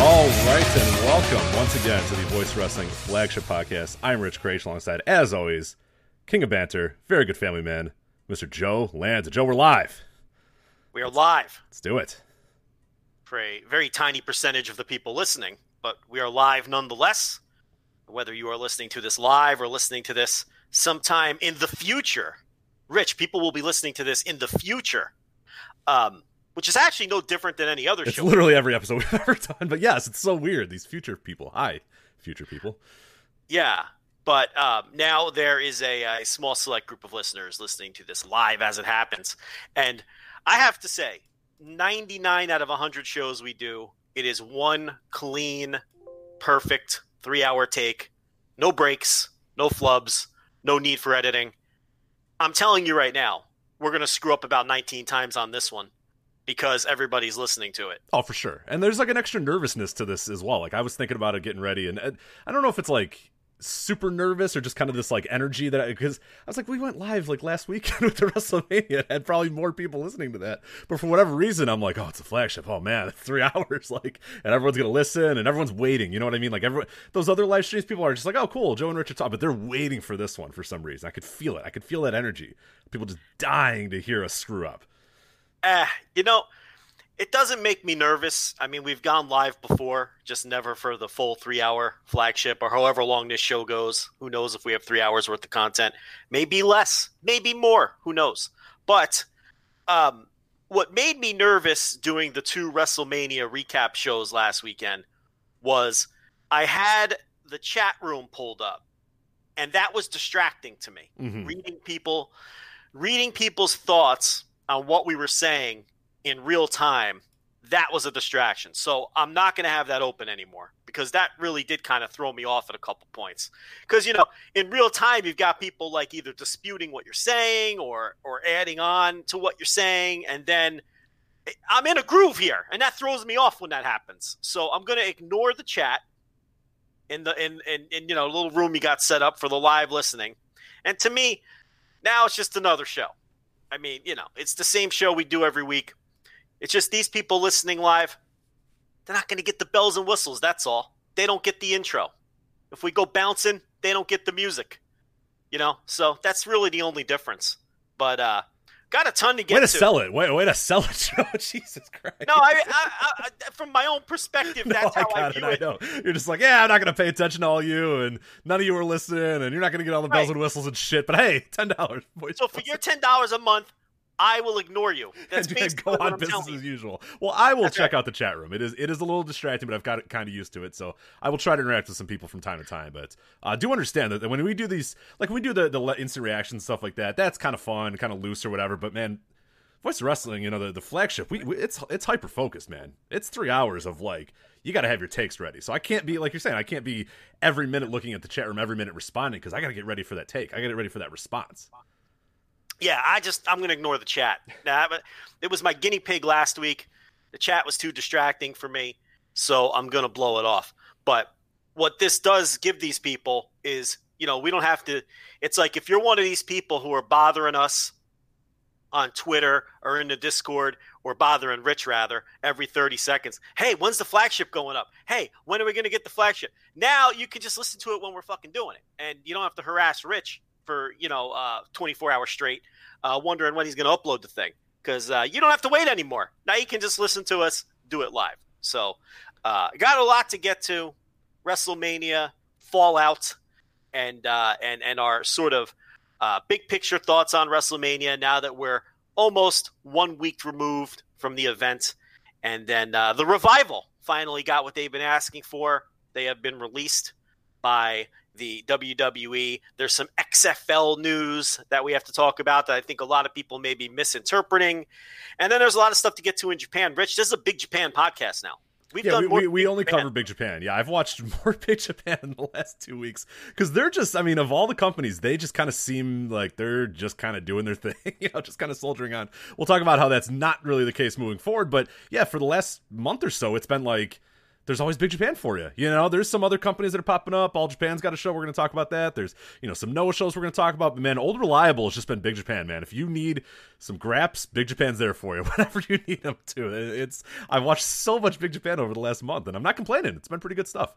All right, and welcome once again to the Voice Wrestling flagship podcast. I'm Rich Kraetsch, alongside, as always, King of Banter, very good family man, Mr. Joe Lanza. Joe, we're live. We are live Let's do it. for a very tiny percentage of the people listening, but we are live nonetheless. Whether you are listening to this live or listening to this sometime in the future, Rich, people will be listening to this in the future, um, which is actually no different than any other It's show. literally every episode we've ever done, but yes, it's so weird. These future people. Hi, future people. Yeah, but um, now there is a, a small select group of listeners listening to this live as it happens, and I have to say, ninety-nine out of hundred shows we do, it is one clean, perfect three-hour take, no breaks, no flubs, no need for editing. I'm telling you right now, we're gonna screw up about nineteen times on this one because everybody's listening to it. Oh, for sure. And there's like an extra nervousness to this as well. Like I was thinking about it getting ready, and I don't know if it's like super nervous or just kind of this like energy that I because I, was like, we went live like last weekend with the WrestleMania, and had probably more people listening to that, but for whatever reason, I'm like, oh, it's a flagship. Oh man, three hours, like, and everyone's gonna listen, and everyone's waiting. You know what I mean? Like everyone, those other live streams, people are just like, oh, cool, Joe and Richard talk, but they're waiting for this one for some reason. I could feel it. I could feel that energy. People just dying to hear us screw up. Eh, you know, it doesn't make me nervous. I mean, we've gone live before, just never for the full three hour flagship or however long this show goes. Who knows if we have three hours worth of content? Maybe less, maybe more. Who knows? But um, what made me nervous doing the two WrestleMania recap shows last weekend was I had the chat room pulled up, and that was distracting to me Mhm. reading people reading people's thoughts on what we were saying in real time that was a distraction. So i'm not going to have that open anymore because that really did kind of throw me off at a couple points. Because you know in real time you've got people like either disputing what you're saying or or adding on to what you're saying and then eh, i'm in a groove here and that throws me off when that happens. So i'm going to ignore the chat in the in, in in you know little room you got set up for the live listening. And to me now it's just another show. I mean, you know, it's the same show we do every week. It's just these people listening live, they're not going to get the bells and whistles. That's all. They don't get the intro. If we go bouncing, they don't get the music. You know, so that's really the only difference. But uh got a ton to get Way to to. sell it. Way, way to sell it, Joe. Jesus Christ. No, I, I, I, from my own perspective, No, that's how I, got view it. it. I know. You're just like, yeah, I'm not going to pay attention to all you, and none of you are listening, and you're not going to get all the bells Right. and whistles and shit. But hey, ten dollars. So for your ten dollars a month, I will ignore you. That's and basically go on business as usual. Well, I will That's check right. out the chat room. It is it is a little distracting, but I've got kind of used to it. So I will try to interact with some people from time to time. But uh, do understand that when we do these, like when we do the the instant reaction stuff like that, that's kind of fun, kind of loose or whatever. But man, Voice of Wrestling, you know the the flagship, we, we it's it's hyper focused, man. It's three hours of like you got to have your takes ready. So I can't be like you're saying, I can't be every minute looking at the chat room, every minute responding because I got to get ready for that take. I got to get ready for that response. Yeah, I just I'm gonna ignore the chat. Nah, but it was my guinea pig last week. The chat was too distracting for me, so I'm gonna blow it off. But what this does give these people is, you know, we don't have to. It's like if you're one of these people who are bothering us on Twitter or in the Discord or bothering Rich rather every 30 seconds. Hey, when's the flagship going up? Hey, when are we going to get the flagship? Now you can just listen to it when we're fucking doing it, and you don't have to harass Rich for you know uh, 24 hours straight, uh, wondering when he's going to upload the thing because uh, you don't have to wait anymore. Now you can just listen to us do it live. So, uh, got a lot to get to. WrestleMania, Fallout, and uh, and and our sort of Uh, big picture thoughts on WrestleMania now that we're almost one week removed from the event. And then uh, the revival finally got what they've been asking for. They have been released by the WWE. There's some XFL news that we have to talk about that I think a lot of people may be misinterpreting. And then there's a lot of stuff to get to in Japan. Rich, this is a big Japan podcast now. We've yeah, we, we, we only Japan. cover Big Japan. Yeah, I've watched more Big Japan in the last two weeks because they're just, I mean, of all the companies, they just kind of seem like they're just kind of doing their thing, you know, just kind of soldiering on. We'll talk about how that's not really the case moving forward, but yeah, for the last month or so, it's been like there's always Big Japan for you. You know, there's some other companies that are popping up. All Japan's got a show. We're going to talk about that. There's, you know, some Noah shows we're going to talk about. But man, Old Reliable has just been Big Japan, man. If you need some graps, Big Japan's there for you. Whatever you need them to. It's I've watched so much Big Japan over the last month, and I'm not complaining. It's been pretty good stuff.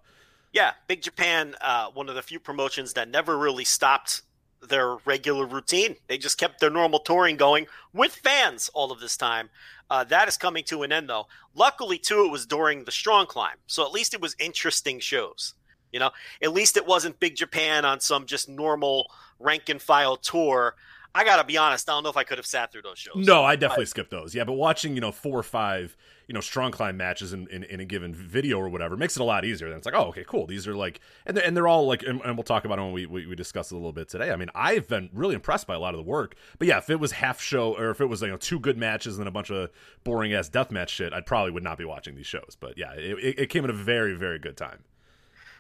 Yeah, Big Japan, uh, one of the few promotions that never really stopped their regular routine. They just kept their normal touring going with fans all of this time. Uh, that is coming to an end, though. Luckily, too, it was during the Strong Climb, so at least it was interesting shows. You know, at least it wasn't Big Japan on some just normal rank and file tour. I gotta be honest, I don't know if I could have sat through those shows. No, I definitely skipped those. Yeah, but watching you know four or five you know strong climb matches in, in, in, a given video or whatever makes it a lot easier. Then it's like, oh, okay, cool. These are like, and they're, and they're all like, and, and we'll talk about it when we, we, we discuss it a little bit today. I mean, I've been really impressed by a lot of the work. But yeah, if it was half show or if it was you know two good matches and a bunch of boring ass death match shit, I probably would not be watching these shows. But yeah, it, it came at a very very good time.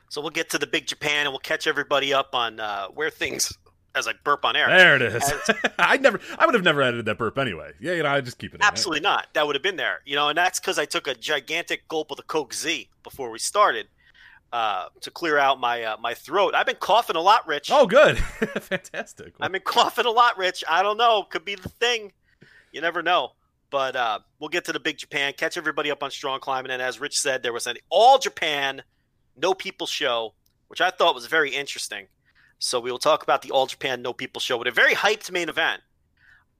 So we'll get to the big Japan and we'll catch everybody up on uh, where things as I burp on air. There it is. I never, I would have never edited that burp anyway. Yeah, you know, I just keep it. Absolutely not. That would have been there. You know, and that's because I took a gigantic gulp of the Coke Z before we started uh, to clear out my uh, my throat. I've been coughing a lot, Rich. Oh, good, fantastic. I've been coughing a lot, Rich. I don't know. Could be the thing. You never know. But uh, we'll get to the big Japan. Catch everybody up on strong climbing. And as Rich said, there was an all Japan, no people show, which I thought was very interesting. So we will talk about the All Japan No People show with a very hyped main event.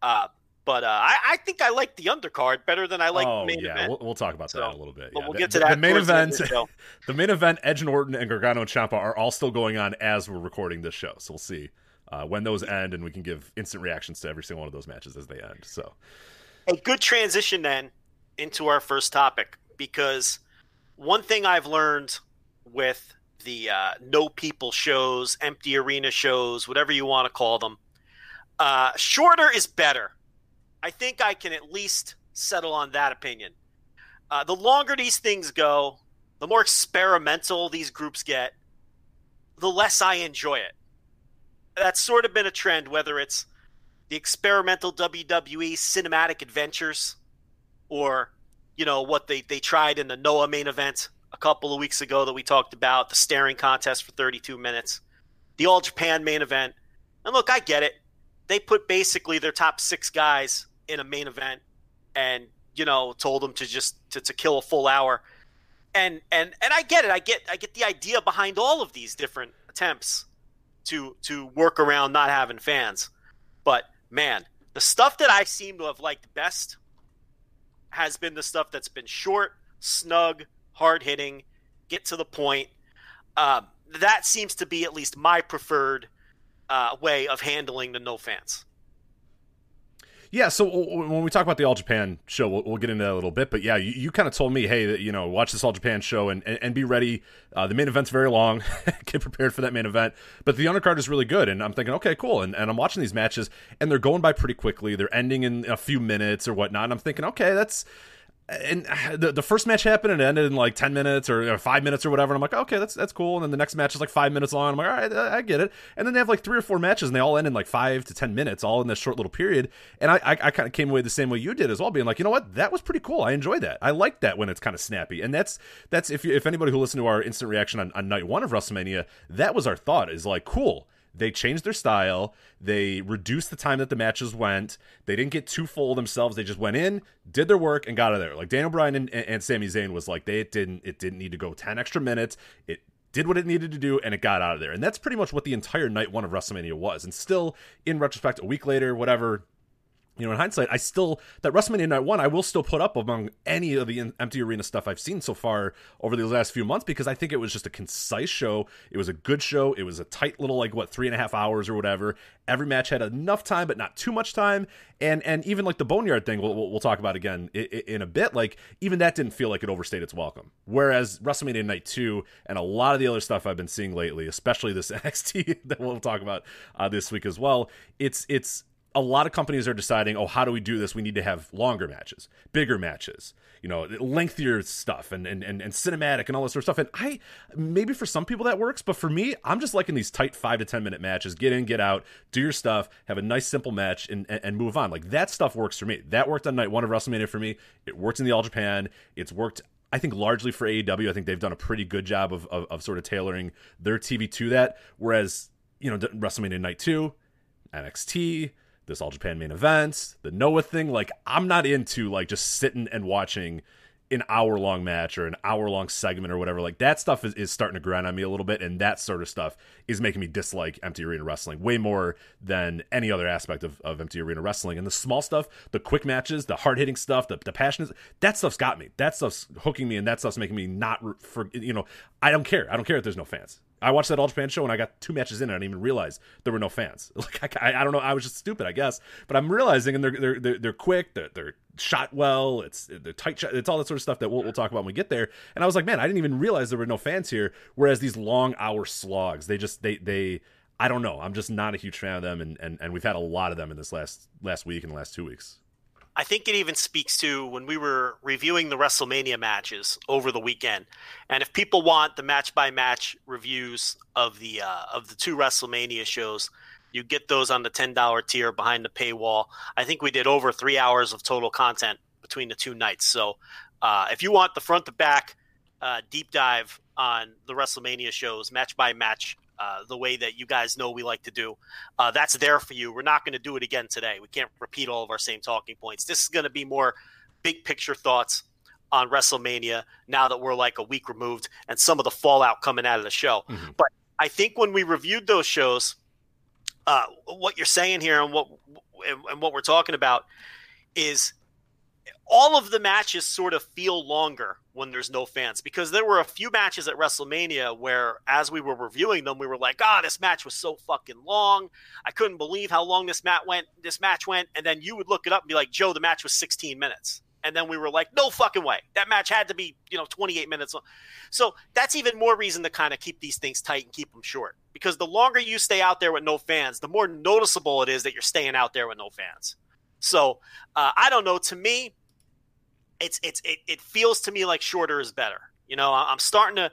Uh, but uh, I, I, think I like the undercard better than I like oh, the main yeah. event. We'll, we'll talk about so, that a little bit. Yeah. We'll the, get to that. The main event, the, the, main event, Edge and Orton and Gargano and Ciampa are all still going on as we're recording this show. So we'll see uh, when those end, and we can give instant reactions to every single one of those matches as they end. So a good transition then into our first topic because one thing I've learned with the uh, no people shows, empty arena shows, whatever you want to call them. Uh, shorter is better. I think I can at least settle on that opinion. Uh, the longer these things go, the more experimental these groups get, the less I enjoy it. That's sort of been a trend, whether it's the experimental WWE cinematic adventures or, you know, what they, they tried in the Noah main event a couple of weeks ago that we talked about the staring contest for 32 minutes, the All Japan main event. And look, I get it. They put basically their top six guys in a main event and, you know, told them to just to, to kill a full hour. And and and I get it. I get I get the idea behind all of these different attempts to to work around not having fans. But man, the stuff that I seem to have liked best has been the stuff that's been short, snug, hard hitting, get to the point. Uh, that seems to be at least my preferred uh, way of handling the no fans. Yeah, so when we talk about the All Japan show, we'll, we'll, get into that a little bit. But yeah, you, you kind of told me, hey, you know, watch this All Japan show and, and, and be ready. Uh, the main event's very long. get prepared for that main event. But the undercard is really good. And I'm thinking, okay, cool. And, and I'm watching these matches, and they're going by pretty quickly. They're ending in a few minutes or whatnot. And I'm thinking, okay, that's and the, the first match happened and it ended in like 10 minutes or, five minutes or whatever. And I'm like, okay, that's that's cool. And then the next match is like five minutes long. I'm like, all right, I, I get it. And then they have like three or four matches and they all end in like five to 10 minutes, all in this short little period. And I, I, I kind of came away the same way you did as well, being like, you know what, that was pretty cool. I enjoy that. I like that when it's kind of snappy. And that's that's if you, if anybody who listened to our instant reaction on, on night one of WrestleMania, that was our thought is like, cool they changed their style. They reduced the time that the matches went. They didn't get too full themselves. They just went in, did their work, and got out of there. Like Daniel Bryan and, and Sami Zayn was like they it didn't it didn't need to go ten extra minutes. It did what it needed to do and it got out of there. And that's pretty much what the entire night one of WrestleMania was. And still, in retrospect, a week later, whatever, you know, in hindsight, I still that WrestleMania Night One I will still put up among any of the empty arena stuff I've seen so far over the last few months because I think it was just a concise show. It was a good show. It was a tight little like what three and a half hours or whatever. Every match had enough time, but not too much time. And and even like the Boneyard thing, we'll, we'll talk about again in, in a bit. Like even that didn't feel like it overstayed its welcome. Whereas WrestleMania Night Two and a lot of the other stuff I've been seeing lately, especially this NXT that we'll talk about uh, this week as well, it's it's a lot of companies are deciding, oh, how do we do this? We need to have longer matches, bigger matches, you know, lengthier stuff and, and, and, and cinematic and all this sort of stuff. And I, maybe for some people that works, but for me, I'm just liking these tight five to 10 minute matches. Get in, get out, do your stuff, have a nice, simple match and, and, and move on. Like that stuff works for me. That worked on night one of WrestleMania for me. It worked in the All Japan. It's worked I think largely for AEW, I think they've done a pretty good job of, of, of, sort of tailoring their TV to that. Whereas, you know, WrestleMania Night 2, NXT, this All Japan main event, the Noah thing. Like, I'm not into like just sitting and watching an hour long match or an hour long segment or whatever. Like that stuff is, is starting to grind on me a little bit, and that sort of stuff is making me dislike empty arena wrestling way more than any other aspect of, of empty arena wrestling. And the small stuff, the quick matches, the hard hitting stuff, the, the passionate that stuff's got me. That stuff's hooking me, and that stuff's making me not for you know. I don't care. I don't care if there's no fans. I watched that All Japan show and I got two matches in and I didn't even realize there were no fans. Like I, I, don't know, I was just stupid, I guess. But I'm realizing, and they're they're they're, they're quick, they're, they're shot well, it's they're tight, shot, it's all that sort of stuff that we'll, we'll talk about when we get there. And I was like, man, I didn't even realize there were no fans here. Whereas these long hour slogs, they just they they I don't know. I'm just not a huge fan of them, and and, and we've had a lot of them in this last last week and the last two weeks. I think it even speaks to when we were reviewing the WrestleMania matches over the weekend. And if people want the match by match reviews of the uh, of the two WrestleMania shows, you get those on the ten dollar tier behind the paywall. I think we did over three hours of total content between the two nights. So uh, if you want the front to back uh, deep dive on the WrestleMania shows, match by match, uh, the way that you guys know we like to do. Uh, that's there for you. We're not going to do it again today. We can't repeat all of our same talking points. This is going to be more big picture thoughts on WrestleMania now that we're like a week removed and some of the fallout coming out of the show. Mm-hmm. But I think when we reviewed those shows, uh, what you're saying here and what and what we're talking about is all of the matches sort of feel longer when there's no fans because there were a few matches at WrestleMania where as we were reviewing them we were like ah oh, this match was so fucking long. I couldn't believe how long this match went this match went. And then you would look it up and be like Joe the match was 16 minutes and then we were like no fucking way that match had to be you know 28 minutes long. so that's even more reason to kind of keep these things tight and keep them short because the longer you stay out there with no fans the more noticeable it is that you're staying out there with no fans so uh, I don't know to me it's it's it, it feels to me like shorter is better. You know, I'm starting to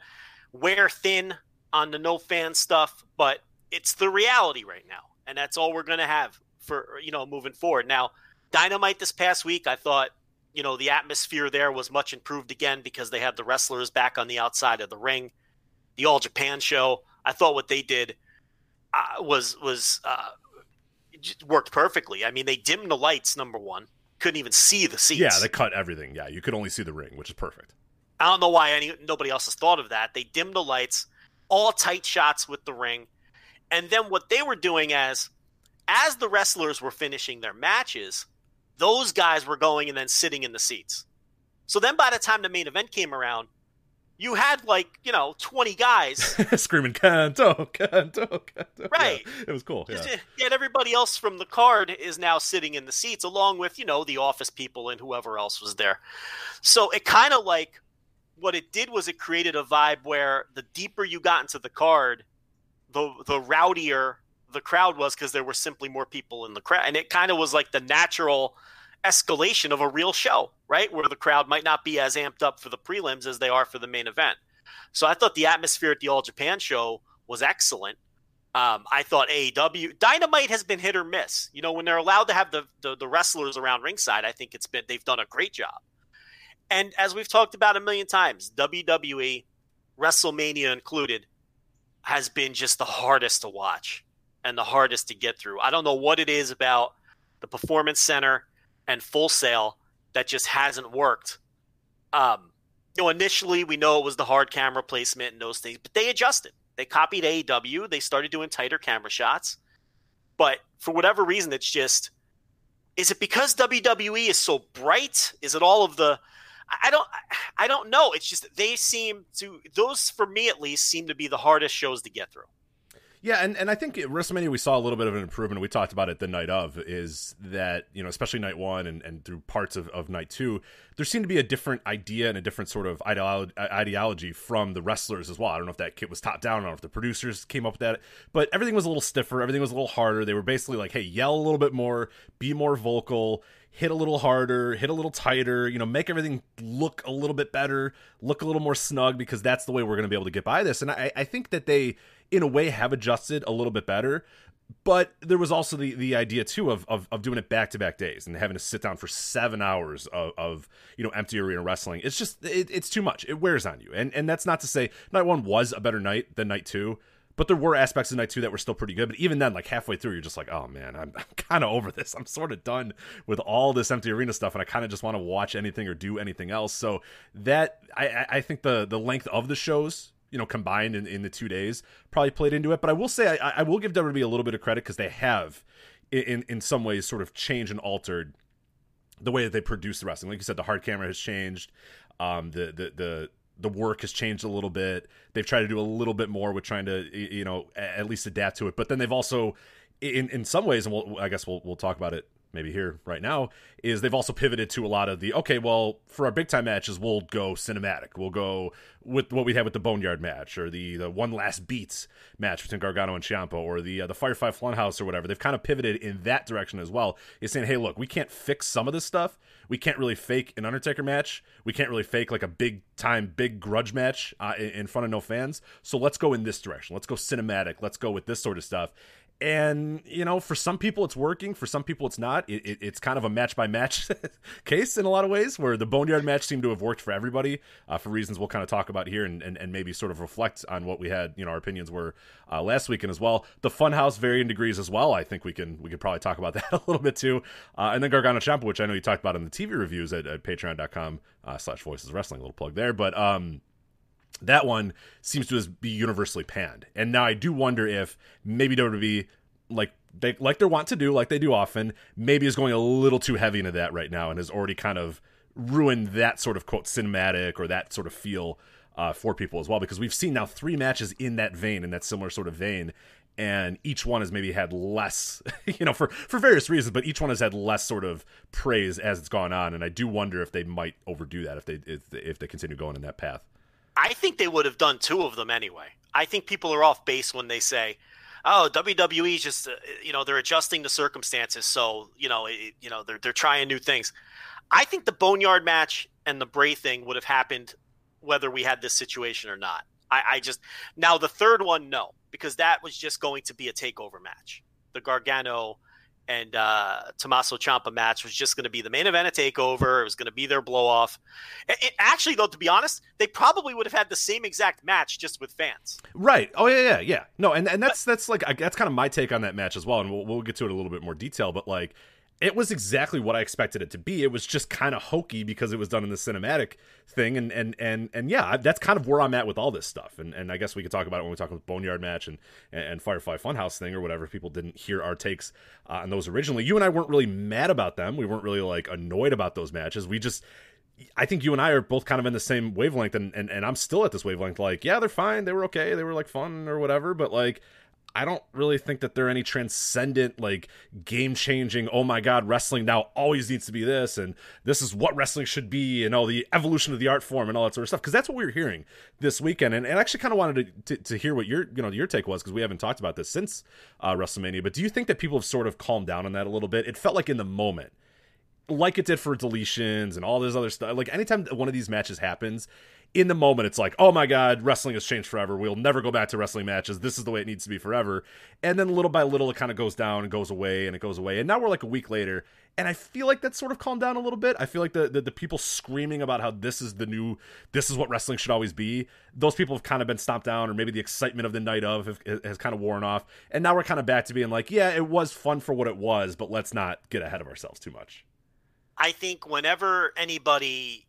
wear thin on the no fan stuff, but it's the reality right now, and that's all we're to have for you know moving forward. Now, Dynamite this past week, I thought you know the atmosphere there was much improved again because they had the wrestlers back on the outside of the ring. The All Japan show, I thought what they did uh, was was uh, worked perfectly. I mean, they dimmed the lights number one couldn't even see the seats. Yeah, they cut everything. Yeah, you could only see the ring, which is perfect. I don't know why any nobody else has thought of that. They dimmed the lights, all tight shots with the ring, and then what they were doing as as the wrestlers were finishing their matches, those guys were going and then sitting in the seats. So then by the time the main event came around, you had like you know 20 guys screaming Kento Kento Kento right yeah, it was cool yeah. yet everybody else from the card is now sitting in the seats along with you know the office people and whoever else was there so it kind of like what it did was it created a vibe where the deeper you got into the card the the rowdier the crowd was because there were simply more people in the crowd and it kind of was like the natural escalation of a real show, right? Where the crowd might not be as amped up for the prelims as they are for the main event. So I thought the atmosphere at the All Japan show was excellent. Um, I thought AEW Dynamite has been hit or miss. You know, when they're allowed to have the, the, the wrestlers around ringside, I think it's been they've done a great job. And as we've talked about a million times, WWE, WrestleMania included, has been just the hardest to watch and the hardest to get through. I don't know what it is about the Performance Center and Full Sail that just hasn't worked. Um, you know, initially we know it was the hard camera placement and those things, but they adjusted. They copied AEW. They started doing tighter camera shots, but for whatever reason, it's just Is it because WWE is so bright? Is it all of the I don't I don't know. It's just they seem to those for me at least seem to be the hardest shows to get through. Yeah, and, and I think at WrestleMania we saw a little bit of an improvement. We talked about it the night of, is that, you know, especially night one and, and through parts of, of night two, there seemed to be a different idea and a different sort of ideology, from the wrestlers as well. I don't know if that kit was top down, I don't know if the producers came up with that, but everything was a little stiffer, everything was a little harder. They were basically like, hey, yell a little bit more, be more vocal, hit a little harder, hit a little tighter, you know, make everything look a little bit better, look a little more snug because that's the way we're going to be able to get by this. And I, I think that they in a way have adjusted a little bit better but there was also the the idea too of of, of doing it back to back days and having to sit down for seven hours of, of you know empty arena wrestling. It's just it, it's too much. It wears on you, and and that's not to say night one was a better night than night two. But there were aspects of night two that were still pretty good. But even then, like halfway through, you're just like, oh man, I'm, I'm kind of over this. I'm sort of done with all this empty arena stuff, and I kind of just want to watch anything or do anything else. So that I, I think the the length of the shows you know combined in, in the two days probably played into it. But i will say i, I will give wwe a little bit of credit because they have in in some ways sort of changed and altered the way that they produce the wrestling. Like you said the hard camera has changed. Um the the the the work has changed a little bit. They've tried to do a little bit more with trying to you know at least adapt to it. But then they've also in in some ways and we'll, i guess we'll, we'll talk about it maybe here right now is they've also pivoted to a lot of the okay well for our big time matches we'll go cinematic. We'll go with what we had with the boneyard match or the the one last beats match between gargano and ciampa or the uh, the firefly funhouse or whatever. They've kind of pivoted in that direction as well. Is saying hey look we can't fix some of this stuff. We can't really fake an undertaker match. We can't really fake like a big time big grudge match uh, in front of no fans. So let's go in this direction. Let's go cinematic. Let's go with this sort of stuff and you know for some people it's working for some people it's not. It, it, it's kind of a match by match case in a lot of ways where the boneyard match seemed to have worked for everybody uh, for reasons we'll kind of talk about here and, and, and, maybe sort of reflect on what we had you know our opinions were uh, last weekend as well. The funhouse varying degrees as well i think we can we could probably talk about that a little bit too. Uh, and then gargano ciampa which i know you talked about in the tv reviews at, at patreon.com uh, slash voices wrestling a little plug there but um that one seems to be universally panned. And now I do wonder if maybe WWE, like they like they want to do, like they do often, maybe is going a little too heavy into that right now and has already kind of ruined that sort of quote cinematic or that sort of feel uh, for people as well. Because we've seen now three matches in that vein, in that similar sort of vein, and each one has maybe had less, you know, for for various reasons, but each one has had less sort of praise as it's gone on. And I do wonder if they might overdo that if they if, if they continue going in that path. I think they would have done two of them anyway. I think people are off base when they say, "Oh, WWE just uh, you know they're adjusting the circumstances, so you know it, you know they're they're trying new things." I think the Boneyard match and the Bray thing would have happened whether we had this situation or not. I, I just now the third one, no, because that was just going to be a takeover match. The Gargano and uh, Tommaso Ciampa match was just going to be the main event at Takeover. It was going to be their blow off. It, it, actually, though, to be honest, they probably would have had the same exact match just with fans. Right. Oh yeah, yeah, yeah. No, and and that's but, that's like that's kind of my take on that match as well, and we'll we'll get to it a little bit more detail. But like, it was exactly what I expected it to be. It was just kind of hokey because it was done in the cinematic thing, and and and and yeah, that's kind of where I'm at with all this stuff. And and I guess we could talk about it when we talk about Boneyard match and and Firefly Funhouse thing or whatever. People didn't hear our takes uh, on those originally. You and I weren't really mad about them. We weren't really like annoyed about those matches. We just I think you and I are both kind of in the same wavelength, and, and, and I'm still at this wavelength. Like, yeah, they're fine. They were okay. They were like fun or whatever. But like, I don't really think that they're any transcendent, like game changing. Oh my god, wrestling now always needs to be this, and this is what wrestling should be, and all the evolution of the art form and all that sort of stuff. Because that's what we were hearing this weekend, and, and I actually kind of wanted to, to, to hear what your you know your take was because we haven't talked about this since uh, WrestleMania. But do you think that people have sort of calmed down on that a little bit? It felt like in the moment like it did for deletions and all this other stuff. Like anytime one of these matches happens, in the moment it's like oh my god wrestling has changed forever. We'll never go back to wrestling matches. This is the way it needs to be forever. And then little by little it kind of goes down and goes away and it goes away. And now we're like a week later and i feel like that's sort of calmed down a little bit. I feel like the, the, the people screaming about how this is the new this is what wrestling should always be those people have kind of been stomped down or maybe the excitement of the night of have, has kind of worn off. And now we're kind of back to being like yeah it was fun for what it was but let's not get ahead of ourselves too much. I think whenever anybody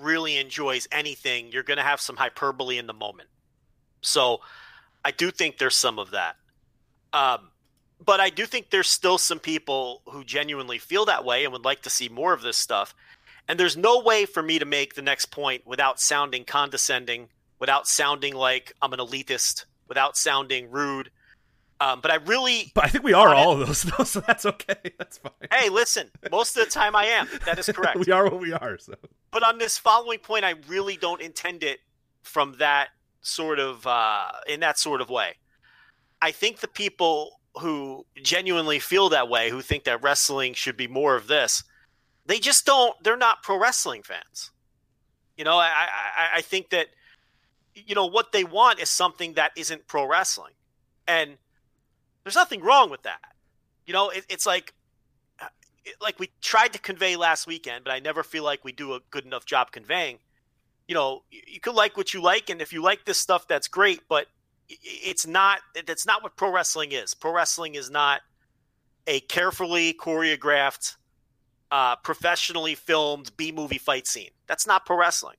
really enjoys anything, you're going to have some hyperbole in the moment. So I do think there's some of that. Um, but I do think there's still some people who genuinely feel that way and would like to see more of this stuff. And there's no way for me to make the next point without sounding condescending, without sounding like I'm an elitist, without sounding rude. Um, but I really. But I think we are wanted- all of those, though, so that's okay. That's fine. Hey, listen, most of the time I am. That is correct. we are what we are. So but on this following point, I really don't intend it from that sort of uh, in that sort of way. I think the people who genuinely feel that way, who think that wrestling should be more of this, they just don't. They're not pro wrestling fans. You know, I, I, I think that you know what they want is something that isn't pro wrestling, and there's nothing wrong with that. You know, it, it's like like we tried to convey last weekend, but I never feel like we do a good enough job conveying. You know, you, you could like what you like, and if you like this stuff, that's great. But it's not. That's not what pro wrestling is. Pro wrestling is not a carefully choreographed, uh, professionally filmed B movie fight scene. That's not pro wrestling.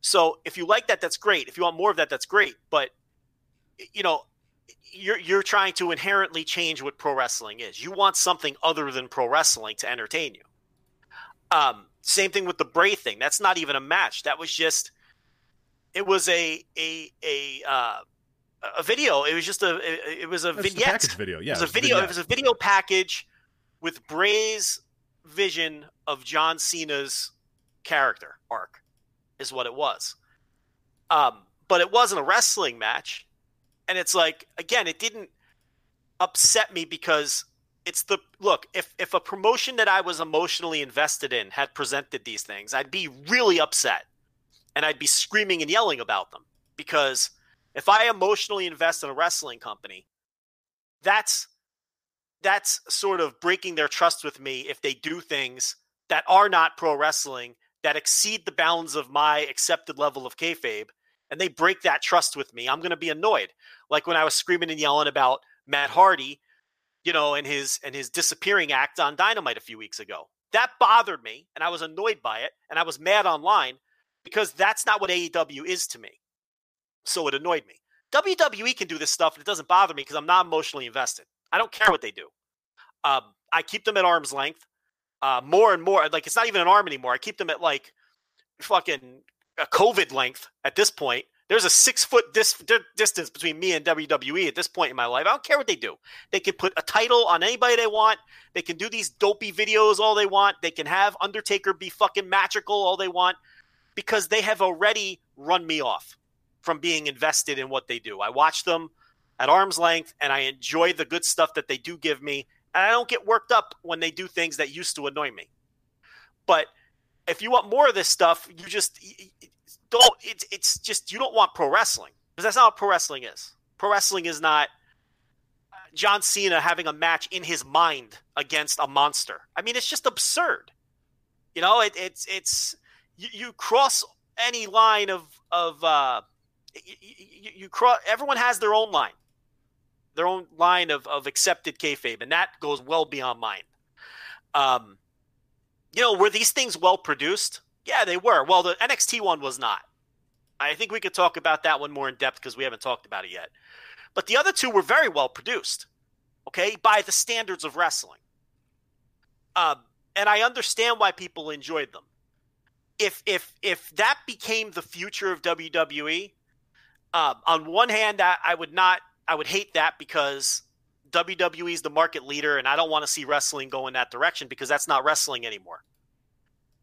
So if you like that, that's great. If you want more of that, that's great. But you know, you're you're trying to inherently change what pro wrestling is. You want something other than pro wrestling to entertain you. Um, same thing with the Bray thing. That's not even a match. That was just it was a a a uh, a video. It was just a it, it was a That's vignette. package video. Yeah, it was a video. It was a video package with Bray's vision of John Cena's character arc, is what it was. Um, but it wasn't a wrestling match, and it's like again, it didn't upset me because it's the look. If if a promotion that I was emotionally invested in had presented these things, I'd be really upset, and I'd be screaming and yelling about them because if I emotionally invest in a wrestling company, that's that's sort of breaking their trust with me if they do things that are not pro wrestling that exceed the bounds of my accepted level of kayfabe, and they break that trust with me. I'm going to be annoyed, like when I was screaming and yelling about Matt Hardy, you know, and his and his disappearing act on Dynamite a few weeks ago. That bothered me, and I was annoyed by it, and I was mad online because that's not what AEW is to me. So it annoyed me. WWE can do this stuff, and it doesn't bother me because I'm not emotionally invested. I don't care what they do. Um, I keep them at arm's length. Uh, more and more, like it's not even an arm anymore. I keep them at like fucking a COVID length at this point. There's a six foot dis- di- distance between me and WWE at this point in my life. I don't care what they do. They can put a title on anybody they want. They can do these dopey videos all they want. They can have Undertaker be fucking magical all they want because they have already run me off from being invested in what they do. I watch them at arm's length and I enjoy the good stuff that they do give me. And I don't get worked up when they do things that used to annoy me. But if you want more of this stuff, you just don't. It's it's just you don't want pro wrestling because that's not what pro wrestling is. Pro wrestling is not uh, John Cena having a match in his mind against a monster. I mean, it's just absurd. You know, it, it's it's you, you cross any line of of uh, you, you, you cross. Everyone has their own line, their own line of of accepted kayfabe, and that goes well beyond mine. Um, you know, were these things well produced? Yeah, they were. Well, the NXT one was not. I think we could talk about that one more in depth because we haven't talked about it yet. But the other two were very well produced, okay, by the standards of wrestling. Um, and I understand why people enjoyed them. If if if that became the future of WWE, um, on one hand, I, I would not, I would hate that because WWE is the market leader, and I don't want to see wrestling go in that direction because that's not wrestling anymore.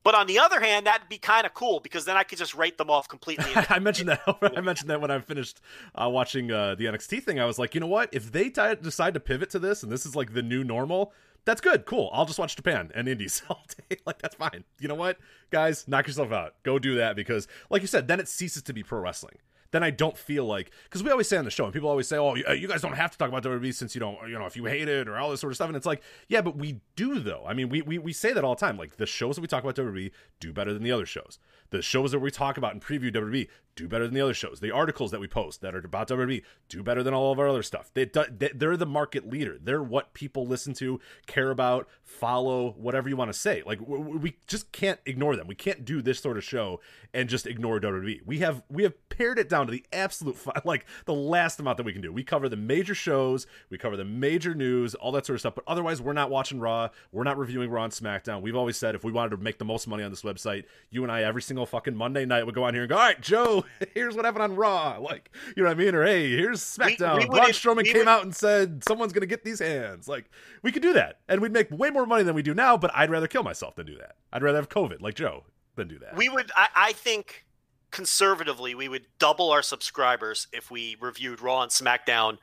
But on the other hand, that'd be kind of cool because then I could just write them off completely. I mentioned that. I mentioned that when I finished uh, watching uh, the NXT thing. I was like, you know what? If they t- decide to pivot to this, and this is like the new normal, that's good. Cool. I'll just watch Japan and Indies all day. like that's fine. You know what, guys? Knock yourself out. Go do that because, like you said, then it ceases to be pro wrestling. Then I don't feel like because we always say on the show, and people always say, "Oh, you, guys don't have to talk about WWE since you don't, you know, if you hate it or all this sort of stuff." And it's like, yeah, but we do though. I mean, we we, we say that all the time. Like the shows that we talk about WWE do better than the other shows. The shows that we talk about and preview WWE do better than the other shows. The articles that we post that are about WWE do better than all of our other stuff. They, they're the market leader. They're what people listen to, care about, follow, whatever you want to say. Like we just can't ignore them. We can't do this sort of show and just ignore WWE. We have we have pared it down to the absolute like the last amount that we can do. We cover the major shows, we cover the major news, all that sort of stuff. But otherwise, we're not watching Raw. We're not reviewing Raw and SmackDown. We've always said if we wanted to make the most money on this website, you and I every single fucking Monday night would go on here and go, all right, Joe, here's what happened on Raw. Like, you know what I mean? Or hey, here's SmackDown. We, we Braun Strowman came would... out and said someone's gonna get these hands. Like, we could do that, and we'd make way more money than we do now. But I'd rather kill myself than do that. I'd rather have COVID, like Joe, than do that. We would. I, I think conservatively, we would double our subscribers if we reviewed Raw and SmackDown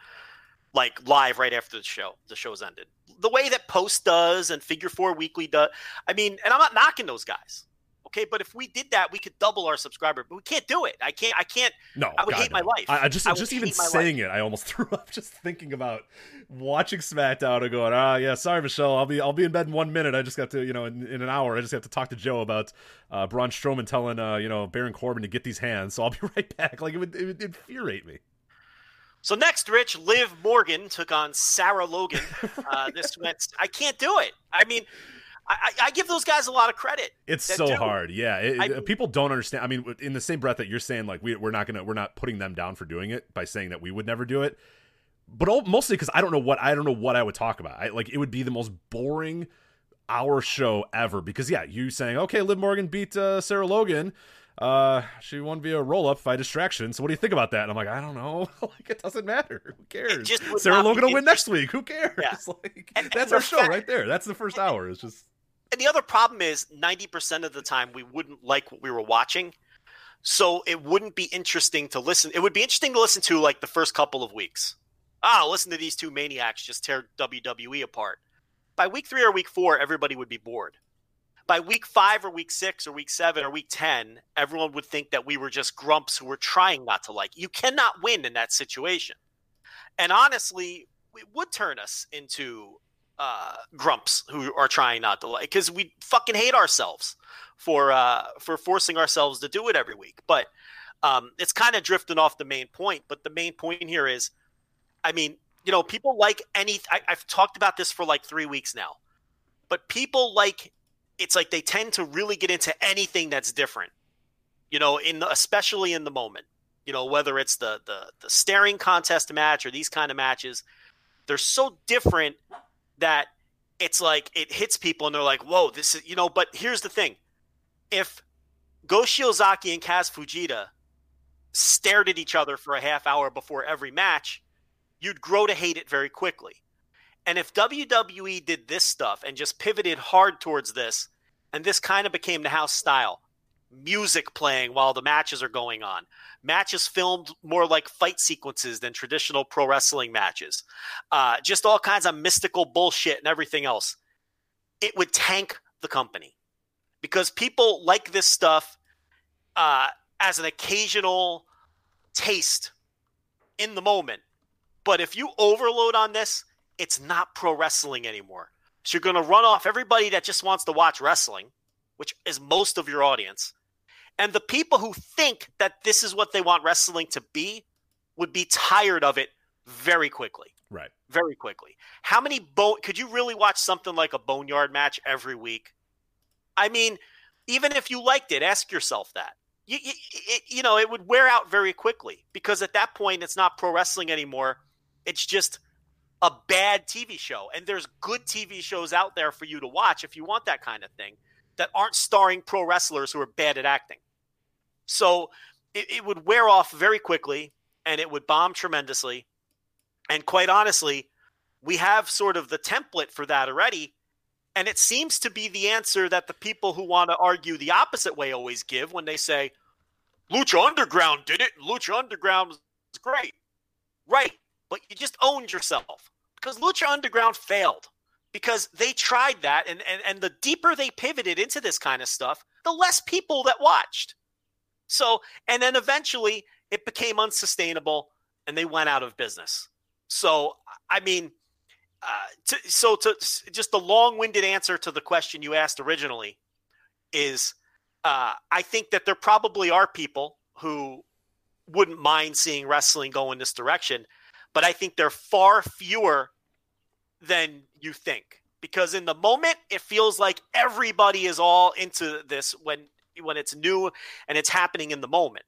like live right after the show the show's ended the way that post does and figure four weekly does i mean and i'm not knocking those guys Okay, but if we did that, we could double our subscriber. But we can't do it. I can't. I can't. No, I would God, hate no. my life. I, I just, I just even saying life. it, I almost threw up just thinking about watching SmackDown and going, ah, yeah, sorry, Michelle, I'll be, I'll be in bed in one minute. I just got to, you know, in, in an hour, I just have to talk to Joe about uh, Braun Strowman telling, uh, you know, Baron Corbin to get these hands. So I'll be right back. Like it would, it would infuriate me. So next, Rich, Liv Morgan took on Sarah Logan. Uh, this went. I can't do it. I mean, I, I, give those guys a lot of credit. It's so do. hard, yeah. It, I, people don't understand. I mean, in the same breath that you're saying, like we, we're not gonna, we're not putting them down for doing it by saying that we would never do it. But all, mostly because I don't know what I don't know what I would talk about. I, like it would be the most boring hour show ever. Because yeah, you saying okay, Liv Morgan beat uh, Sarah Logan. Uh, she won via roll up by distraction. So what do you think about that? And I'm like, I don't know. like it doesn't matter. Who cares? Sarah Logan will win next week. Who cares? Yeah. Like and, that's and our show fact, right there. That's the first hour. It's just and the other problem is 90% of the time we wouldn't like what we were watching. So it wouldn't be interesting to listen. It would be interesting to listen to like the first couple of weeks. Ah, listen to these two maniacs just tear WWE apart. By week three or week four, everybody would be bored. By week five or week six or week seven or week 10, everyone would think that we were just grumps who were trying not to like. You cannot win in that situation. And honestly, it would turn us into uh, grumps who are trying not to like because we fucking hate ourselves for uh, for forcing ourselves to do it every week. But um, it's kind of drifting off the main point. But the main point here is, I mean, you know, people like any. I, I've talked about this for like three weeks now, but people like it's like they tend to really get into anything that's different. You know, in the, especially in the moment. You know, whether it's the the the staring contest match or these kind of matches, they're so different that it's like it hits people and they're like, whoa, this is, you know, but here's the thing. If Go Shiozaki and Kaz Fujita stared at each other for a half hour before every match, you'd grow to hate it very quickly. And if WWE did this stuff and just pivoted hard towards this, and this kind of became the house style, music playing while the matches are going on. Matches filmed more like fight sequences than traditional pro wrestling matches. Uh, just all kinds of mystical bullshit and everything else. It would tank the company because people like this stuff uh, as an occasional taste in the moment. But if you overload on this, it's not pro wrestling anymore. So you're going to run off everybody that just wants to watch wrestling, which is most of your audience and the people who think that this is what they want wrestling to be would be tired of it very quickly. Right. Very quickly. How many bone could you really watch something like a boneyard match every week? I mean, even if you liked it, ask yourself that. You, you, it, you know, it would wear out very quickly because at that point, it's not pro wrestling anymore. It's just a bad TV show. And there's good TV shows out there for you to watch if you want that kind of thing that aren't starring pro wrestlers who are bad at acting. So it, it would wear off very quickly and it would bomb tremendously. And quite honestly, we have sort of the template for that already. And it seems to be the answer that the people who want to argue the opposite way always give when they say, Lucha Underground did it, Lucha Underground was great. Right. But you just owned yourself because Lucha Underground failed because they tried that. And, and, and the deeper they pivoted into this kind of stuff, the less people that watched. So, and then eventually it became unsustainable and they went out of business. So, I mean, uh, to, so to just the long-winded answer to the question you asked originally is, uh, I think that there probably are people who wouldn't mind seeing wrestling go in this direction, but I think they're far fewer than you think because in the moment it feels like everybody is all into this when when it's new and it's happening in the moment.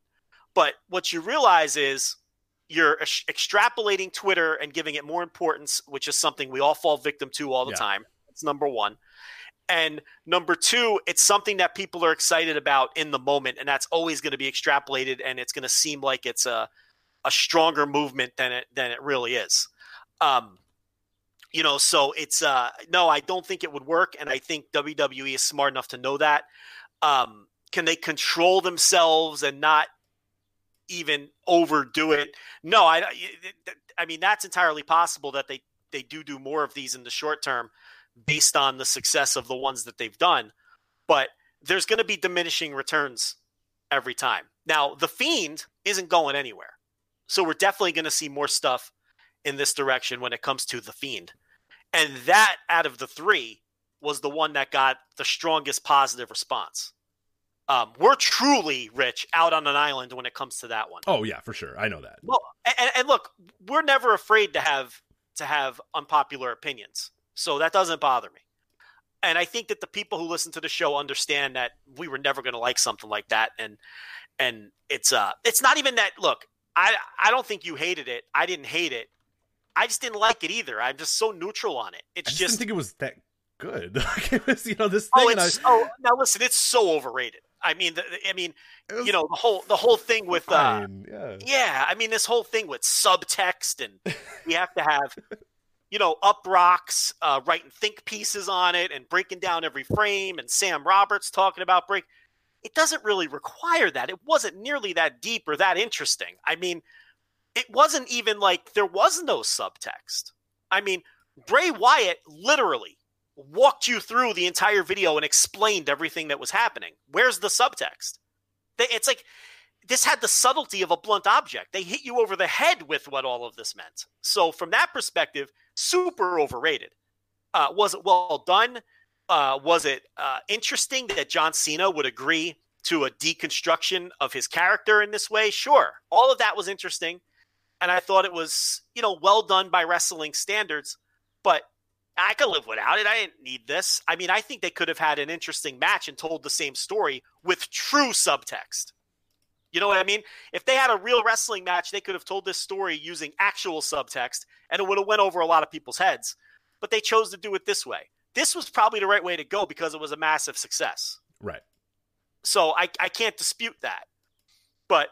But what you realize is you're ex- extrapolating Twitter and giving it more importance, which is something we all fall victim to all the Yeah. time. It's number 1. And number 2, it's something that people are excited about in the moment and that's always going to be extrapolated and it's going to seem like it's a a stronger movement than it than it really is. Um you know, so it's uh no, I don't think it would work, and I think WWE is smart enough to know that. Um, can they control themselves and not even overdo it? No, I, I mean that's entirely possible that they they do do more of these in the short term, based on the success of the ones that they've done. But there's going to be diminishing returns every time. Now, the Fiend isn't going anywhere, so we're definitely going to see more stuff in this direction when it comes to the Fiend. And that out of the three was the one that got the strongest positive response. Um, we're truly rich out on an island when it comes to that one. Oh yeah, for sure. I know that. Well, and, and look, we're never afraid to have to have unpopular opinions, so that doesn't bother me. And I think that the people who listen to the show understand that we were never going to like something like that, and and it's uh, it's not even that. Look, I I don't think you hated it. I didn't hate it. I just didn't like it either. I'm just so neutral on it. I just, just, didn't think it was that good. Like, it was, you know, this thing. oh, I- oh now listen, it's so overrated. I mean, the, I mean, was you know, the whole the whole thing with uh, fine, yeah. Yeah, I mean this whole thing with subtext and we have to have you know Uproxx uh, writing think pieces on it and breaking down every frame and Sam Roberts talking about break. It doesn't really require that. It wasn't nearly that deep or that interesting. I mean, it wasn't even like there was no subtext. I mean, Bray Wyatt literally walked you through the entire video and explained everything that was happening. Where's the subtext? It's like this had the subtlety of a blunt object. They hit you over the head with what all of this meant. So, from that perspective, super overrated. Uh, was it well done? Uh, was it uh, interesting that John Cena would agree to a deconstruction of his character in this way? Sure. All of that was interesting. And I thought it was, you know, well done by wrestling standards. But I could live without it. I didn't need this. I mean, I think they could have had an interesting match and told the same story with true subtext. You know what I mean? If they had a real wrestling match, they could have told this story using actual subtext and it would have went over a lot of people's heads. But they chose to do it this way. This was probably the right way to go because it was a massive success. Right. So I, I can't dispute that. But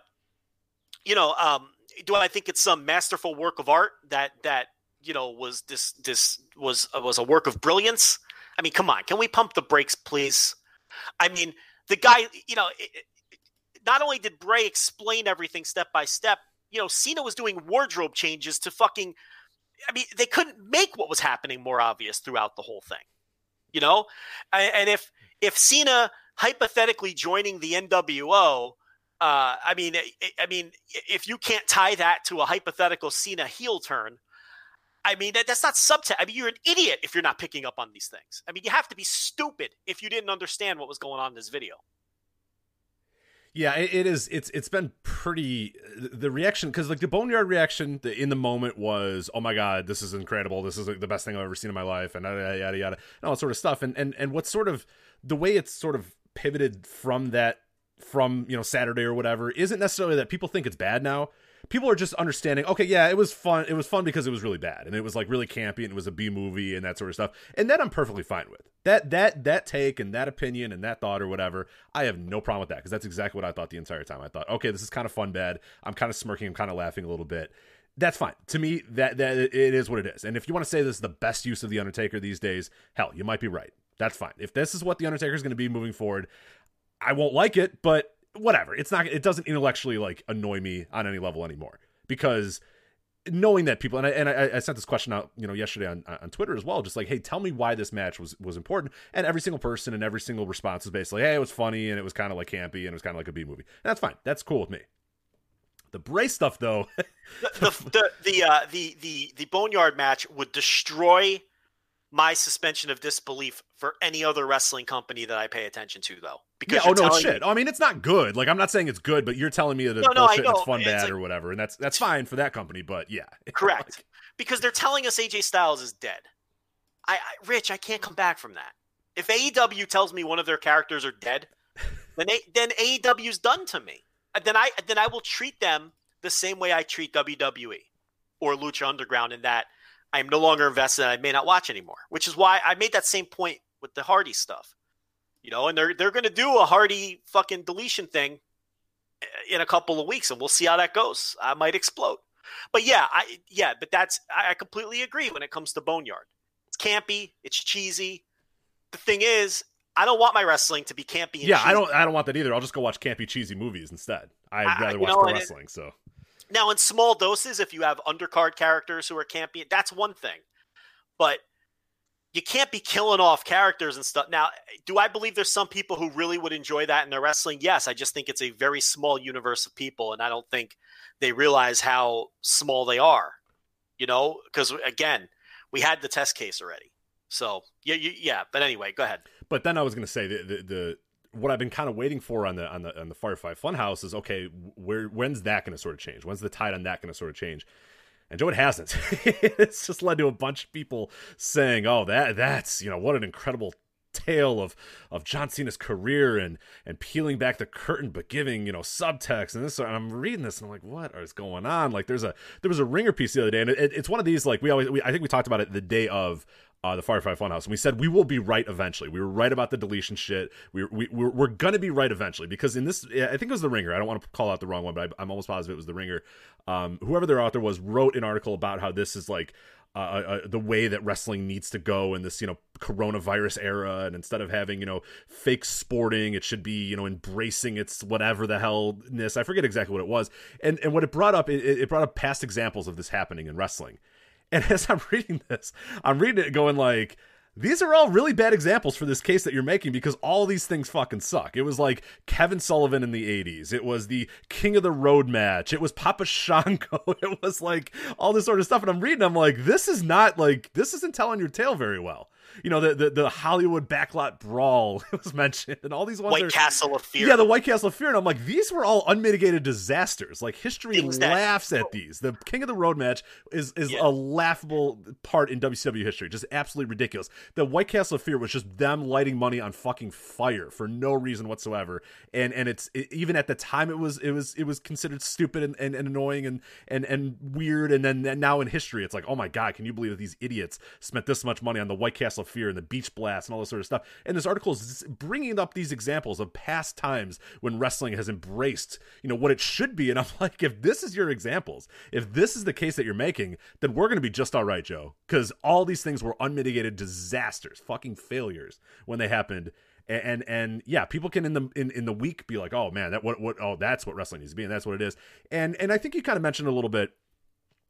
you know, um, do I think it's some masterful work of art that that you know was this this was uh, was a work of brilliance? I mean, come on, can we pump the brakes, please? I mean, the guy, you know, not only did Bray explain everything step by step, you know, Cena was doing wardrobe changes to fucking. I mean, they couldn't make what was happening more obvious throughout the whole thing. You know, and if if Cena hypothetically joining the NWO, uh, I mean, I mean, if you can't tie that to a hypothetical Cena heel turn, I mean, that, that's not subtext. I mean, you're an idiot if you're not picking up on these things. I mean, you have to be stupid if you didn't understand what was going on in this video. Yeah, it, it is. It's it's been pretty. The reaction, because like the boneyard reaction in the moment was, "Oh my god, this is incredible! This is like, the best thing I've ever seen in my life," and yada yada yada, and all that sort of stuff. And and and what's sort of the way it's sort of pivoted from that from you know Saturday or whatever isn't necessarily that people think it's bad now. People are just understanding. Okay, yeah, it was fun. It was fun because it was really bad and it was like really campy and it was a B movie and that sort of stuff. And that I'm perfectly fine with. That that that take and that opinion and that thought or whatever. I have no problem with that because that's exactly what I thought the entire time. I thought, okay, this is kind of fun bad. I'm kind of smirking. I'm kind of laughing a little bit. That's fine to me. That that it is what it is. And if you want to say this is the best use of the Undertaker these days, hell, you might be right. That's fine. If this is what the Undertaker is going to be moving forward, I won't like it, but whatever. It's not. It doesn't intellectually like annoy me on any level anymore because knowing that people and I, and I, I sent this question out, you know, yesterday on on Twitter as well, just like, hey, tell me why this match was was important. And every single person and every single response was basically, hey, it was funny and it was kind of like campy and it was kind of like a B movie. And that's fine. That's cool with me. The Bray stuff, though, The the the the, uh, the the the boneyard match would destroy my suspension of disbelief for any other wrestling company that I pay attention to, though. Because yeah, oh no, shit. I mean, it's not good. Like I'm not saying it's good, but you're telling me that it's No, no, bullshit, it's fun, It's bad, like- or whatever, and that's that's fine for that company. But yeah, Correct. because they're telling us AJ Styles is dead. I, I Rich, I can't come back from that. If AEW tells me one of their characters are dead, then then AEW's done to me. Then I then I will treat them the same way I treat WWE or Lucha Underground in that I am no longer invested and I may not watch anymore. Which is why I made that same point with the Hardy stuff. You know, and they're they're going to do a Hardy fucking deletion thing uh, in a couple of weeks, and we'll see how that goes. I might explode. But yeah, I yeah, but that's I I completely agree when it comes to Boneyard. It's campy, it's cheesy. The thing is, I don't want my wrestling to be campy. And yeah. I don't I don't want that either. I'll just go watch campy cheesy movies instead. I'd rather you watch know, pro and it- wrestling. So Now, in small doses, if you have undercard characters who are campy, that's one thing. But you can't be killing off characters and stuff. Now, do I believe there's some people who really would enjoy that in their wrestling? Yes. I just think it's a very small universe of people, and I don't think they realize how small they are. You know, because again, we had the test case already. So yeah, yeah. But anyway, go ahead. But then I was going to say the, the the what I've been kind of waiting for on the on the on the Firefly Funhouse is okay, where when's that going to sort of change? When's the tide on that going to sort of change? And Joe, it hasn't. it's just led to a bunch of people saying, "Oh, that that's you know what an incredible tale of of John Cena's career and and peeling back the curtain, but giving you know subtext and this." And I'm reading this and I'm like, "What is going on?" Like, there's a there was a ringer piece the other day, and it, it's one of these like we always we, I think we talked about it the day of uh, the Firefly Funhouse, and we said we will be right eventually. We were right about the deletion shit. We we we're, we're gonna be right eventually because in this, I think it was the Ringer. I don't want to call out the wrong one, but I, I'm almost positive it was the Ringer. Um, whoever their author was wrote an article about how this is like. Uh, uh, the way that wrestling needs to go in this, you know, coronavirus era, and instead of having, you know, fake sporting, it should be, you know, embracing its whatever the hellness. I forget exactly what it was, and and what it brought up, it, it brought up past examples of this happening in wrestling. And as I'm reading this, I'm reading it going like, these are all really bad examples for this case that you're making because all these things fucking suck. It was like Kevin Sullivan in the 80s. It was the King of the Road match. It was Papa Shango. It was like all this sort of stuff. And I'm reading, I'm like, this is not like, this isn't telling your tale very well. You know, the the, the Hollywood backlot brawl was mentioned and all these ones White are, Castle of Fear. yeah, the White Castle of Fear, and I'm like, these were all unmitigated disasters. Like history Things that- laughs at these. The King of the Road match is is Yeah. a laughable part in WCW history, just absolutely ridiculous. The White Castle of Fear was just them lighting money on fucking fire for no reason whatsoever, and and it's it, even at the time it was it was it was considered stupid and, and, and annoying and and and weird, and then and now in history it's like, oh my god, can you believe that these idiots spent this much money on the White Castle of Fear and the Beach Blast and all this sort of stuff? And this article is bringing up these examples of past times when wrestling has embraced, you know, what it should be. And I'm like, if this is your examples, if this is the case that you're making, then we're going to be just all right, Joe. Because all these things were unmitigated disasters, fucking failures when they happened. And, and and yeah, people can in the in, in the week be like, oh man, that what what oh that's what wrestling needs to be, and that's what it is. And and I think you kind of mentioned a little bit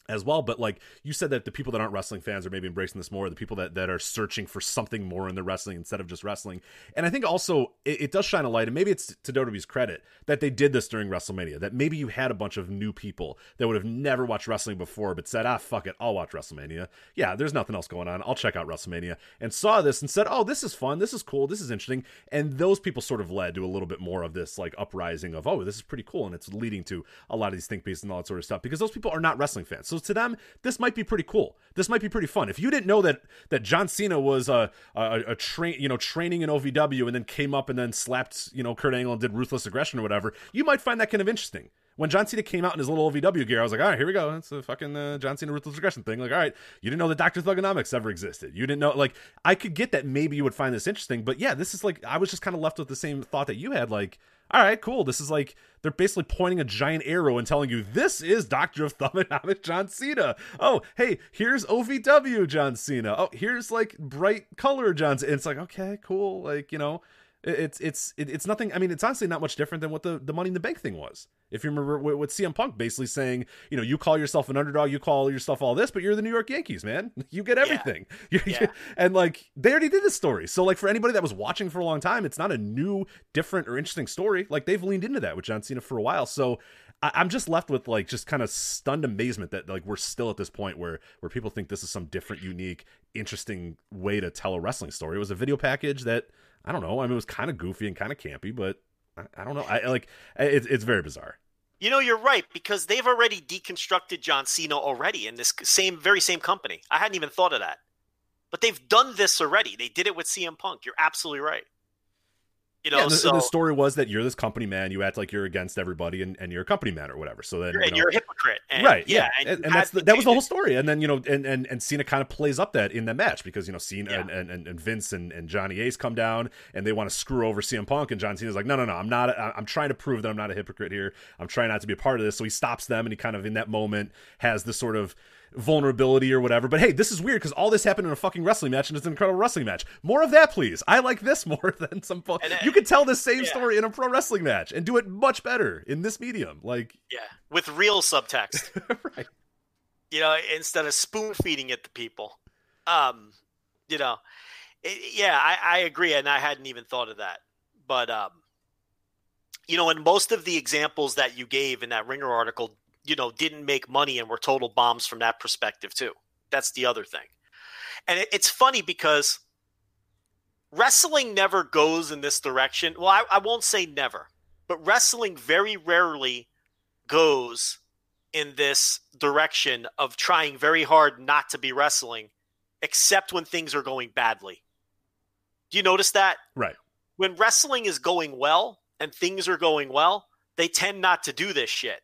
as well but like you said that the people that aren't wrestling fans are maybe embracing this more the people that, that are searching for something more in their wrestling instead of just wrestling. And i think also it, it does shine a light and maybe it's to wwe's credit that they did this during wrestlemania that maybe you had a bunch of new people that would have never watched wrestling before but said ah fuck it i'll watch wrestlemania. Yeah there's nothing else going on. I'll check out wrestlemania and saw this and said oh this is fun. This is cool. This is interesting. And those people sort of led to a little bit more of this like uprising of oh this is pretty cool and it's leading to a lot of these think pieces and all that sort of stuff because those people are not wrestling fans. So to them this might be pretty cool this might be pretty fun if you didn't know that that john cena was a a, a train you know training in ovw and then came up and then slapped you know kurt angle and did ruthless aggression or whatever you might find that kind of interesting when John Cena came out in his little OVW gear, I was like, all right, here we go. It's a fucking uh, John Cena ruthless aggression thing. Like, all right, you didn't know that Dr. Thuganomics ever existed. You didn't know, like, I could get that maybe you would find this interesting, but yeah, this is like, I was just kind of left with the same thought that you had. Like, all right, cool. This is like, they're basically pointing a giant arrow and telling you, this is Dr. of Thuganomics John Cena. Oh, hey, here's OVW John Cena. Oh, here's like bright color John Cena. It's like, okay, cool. Like, you know, it's it's it's nothing. I mean, it's honestly not much different than what the the Money in the Bank thing was. If you remember with, CM Punk basically saying, you know, you call yourself an underdog, you call yourself all this, but you're the New York Yankees, man. You get everything. You- Yeah. and like they already did this story. So like for anybody that was watching for a long time, it's not a new, different, or interesting story. Like they've leaned into that with John Cena for a while. So I, I'm just left with like just kind of stunned amazement that like we're still at this point where where people think this is some different, unique, interesting way to tell a wrestling story. It was a video package that I don't know. I mean, it was kind of goofy and kind of campy, but I, I don't know. I like it's it's very bizarre. You know, you're right because they've already deconstructed John Cena already in this same, very same company. I hadn't even thought of that, but they've done this already. They did it with CM Punk. You're absolutely right. You know, yeah, and the, so and the story was that you're this company man. You act like you're against everybody, and, and you're a company man or whatever. So then, you're, you know, you're a hypocrite, and, right? Yeah, and, and, and, that's the, that was the whole story. And then you know, and and, and Cena kind of plays up that in the match because you know Cena Yeah. and, and, and Vince and, and Johnny Ace come down and they want to screw over CM Punk, and John Cena's like, no, no, no, I'm not. I'm trying to prove that I'm not a hypocrite here. I'm trying not to be a part of this. So he stops them, and he kind of in that moment has this sort of vulnerability or whatever. But hey, this is weird because all this happened in a fucking wrestling match, and it's an incredible wrestling match. More of that, please. I like this more than some. Fo- And, uh, you could tell the same yeah. story in a pro wrestling match and do it much better in this medium. Like, yeah, with real subtext. right. you know, instead of spoon feeding it to people. Um, you know, it, yeah, I, I agree, and I hadn't even thought of that. But um, you know, and most of the examples that you gave in that Ringer article, you know, didn't make money and were total bombs from that perspective too. That's the other thing, and it, it's funny because wrestling never goes in this direction. Well, I, I won't say never, but wrestling very rarely goes in this direction of trying very hard not to be wrestling, except when things are going badly. Do you notice that? Right. When wrestling is going well and things are going well, they tend not to do this shit.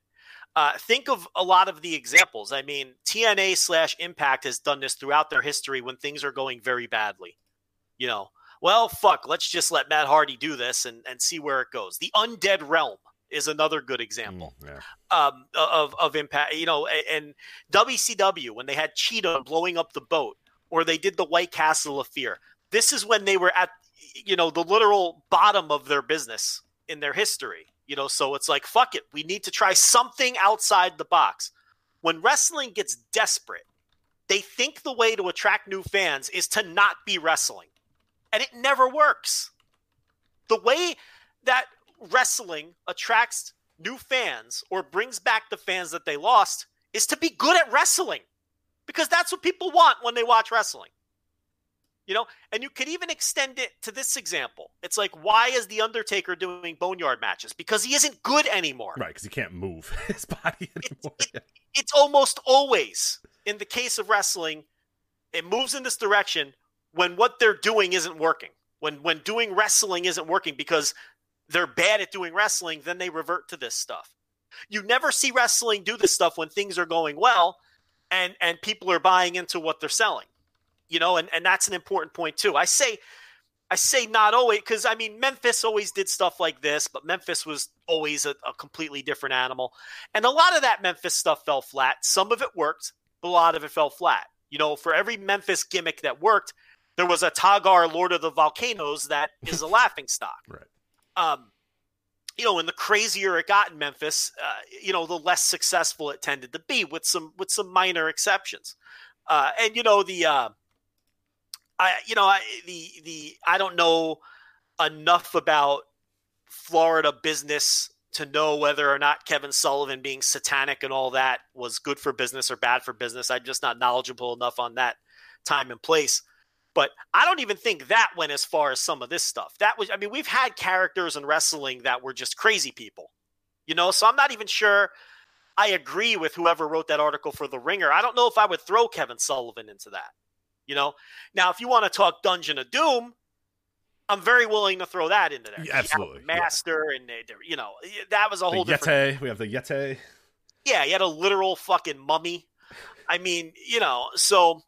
Uh, think of a lot of the examples. I mean, TNA slash Impact has done this throughout their history when things are going very badly. You know, well, fuck, let's just let Matt Hardy do this and, and see where it goes. The Undead Realm is another good example Mm, yeah. um, of of impact. You know, and WCW when they had Cheetah blowing up the boat, or they did the White Castle of Fear. This is when they were at you know the literal bottom of their business in their history. You know, so it's like fuck it, we need to try something outside the box. When wrestling gets desperate, they think the way to attract new fans is to not be wrestling, and it never works. The way that wrestling attracts new fans or brings back the fans that they lost is to be good at wrestling because that's what people want when they watch wrestling. You know, and you could even extend it to this example. It's like, why is The Undertaker doing boneyard matches? Because he isn't good anymore. Right, because he can't move his body anymore. it- It's almost always, in the case of wrestling, it moves in this direction when what they're doing isn't working. When when doing wrestling isn't working because they're bad at doing wrestling, then they revert to this stuff. You never see wrestling do this stuff when things are going well and and people are buying into what they're selling. You know, and, and that's an important point too. I say I say not always because I mean Memphis always did stuff like this, but Memphis was always a, a completely different animal. And a lot of that Memphis stuff fell flat. Some of it worked, but a lot of it fell flat. You know, for every Memphis gimmick that worked, there was a Tagar Lord of the Volcanoes that is a laughing stock. Right. Um, you know, and the crazier it got in Memphis, uh, you know, the less successful it tended to be, with some with some minor exceptions. Uh, and you know the, uh, I you know I, the the I don't know enough about Florida business to know whether or not Kevin Sullivan being satanic and all that was good for business or bad for business. I'm just not knowledgeable enough on that time and place. But I don't even think that went as far as some of this stuff. That was, I mean, we've had characters in wrestling that were just crazy people, you know. So I'm not even sure. I agree with whoever wrote that article for the Ringer. I don't know if I would throw Kevin Sullivan into that. You know, now if you want to talk Dungeon of Doom, I'm very willing to throw that into there. Yeah, absolutely, Master, and they, they- you know that was a The whole different. Yeti. We have the Yeti. Yeah, he had a literal fucking mummy. I mean, you know, so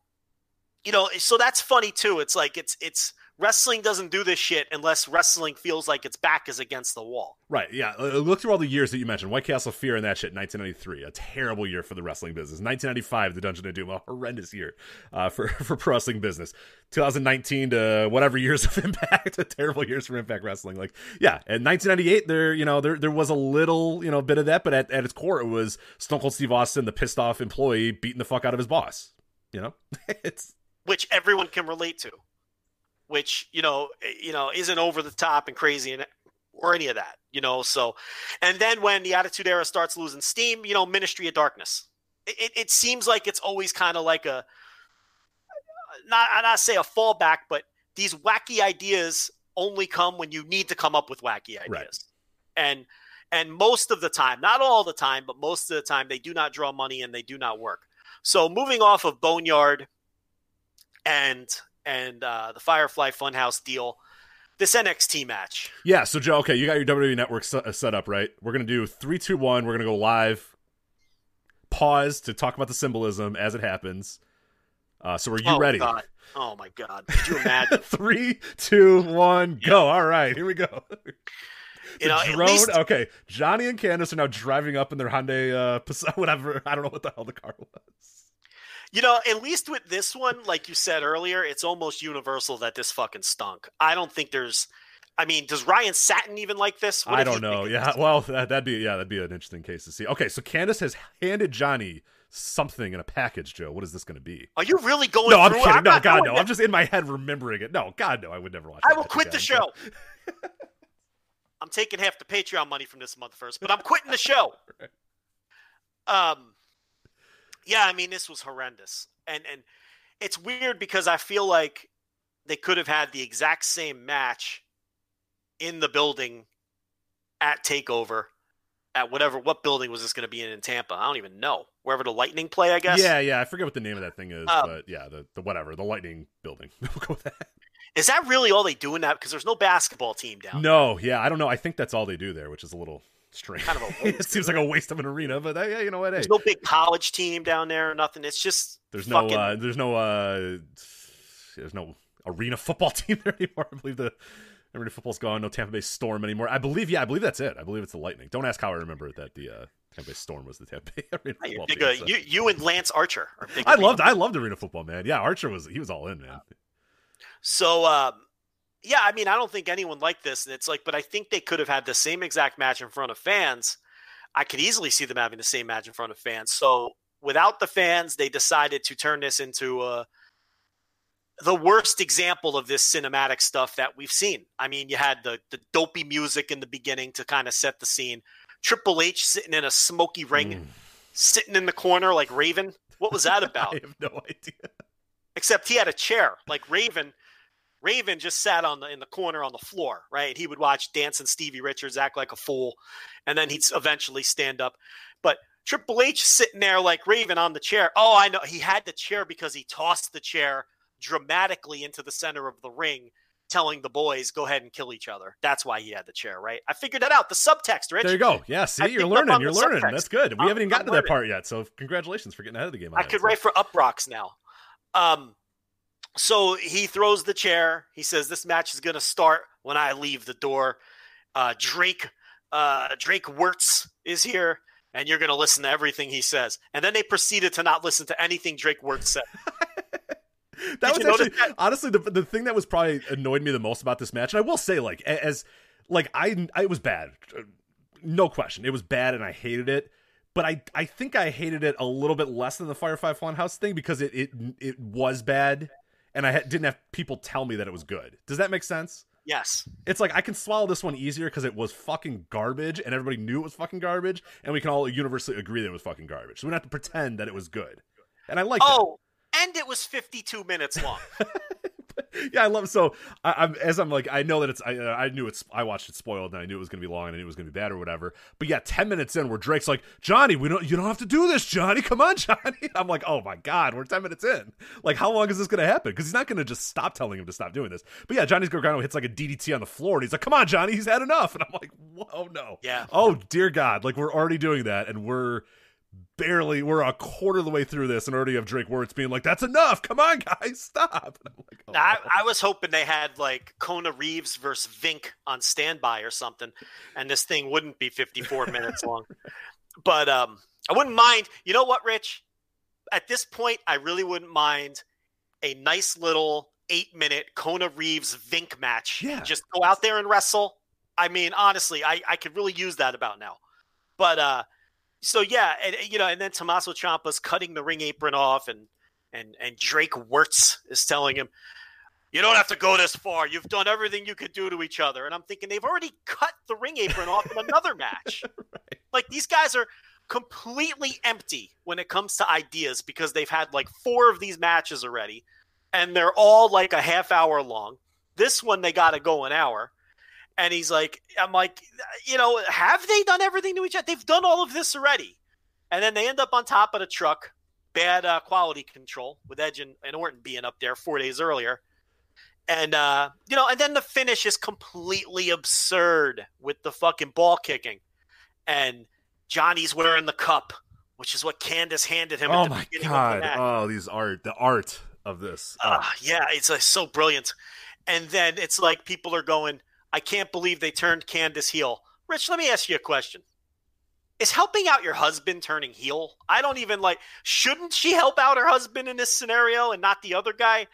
you know, so that's funny too. It's like it's it's wrestling doesn't do this shit unless wrestling feels like its back is against the wall. Right, yeah. Uh, Look through all the years that you mentioned. White Castle Fear and that shit, 1993. A terrible year for the wrestling business. 1995, the Dungeon of Doom, a horrendous year uh, for, for pro wrestling business. 2019 to whatever years of Impact, a terrible years for Impact Wrestling. Like, yeah, and 1998, there, you know, there there was a little, you know, bit of that, but at, at its core, it was Stone Cold Steve Austin, the pissed off employee, beating the fuck out of his boss. You know, it's which everyone can relate to, which you know, eh, you know, isn't over the top and crazy and or any of that, you know. So, and then when the Attitude Era starts losing steam, you know, Ministry of Darkness. It, it, it seems like it's always kind of like a not I not say a fallback, but these wacky ideas only come when you need to come up with wacky ideas, Right. and and most of the time, not all the time, but most of the time, they do not draw money and they do not work. So moving off of Boneyard and and uh, the Firefly Funhouse deal, this NXT match. Yeah, so Joe, okay, you got your WWE network set, set up, right? We're gonna do three, two, one. We're gonna go live. Pause to talk about the symbolism as it happens. Uh, so are you oh, ready? God. Oh my God! Could you imagine? three, two, one, go! All right, here we go. you know, drone. least Okay, Johnny and Candice are now driving up in their Hyundai, uh, whatever. I don't know what the hell the car was. You know, at least with this one, like you said earlier, it's almost universal that this fucking stunk. I don't think there's. I mean, does Ryan Satin even like this? What I don't know. Yeah, well, that, that'd be yeah, that'd be an interesting case to see. Okay, so Candice has handed Johnny something in a package. Joe, what is this going to be? Are you really going No, I'm kidding. no, not God, no. that. I'm just in my head remembering it. No, God, no. I would never watch. I will quit the show. I'm taking half the Patreon money from this month first, but I'm quitting the show. Um, yeah, I mean, this was horrendous, and and it's weird because I feel like they could have had the exact same match in the building at Takeover. At whatever, what building was this going to be in in Tampa? I don't even know. Wherever the Lightning play, I guess. Yeah, yeah. I forget what the name of that thing is, Um, but yeah, the, the whatever, the Lightning building. we'll go with that. Is that really all they do in that? Because there's no basketball team down. No, yeah, I don't know. I think that's all they do there, which is a little strange. Kind of a it seems like a waste of an arena, but yeah, you know what? Hey, There's no big college team down there or nothing. It's just there's no, uh, there's no, uh, there's no arena football team there anymore. I believe the arena football's gone. No Tampa Bay Storm anymore. I believe, yeah, I believe that's it. I believe it's the Lightning. Don't ask how I remember it. That the uh, Tampa Bay Storm was the Tampa Bay arena You're football big, team. uh, so- you, you and Lance Archer are big. I loved, I loved arena football, man. Yeah, Archer was, he was all in, man. So, um, yeah, I mean, I don't think anyone liked this, and it's like, but I think they could have had the same exact match in front of fans. I could easily see them having the same match in front of fans. So, without the fans, they decided to turn this into a the worst example of this cinematic stuff that we've seen. I mean, you had the the dopey music in the beginning to kind of set the scene. Triple H sitting in a smoky ring, Mm. sitting in the corner like Raven. What was that about? I have no idea. except he had a chair like raven raven just sat on the in the corner on the floor right he would watch dance and stevie richards act like a fool and then he'd eventually stand up but triple h sitting there like raven on the chair oh i know he had the chair because he tossed the chair dramatically into the center of the ring telling the boys go ahead and kill each other that's why he had the chair right i figured that out the subtext rich There you go. Yeah, see, I you're learning. You're learning. subtext. That's good. We I'm- haven't even I'm gotten to that part yet, so congratulations for getting ahead of the game. I could So- write for Uproxx now. Um, so he throws the chair. He says, "This match is going to start when I leave the door." Uh, Drake, uh, Drake Wuertz is here, and you're going to listen to everything he says. And then they proceeded to not listen to anything Drake Wuertz said. that Did was actually honestly the the thing that was probably annoyed me the most about this match, and I will say, like as like I I it was bad, no question, it was bad, and I hated it. But I I think I hated it a little bit less than the Firefly Funhouse thing because it it it was bad, and I ha- didn't have people tell me that it was good. Does that make sense? Yes, It's like I can swallow this one easier because it was fucking garbage, and everybody knew it was fucking garbage, and we can all universally agree that it was fucking garbage. So we don't have to pretend that it was good. And I like that. Oh, and it was 52 minutes long. yeah, I love. So I, I'm as I'm like, I know that it's. I, uh, I knew it's. I watched it spoiled, and I knew it was going to be long, and I knew it was going to be bad or whatever. But yeah, ten minutes in, where Drake's like, Johnny, we don't. You don't have to do this, Johnny. Come on, Johnny. I'm like, oh my god, we're ten minutes in. Like, how long is this going to happen? Because he's not going to just stop telling him to stop doing this. But yeah, Johnny's Gargano hits like a DDT on the floor, and he's like, come on, Johnny, he's had enough. And I'm like, whoa, no. Yeah. Oh dear God, like we're already doing that, and we're barely we're a quarter of the way through this and already have Drake Wuertz being like, "That's enough! Come on, guys, stop!" Like, oh, I. I was hoping they had like Kona Reeves versus Vink on standby or something, and this thing wouldn't be 54 minutes long. But um, I wouldn't mind. You know what, Rich? At this point, I really wouldn't mind a nice little eight minute Kona Reeves Vink match. Yeah. Just go out there and wrestle. I mean, honestly, I, I could really use that about now. But uh, so yeah, and eh, you know, and then Tommaso Ciampa's cutting the ring apron off, and and and Drake Wuertz is telling him, you don't have to go this far. You've done everything you could do to each other. And I'm thinking they've already cut the ring apron off in another match. right. Like these guys are completely empty when it comes to ideas because they've had like four of these matches already and they're all like a half hour long. This one they got to go an hour. And he's like, I'm like, you know, have they done everything to each other? They've done all of this already. And then they end up on top of the truck. Bad uh, quality control with Edge and, and Orton being up there four days earlier. And, uh, you know, and then the finish is completely absurd with the fucking ball kicking. And Johnny's wearing the cup, which is what Candice handed him. at Oh the my beginning of god! Oh, these art, the art of this. Oh. Ah, yeah, it's uh, so brilliant. And then it's like people are going, I can't believe they turned Candice heel. Rich, let me ask you a question. Is helping out your husband turning heel? I don't even like, shouldn't she help out her husband in this scenario and not the other guy?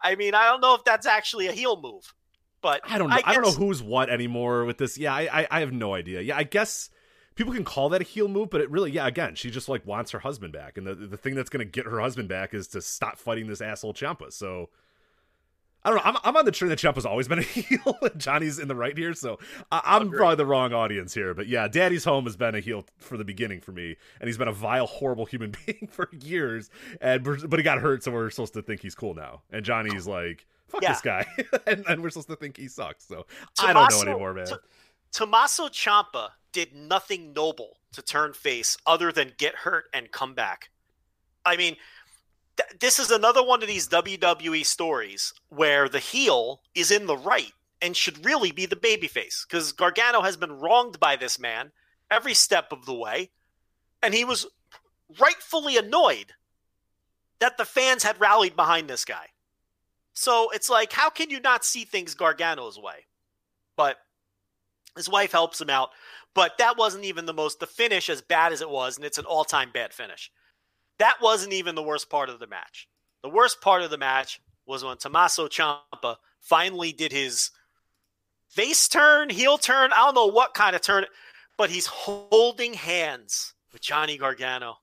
I mean, I don't know if that's actually a heel move, but I don't know. I, don't know who's what anymore with this. Yeah, I, I, I have no idea. Yeah, I guess people can call that a heel move, but it really, yeah, again, she just like wants her husband back, and the the thing that's gonna get her husband back is to stop fighting this asshole Ciampa. So. I don't know. I'm, I'm on the train that Ciampa's always been a heel. and Johnny's in the right here, so I, I'm Agreed. probably the wrong audience here. But yeah, Daddy's Home has been a heel for the beginning for me, and he's been a vile, horrible human being for years. And but he got hurt, so we're supposed to think he's cool now. And Johnny's oh. like, "Fuck Yeah. this guy," and, and we're supposed to think he sucks. So I don't know anymore, man. T- Tommaso Ciampa did nothing noble to turn face other than get hurt and come back. I mean, th- this is another one of these WWE stories where the heel is in the right and should really be the babyface because Gargano has been wronged by this man every step of the way, and he was rightfully annoyed that the fans had rallied behind this guy. So it's like, how can you not see things Gargano's way? But his wife helps him out. But that wasn't even the most, the finish, as bad as it was, and it's an all time bad finish. That wasn't even the worst part of the match. The worst part of the match was when Tommaso Ciampa finally did his face turn, heel turn. I don't know what kind of turn, but he's holding hands with Johnny Gargano.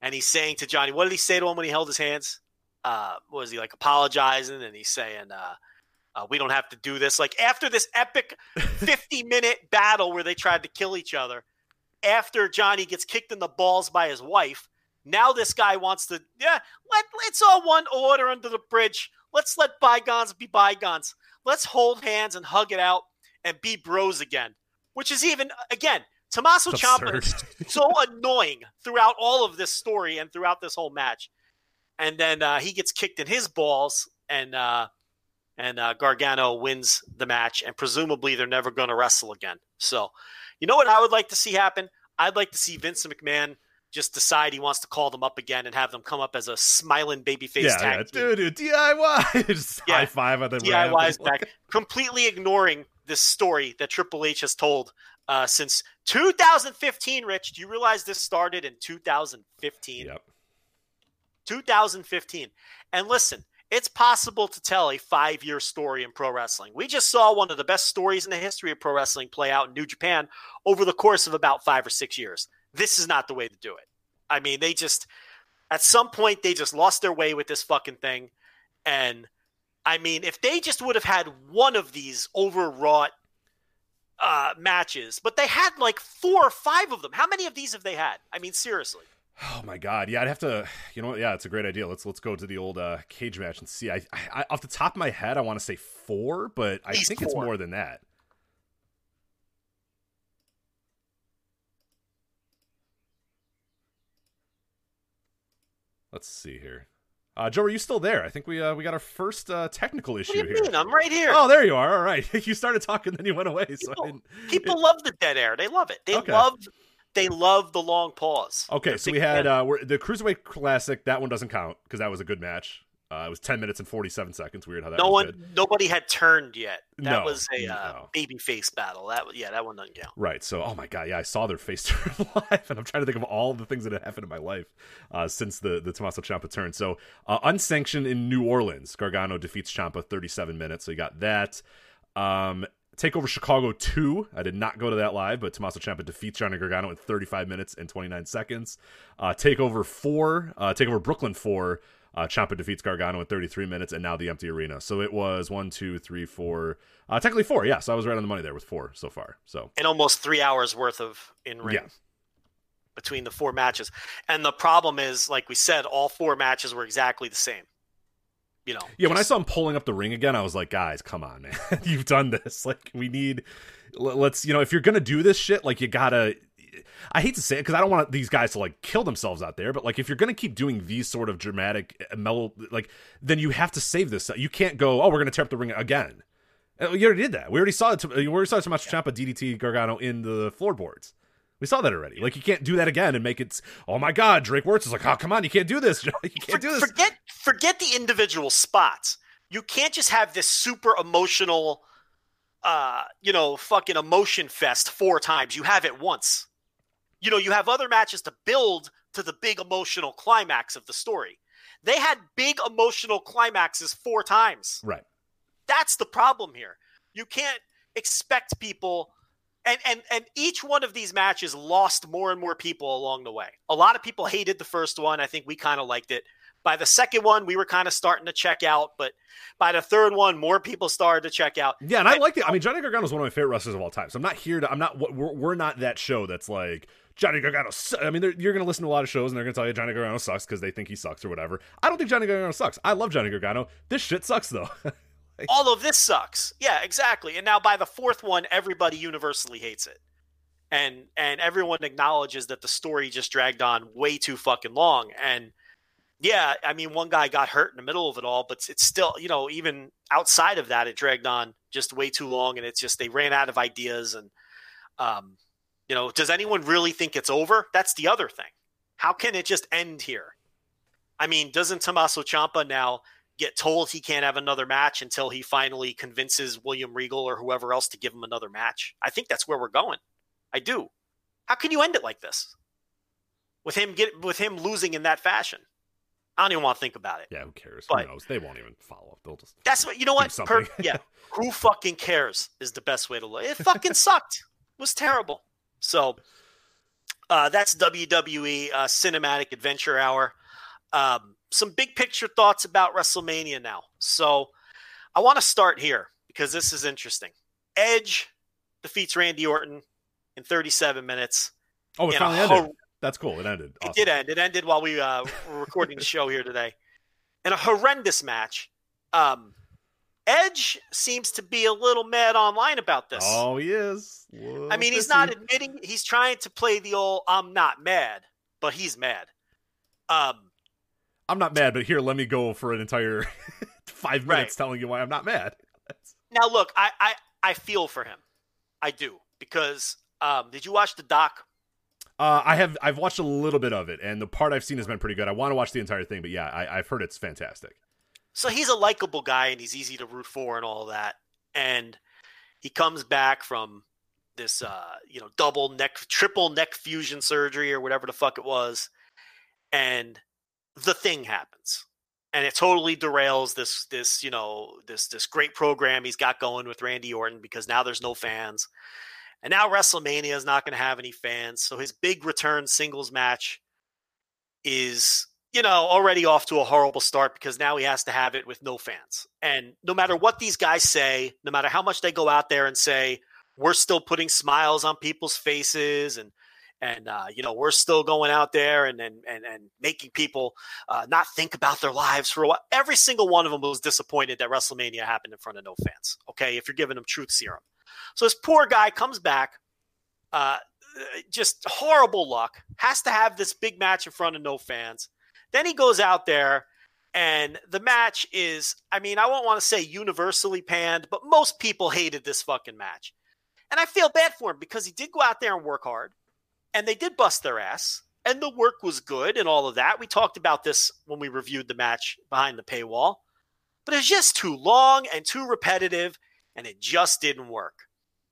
And he's saying to Johnny, what did he say to him when he held his hands? Uh, was he like apologizing? And he's saying, uh, uh, we don't have to do this. Like after this epic 50 minute battle where they tried to kill each other, after Johnny gets kicked in the balls by his wife, now this guy wants to, yeah, let, it's all one order under the bridge. Let's let bygones be bygones. Let's hold hands and hug it out and be bros again. Which is even, again, Tommaso Ciampa is so annoying throughout all of this story and throughout this whole match. And then uh, he gets kicked in his balls, and uh, and uh, Gargano wins the match, and presumably they're never going to wrestle again. So, you know what I would like to see happen? I'd like to see Vince McMahon just decide he wants to call them up again and have them come up as a smiling babyface yeah, tag yeah, dude, DIY, just Yeah. high five on the DIY is back, completely ignoring this story that Triple H has told uh, since 2015. Rich, do you realize this started in 2015? Yep. 2015. And listen, it's possible to tell a five year story in pro wrestling. We just saw one of the best stories in the history of pro wrestling play out in New Japan over the course of about five or six years. This is not the way to do it. I mean, they just, at some point, they just lost their way with this fucking thing. And I mean, if they just would have had one of these overwrought uh, matches, but they had like four or five of them. How many of these have they had? I mean, seriously. Oh my god, yeah, I'd have to. You know what? Yeah, it's a great idea. Let's let's go to the old uh, cage match and see. I, I off the top of my head, I want to say four, but I think it's more than that. Let's see here. Uh, Joe, are you still there? I think we uh, we got our first uh, technical issue What do you here. mean? I'm right here. Oh, there you are. All right, you started talking, then you went away. So I People- didn't. People love the dead air. They love it. They Okay. love they love the long pause. Okay, They're so we had uh, we're, the cruiserweight classic. That one doesn't count because that was a good match. Uh, it was ten minutes and forty seven seconds. Weird how that no one good. nobody had turned yet. That No, was a uh, baby face battle. That was- yeah, that one doesn't count. Right. So, oh my god, yeah, I saw their face turn live, and I'm trying to think of all the things that have happened in my life uh, since the the Tommaso Ciampa turn. So, uh, unsanctioned in New Orleans, Gargano defeats Ciampa 37 minutes. So you got that. Um, Takeover Chicago 2. I did not go to that live, but Tommaso Ciampa defeats Johnny Gargano in 35 minutes and 29 seconds. Uh, Takeover 4. Uh, Takeover Brooklyn 4. Uh, Ciampa defeats Gargano in 33 minutes, and now the empty arena. So it was one, two, three, four. Uh, technically four. Yeah, so I was right on the money there with four so far. So and almost three hours worth of in ring Yeah. between the four matches. And the problem is, like we said, all four matches were exactly the same. You know, yeah, when I saw him pulling up the ring again, I was like, guys, come on, man, you've done this. Like we need. Let's you know if you're gonna do this shit, like you gotta. I hate to say it because I don't want these guys to like kill themselves out there, but like if you're gonna keep doing these sort of dramatic, uh, mellow, like then you have to save this. You can't go, oh, we're gonna tear up the ring again. You already did that. We already saw it. We already saw Tommaso Ciampa DDT Gargano in the floorboards. We saw that already. Like you can't do that again and make it. Oh my God, Drake Wuertz is like, oh come on, you can't do this. You can't do this. Forget forget the individual spots. You can't just have this super emotional, uh, you know, fucking emotion fest four times. You have it once. You know, you have other matches to build to the big emotional climax of the story. They had big emotional climaxes four times. Right. That's the problem here. You can't expect people and and and each one of these matches lost more and more people along the way. A lot of people hated the first one. I think we kind of liked it. By the second one, we were kind of starting to check out, but by the third one, more people started to check out. Yeah, and I like it. I mean, Johnny Gargano is one of my favorite wrestlers of all time. So I'm not here to. I'm not. We're, we're not that show that's like Johnny Gargano. Su-. I mean, you're going to listen to a lot of shows and they're going to tell you Johnny Gargano sucks because they think he sucks or whatever. I don't think Johnny Gargano sucks. I love Johnny Gargano. This shit sucks though. All of this sucks. Yeah, exactly. And now by the fourth one, everybody universally hates it. And and everyone acknowledges that the story just dragged on way too fucking long. And yeah, I mean, one guy got hurt in the middle of it all, but it's still, you know, even outside of that, it dragged on just way too long. And it's just they ran out of ideas. And um, you know, does anyone really think it's over? That's the other thing. How can it just end here? I mean, doesn't Tommaso Ciampa now get told he can't have another match until he finally convinces William Regal or whoever else to give him another match. I think that's where we're going. I do. How can you end it like this? With him get with him losing in that fashion. I don't even want to think about it. yeah, who cares? But- who knows? They won't even follow up. They'll just. That's what you know what? Per- yeah. Who fucking cares is the best way to look. It fucking sucked. It was terrible. So uh, that's WWE uh, Cinematic Adventure Hour. Um, some big picture thoughts about WrestleMania now. So I want to start here because this is interesting. Edge defeats Randy Orton in 37 minutes. Oh, it finally hor- ended. That's cool. It ended. It did end. It ended while we uh, were recording the show here today. In a horrendous match. Um, Edge seems to be a little mad online about this. Oh, he is. I mean, he's not admitting he's trying to play the old "I'm not mad," but he's mad. Um, I'm not mad, but here, let me go for an entire five Right. minutes telling you why I'm not mad. now look, I, I I feel for him, I do because um, did you watch the doc? Uh, I have I've watched a little bit of it, and the part I've seen has been pretty good. I want to watch the entire thing, but yeah, I, I've heard it's fantastic. So he's a likable guy and he's easy to root for and all that. And he comes back from this, uh, you know, double neck, triple neck fusion surgery or whatever the fuck it was, and the thing happens, and it totally derails this, this, you know, this this great program he's got going with Randy Orton because now there's no fans, and now WrestleMania is not going to have any fans. So his big return singles match is you know, already off to a horrible start because now he has to have it with no fans. And no matter what these guys say, no matter how much they go out there and say, we're still putting smiles on people's faces and and uh, you know we're still going out there and and and, and making people uh, not think about their lives for a while. Every single one of them was disappointed that WrestleMania happened in front of no fans. Okay, if you're giving them truth serum, so this poor guy comes back, uh, just horrible luck, has to have this big match in front of no fans. Then he goes out there, and the match is, I mean, I won't want to say universally panned, but most people hated this fucking match. And I feel bad for him because he did go out there and work hard, and they did bust their ass, and the work was good and all of that. We talked about this when we reviewed the match behind the paywall, but it's just too long and too repetitive, and it just didn't work.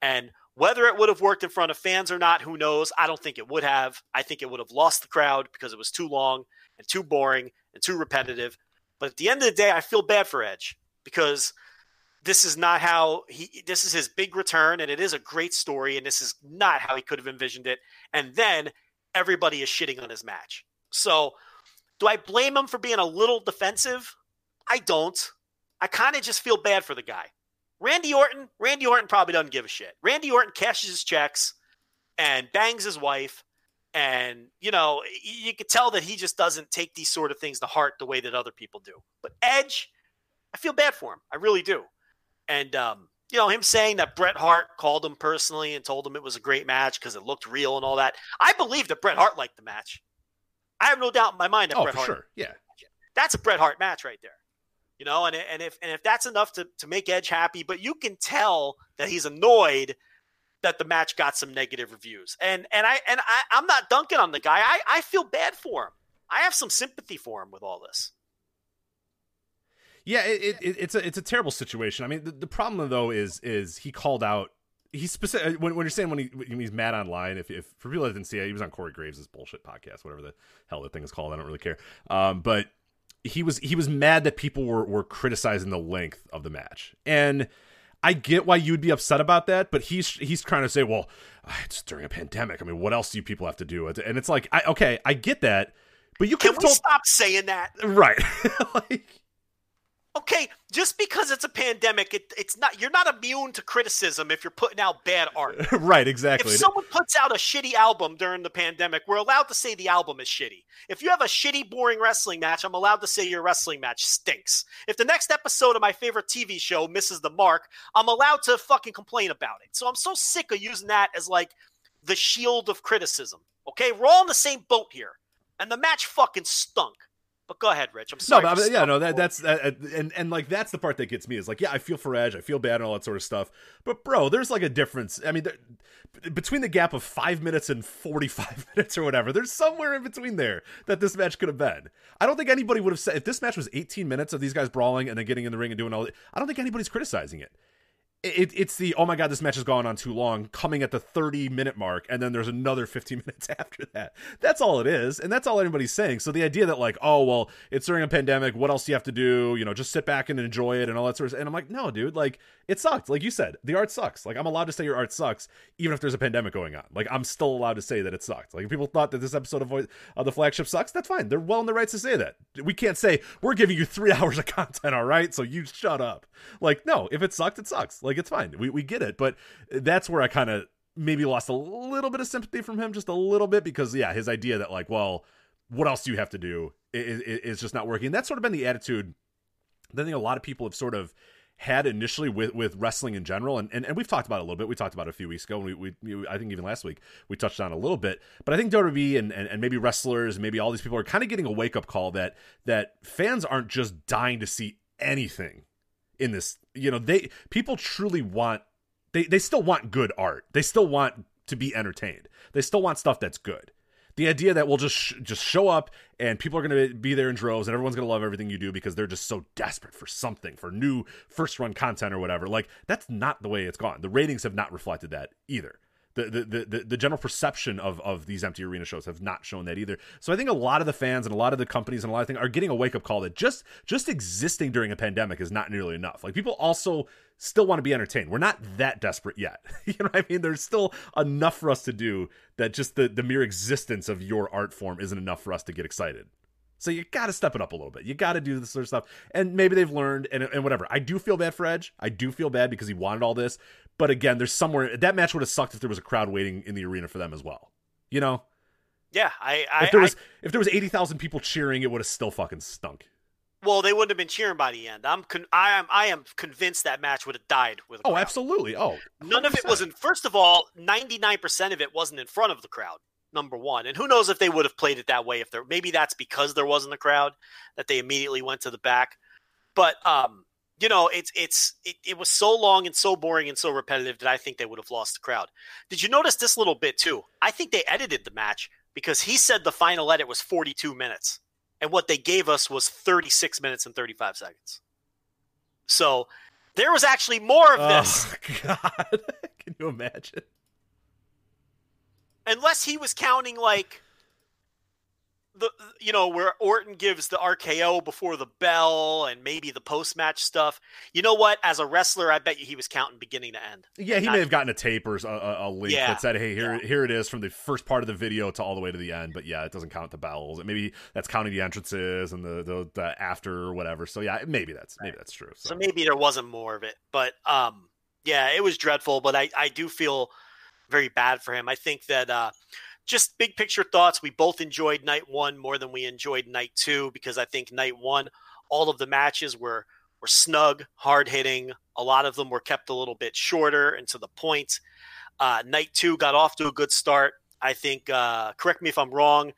And whether it would have worked in front of fans or not, who knows? I don't think it would have. I think it would have lost the crowd because it was too long and too boring and too repetitive. But at the end of the day, I feel bad for Edge because this is not how he this is his big return and it is a great story and this is not how he could have envisioned it. And then everybody is shitting on his match. So Do I blame him for being a little defensive? I don't. I kind of just feel bad for the guy. Randy Orton, Randy Orton probably doesn't give a shit. Randy Orton cashes his checks and bangs his wife. And, you know, you could tell that he just doesn't take these sort of things to heart the way that other people do. But Edge, I feel bad for him. I really do. And, um, you know, him saying that Bret Hart called him personally and told him it was a great match because it looked real and all that. I believe that Bret Hart liked the match. I have no doubt in my mind that Oh, Bret for Hart. sure. Yeah. That's a Bret Hart match right there. You know, and and if and if that's enough to to make Edge happy, but you can tell that he's annoyed that the match got some negative reviews. And and I and I, I'm not dunking on the guy. I I feel bad for him. I have some sympathy for him with all this. Yeah, it, it, it's a it's a terrible situation. I mean, the, the problem though is is he called out. He's specific when, when you're saying when, he, when he's mad online. If, if for people that didn't see it, he was on Corey Graves' bullshit podcast, whatever the hell that thing is called. I don't really care. Um, but he was he was mad that people were were criticizing the length of the match, and I get why you'd be upset about that. But he's he's trying to say, well, ah, it's during a pandemic. I mean, what else do you people have to do? And it's like, I, okay, I get that, but you Can we told stop saying that? right. like, Okay, just because it's a pandemic, it, it's not. You're not immune to criticism if you're putting out bad art. right, exactly. If someone puts out a shitty album during the pandemic, we're allowed to say the album is shitty. If you have a shitty, boring wrestling match, I'm allowed to say your wrestling match stinks. If the next episode of my favorite TV show misses the mark, I'm allowed to fucking complain about it. So I'm so sick of using that as like the shield of criticism. Okay, we're all in the same boat here, and the match fucking stunk. But go ahead, Rich. I'm sorry. No, but, for I mean, yeah, no, that that's uh, and and like that's the part that gets me is like, yeah, I feel for Edge, I feel bad and all that sort of stuff. But bro, there's like a difference. I mean, there, between the gap of five minutes and forty five minutes or whatever, there's somewhere in between there that this match could have been. I don't think anybody would have said if this match was 18 minutes of these guys brawling and then getting in the ring and doing all. I don't think anybody's criticizing it. It, it's the oh my god this match has gone on too long coming at the 30 minute mark and then there's another 15 minutes after that. That's all it is and that's all anybody's saying. So the idea that like oh well it's during a pandemic what else do you have to do? You know just sit back and enjoy it and all that sort of and i'm like no dude like it sucked like you said the art sucks. Like i'm allowed to say your art sucks even if there's a pandemic going on. Like i'm still allowed to say that it sucked. Like if people thought that this episode of, of the flagship sucks that's fine. They're well in the rights to say that. We can't say we're giving you three hours of content all right? So you shut up. Like no if it sucked it sucks. Like it's fine. We, we get it but that's where i kind of maybe lost a little bit of sympathy from him just a little bit because yeah his idea that like well what else do you have to do? Is, is just not working. And that's sort of been the attitude i think a lot of people have sort of had initially with with wrestling in general and, and and we've talked about it a little bit. We talked about it a few weeks ago and we, we i think even last week we touched on a little bit. But i think wwe and, and, and maybe wrestlers maybe all these people are kind of getting a wake-up call that that fans aren't just dying to see anything in this you know they people truly want they they still want good art. They still want to be entertained. They still want stuff that's good the idea that we'll just sh- just show up and people are going to be there in droves and everyone's going to love everything you do because they're just so desperate for something for new first run content or whatever. Like that's not the way it's gone. The ratings have not reflected that either the, the, the, the general perception of, of these empty arena shows have not shown that either. So I think a lot of the fans and a lot of the companies and a lot of things are getting a wake up call that just just existing during a pandemic is not nearly enough. Like people also still want to be entertained. We're not that desperate yet. you know what I mean? There's still enough for us to do that just the, the mere existence of your art form isn't enough for us to get excited. So you got to step it up a little bit. You got to do this sort of stuff. And maybe they've learned and, and whatever. I do feel bad for Edge. I do feel bad because he wanted all this. But again, there's somewhere that match would have sucked if there was a crowd waiting in the arena for them as well. You know? Yeah, I, I if there was I, if there was 80,000 people cheering, it would have still fucking stunk. well, they wouldn't have been cheering by the end. I'm con- I am I am convinced that match would have died with. A Oh, crowd. absolutely. Oh. None of it was in. First of all, ninety nine percent of it wasn't in front of the crowd. Number one, and who knows if they would have played it that way if there. Maybe that's because there wasn't a crowd that they immediately went to the back. But um, you know, it's it's it, it was so long and so boring and so repetitive that I think they would have lost the crowd. Did you notice this little bit too? I think they edited the match because he said the final edit was forty two minutes, and what they gave us was thirty six minutes and thirty five seconds. So there was actually more of this. Oh, God. Can you imagine? unless he was counting like the you know where Orton gives the RKO before the bell and maybe the post match stuff. You know what? As a wrestler, I bet you he was counting beginning to end. Yeah, he Not- may have gotten a tape or a, a, link Yeah, that said, "Hey, here, yeah. here it is from the first part of the video to all the way to the end." But yeah, it doesn't count the bells. And maybe that's counting the entrances and the the, the after or whatever. So yeah, maybe that's maybe that's true. So maybe there wasn't more of it, but um, yeah, it was dreadful. But I I do feel very bad for him. I think that uh, just big picture thoughts. We both enjoyed night one more than we enjoyed night two because I think night one, all of the matches were were snug, hard hitting. A lot of them were kept a little bit shorter and to the point. Uh, night two got off to a good start. I think. Uh, correct me if I'm wrong,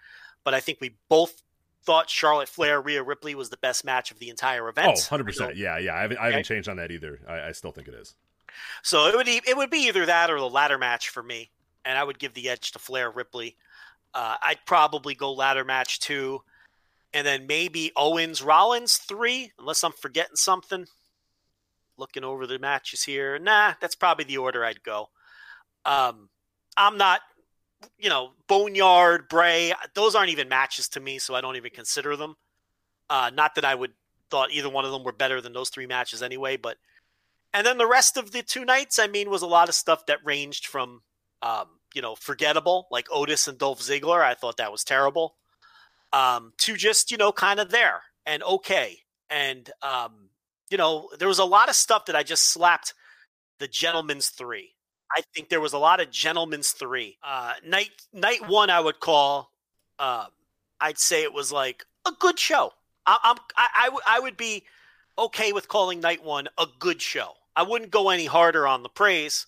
but I think we both thought Charlotte Flair Rhea Ripley was the best match of the entire event. oh, 100 percent. Yeah, yeah. I haven't, I haven't Okay. changed on that either. I, I still think it is. So it would e- it would be either that or the ladder match for me, and I would give the edge to Flair Ripley. Uh, I'd probably go ladder match two, and then maybe Owens Rollins three, unless I'm forgetting something. Looking over the matches here, nah, that's probably the order I'd go. Um, I'm not, you know, Boneyard, Bray, those aren't even matches to me, so I don't even consider them. Uh, not that I would thought either one of them were better than those three matches anyway, but and then the rest of the two nights, I mean, was a lot of stuff that ranged from, um, you know, forgettable, like Otis and Dolph Ziggler. I thought that was terrible. Um, to just, you know, kind of there and okay. And, um, you know, there was a lot of stuff that I just slapped the gentleman's three. I think there was a lot of gentleman's three. Uh, night night one, I would call. Um, I'd say it was like a good show. I, I'm I, I, w- I would be okay with calling night one a good show. I wouldn't go any harder on the praise,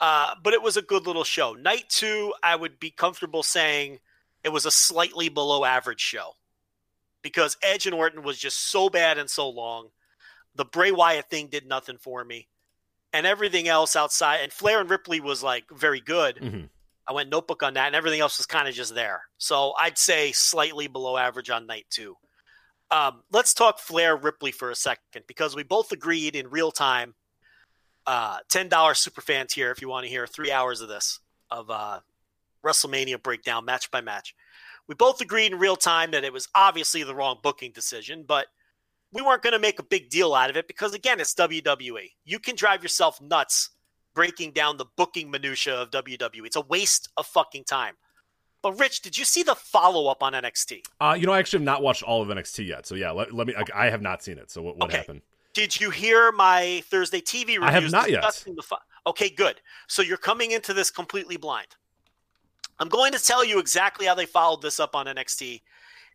uh, but it was a good little show. Night two, I would be comfortable saying it was a slightly below average show because Edge and Orton was just so bad and so long. The Bray Wyatt thing did nothing for me, and everything else outside. And Flair and Ripley was like very good. Mhm. I went notebook on that, and everything else was kind of just there. So I'd say slightly below average on night two. Um, let's talk Flair Ripley for a second because we both agreed in real time. Uh, Ten dollar super fan tier if you want to hear three hours of this of uh, WrestleMania breakdown match by match. We both agreed in real time that it was obviously the wrong booking decision, but we weren't going to make a big deal out of it because again, it's WWE. You can drive yourself nuts breaking down the booking minutia of WWE. It's a waste of fucking time. But Rich, did you see the follow up on NXT? Uh, you know, I actually have not watched all of NXT yet. So yeah, let, let me. I, I have not seen it. So what, what Okay. happened? Did you hear my Thursday TV reviews? I have not yet. discussing The fo- okay, good. So you're coming into this completely blind. I'm going to tell you exactly how they followed this up on NXT,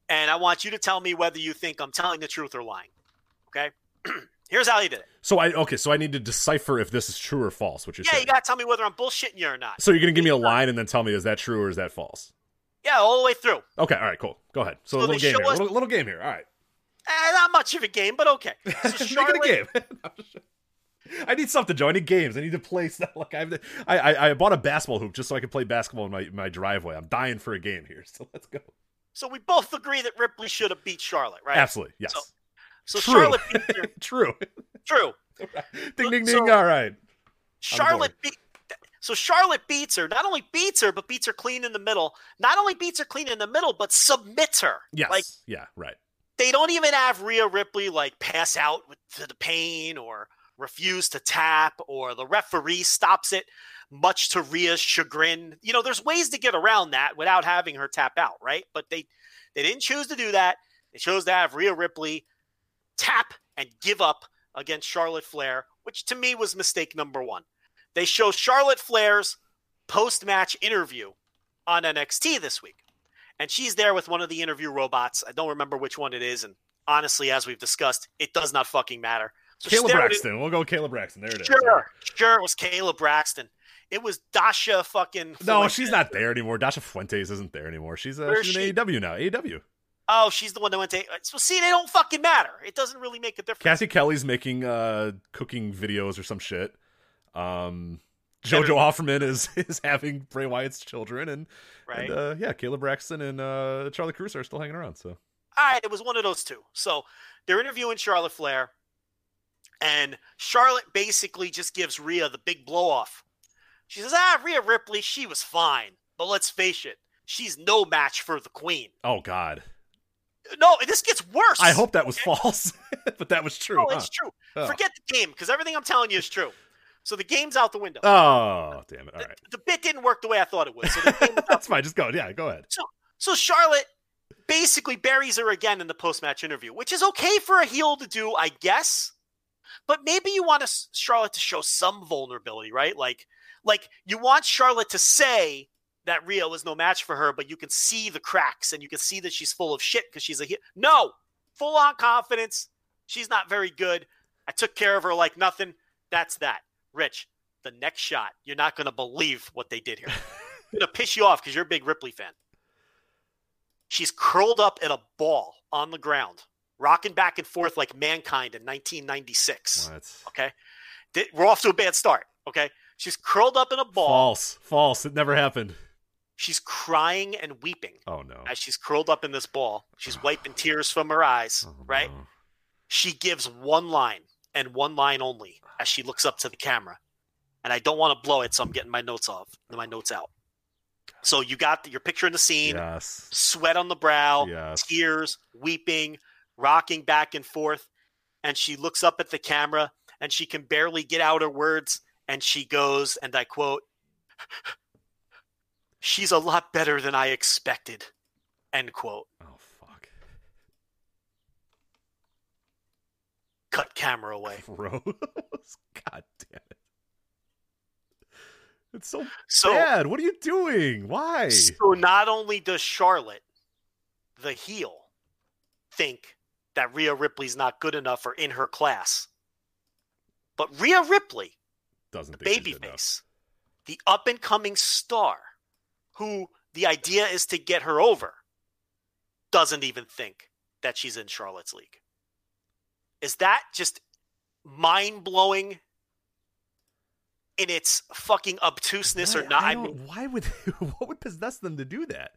and I want you to tell me whether you think I'm telling the truth or lying. Okay? Here's how they did it. So I okay. So I need to decipher if this is true or false. Which you're Yeah, saying. you got to tell me whether I'm bullshitting you or not. so you're gonna give me a line and then tell me is that true or is that false? Yeah, all the way through. Okay. All right. Cool. Go ahead. So, So a little game here. us- Little, little game here. All right. Eh, not much of a game, but okay. So Make it a game. I need something, Joe. I need games. I need to play stuff. Like I, have, I, I, I bought a basketball hoop just so I can play basketball in my, my driveway. I'm dying for a game here, so let's go. So we both agree that Ripley should have beat Charlotte, right? Absolutely, yes. So- So True. Charlotte beat her. True. True. ding, ding, ding. So- All right. Charlotte beat. So Charlotte beats her. Not only beats her, but beats her clean in the middle. Not only beats her clean in the middle, but submits her. Yes. Like yeah. Right. They don't even have Rhea Ripley like pass out to the pain or refuse to tap, or the referee stops it, much to Rhea's chagrin. You know, there's ways to get around that without having her tap out, right? But they they didn't choose to do that. They chose to have Rhea Ripley tap and give up against Charlotte Flair, which to me was mistake number one. They show Charlotte Flair's post match interview on NXT this week. And she's there with one of the interview robots. I don't remember which one it is. And honestly, as we've discussed, it does not fucking matter. So Kayla Braxton. We'll go Kayla Braxton. There it is. Sure, sure, it was Kayla Braxton. It was Dasha fucking. No, Fuentes. she's not there anymore. Dasha Fuentes isn't there anymore. She's, uh, she's she? in AEW now. AEW. Oh, she's the one that went to. So see, they don't fucking matter. It doesn't really make a difference. Cassie Kelly's making uh, cooking videos or some shit. Um, JoJo Offerman is is having Bray Wyatt's children, and, Right. and uh, yeah, Kayla Braxton and uh, Charlie Cruz are still hanging around. So All right, it was one of those two. So they're interviewing Charlotte Flair, and Charlotte basically just gives Rhea the big blow off. She says, "Ah, Rhea Ripley, she was fine, but let's face it, she's no match for the queen. Oh God. No, this gets worse. I hope that was false, but that was true. No, huh? it's true. Oh. Forget the game because everything I'm telling you is true. So the game's out the window. Oh damn it! All the, right, the bit didn't work the way I thought it would. So the that's fine. Just go. Yeah, go ahead. So, so Charlotte basically buries her again in the post-match interview, which is okay for a heel to do, I guess. But maybe you want to, Charlotte to show some vulnerability, right? Like, like you want Charlotte to say that Rio is no match for her, but you can see the cracks and you can see that she's full of shit because she's a heel. No, full on confidence. She's not very good. I took care of her like nothing. That's that. Rich, the next shot, you're not going to believe what they did here. going to piss you off because you're a big Ripley fan. She's curled up in a ball on the ground, rocking back and forth like mankind in 1996. What? Okay. We're off to a bad start. Okay. She's curled up in a ball. False. False. It never happened. She's crying and weeping Oh no. as she's curled up in this ball. She's wiping tears from her eyes, Oh, right? no. She gives one line and one line only as she looks up to the camera. And I don't want to blow it, so I'm getting my notes off, my notes out. So you got your picture in the scene, Yes. sweat on the brow, Yes. tears, weeping, rocking back and forth. And she looks up at the camera and she can barely get out her words. And she goes, and I quote, She's a lot better than I expected. End quote. Oh fuck. Cut camera away. Gross. God damn it. It's so So, bad. What are you doing? Why? so not only does Charlotte, the heel, think that Rhea Ripley's not good enough or in her class, but Rhea Ripley Doesn't good babyface, the up and coming star, who the idea is to get her over, doesn't even think that she's in Charlotte's league. Is that just mind blowing in its fucking obtuseness or not? I I mean, why would what would possess them to do that?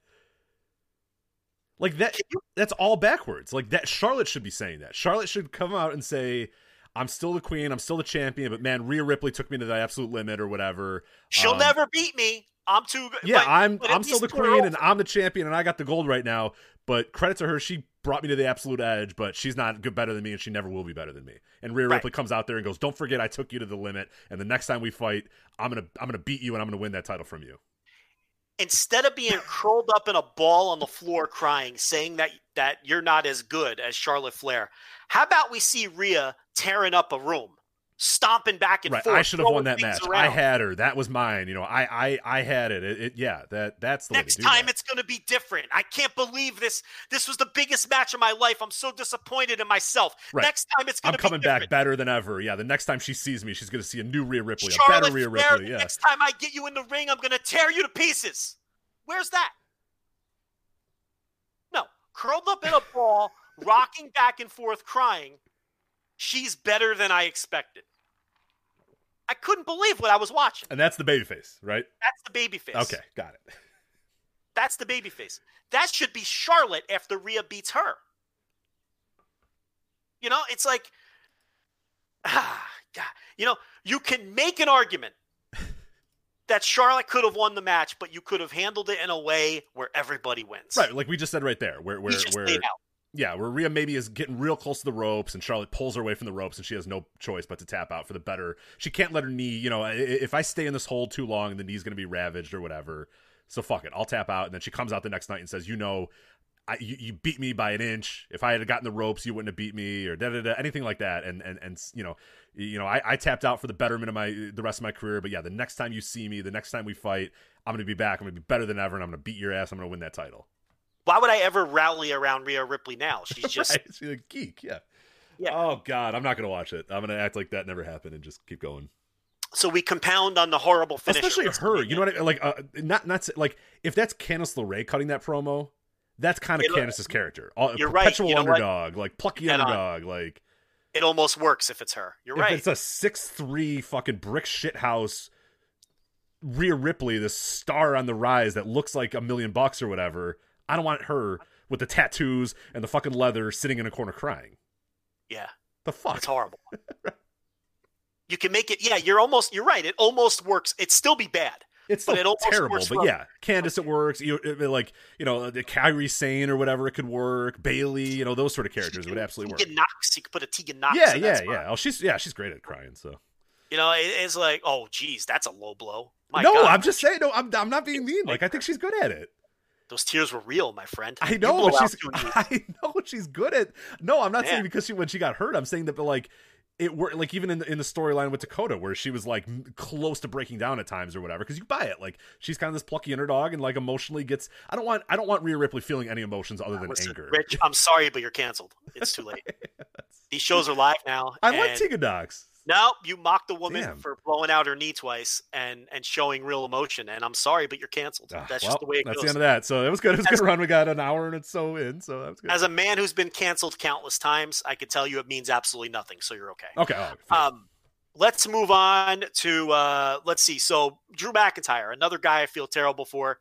Like that you, that's all backwards. Like that Charlotte should be saying that. Charlotte should come out and say I'm still the queen, I'm still the champion, but man, Rhea Ripley took me to the absolute limit or whatever. she'll Um, never beat me. I'm too good. Yeah, but- I'm but I'm still the queen and. I'm the champion and I got the gold right now. But credit to her, she brought me to the absolute edge, but she's not good better than me and she never will be better than me. And Rhea Right. Ripley comes out there and goes, "Don't forget I took you to the limit and the next time we fight, I'm going to I'm to beat you and I'm going to win that title from you." instead of being curled up in a ball on the floor crying, saying that that you're not as good as Charlotte Flair, how about we see Rhea tearing up a room, stomping back and Right, forth? I should have won that match. around? I had her. That was mine. You know, I I I had it. It, it yeah, that that's the way Next time that. it's going to be different. I can't believe this. This was the biggest match of my life. I'm so disappointed in myself. Right. Next time it's going to. I'm be coming back better than ever. Yeah, the next time she sees me, she's going to see a new Rhea Ripley, a better Rhea Ripley. the Yeah. next time I get you in the ring, I'm going to tear you to pieces. Where's that? No, curled up in a ball, rocking back and forth, crying. She's better than I expected. I couldn't believe what I was watching. And that's the babyface, right? That's the babyface. Okay, got it. That's the babyface. That should be Charlotte after Rhea beats her. You know, it's like, ah, God. You know, you can make an argument that Charlotte could have won the match, but you could have handled it in a way where everybody wins. Right, like we just said right there, where where where. Yeah, where Rhea maybe is getting real close to the ropes, and Charlotte pulls her away from the ropes, and she has no choice but to tap out for the better. She can't let her knee, you know, if I stay in this hold too long, the knee's going to be ravaged or whatever. So fuck it, I'll tap out, and then she comes out the next night and says, you know. I, you, you beat me by an inch. If I had gotten the ropes, you wouldn't have beat me, or da da da, anything like that. And and and you know, you know, I, I tapped out for the betterment of my the rest of my career. But yeah, the next time you see me, the next time we fight, I'm gonna be back. I'm gonna be better than ever, and I'm gonna beat your ass. I'm gonna win that title. Why would I ever rally around Rhea Ripley now? She's just right. She's a geek, yeah. Yeah. Oh God, I'm not gonna watch it. I'm gonna act like that never happened and just keep going. so we compound on the horrible finish. Especially her. You know what I mean? Like, uh, not not like if that's Candice LeRae cutting that promo, that's kind of You know- Candice's character. All, You're right. perpetual You know underdog, like plucky on. underdog, like It almost works if it's her. You're if right. it's a six three fucking brick shit house. Rhea Ripley, this star on the rise that looks like a million bucks or whatever. I don't want her with the tattoos and the fucking leather sitting in a corner crying. yeah. The fuck? It's horrible. you can make it. Yeah, you're almost. You're right. It almost works. It'd still be bad, It's But still it almost terrible, but yeah, Candice it works. You it- it- like you know the Kairi Sane or whatever it could work. Bayley, you know those sort of characters would absolutely work. Tegan Nox. You could put a Tegan Nox. Yeah, yeah, yeah. Oh, she's yeah, she's great at crying. So You know, it, it's like, oh, geez, that's a low blow. My no, God, I'm just saying. No, I'm I'm not being mean. Like I think she's good at it. Those tears were real, my friend. I know, she's. I know she's good at. No, I'm not Yeah. saying because she when she got hurt. I'm saying that, but like it worked. Like even in the, in the storyline with Dakota, where she was like m- close to breaking down at times or whatever. Because you buy it. Like she's kind of this plucky underdog and like emotionally gets. I don't want. I don't want Rhea Ripley feeling any emotions other ah, than Listen, anger. Rich, I'm sorry, but you're canceled. It's too late. These shows are live now. I like and- Tegan Nox. No, you mocked the woman Damn. for blowing out her knee twice and and showing real emotion, and I'm sorry, but you're canceled. Ah, that's well, just the way it that's goes. the end of that. So it was good. It was a As- good run. We got an hour and it's so in. So that was good. As a man who's been canceled countless times, I can tell you it means absolutely nothing. So you're okay. okay. all right. Um, let's move on to uh, let's see. So Drew McIntyre, another guy I feel terrible for.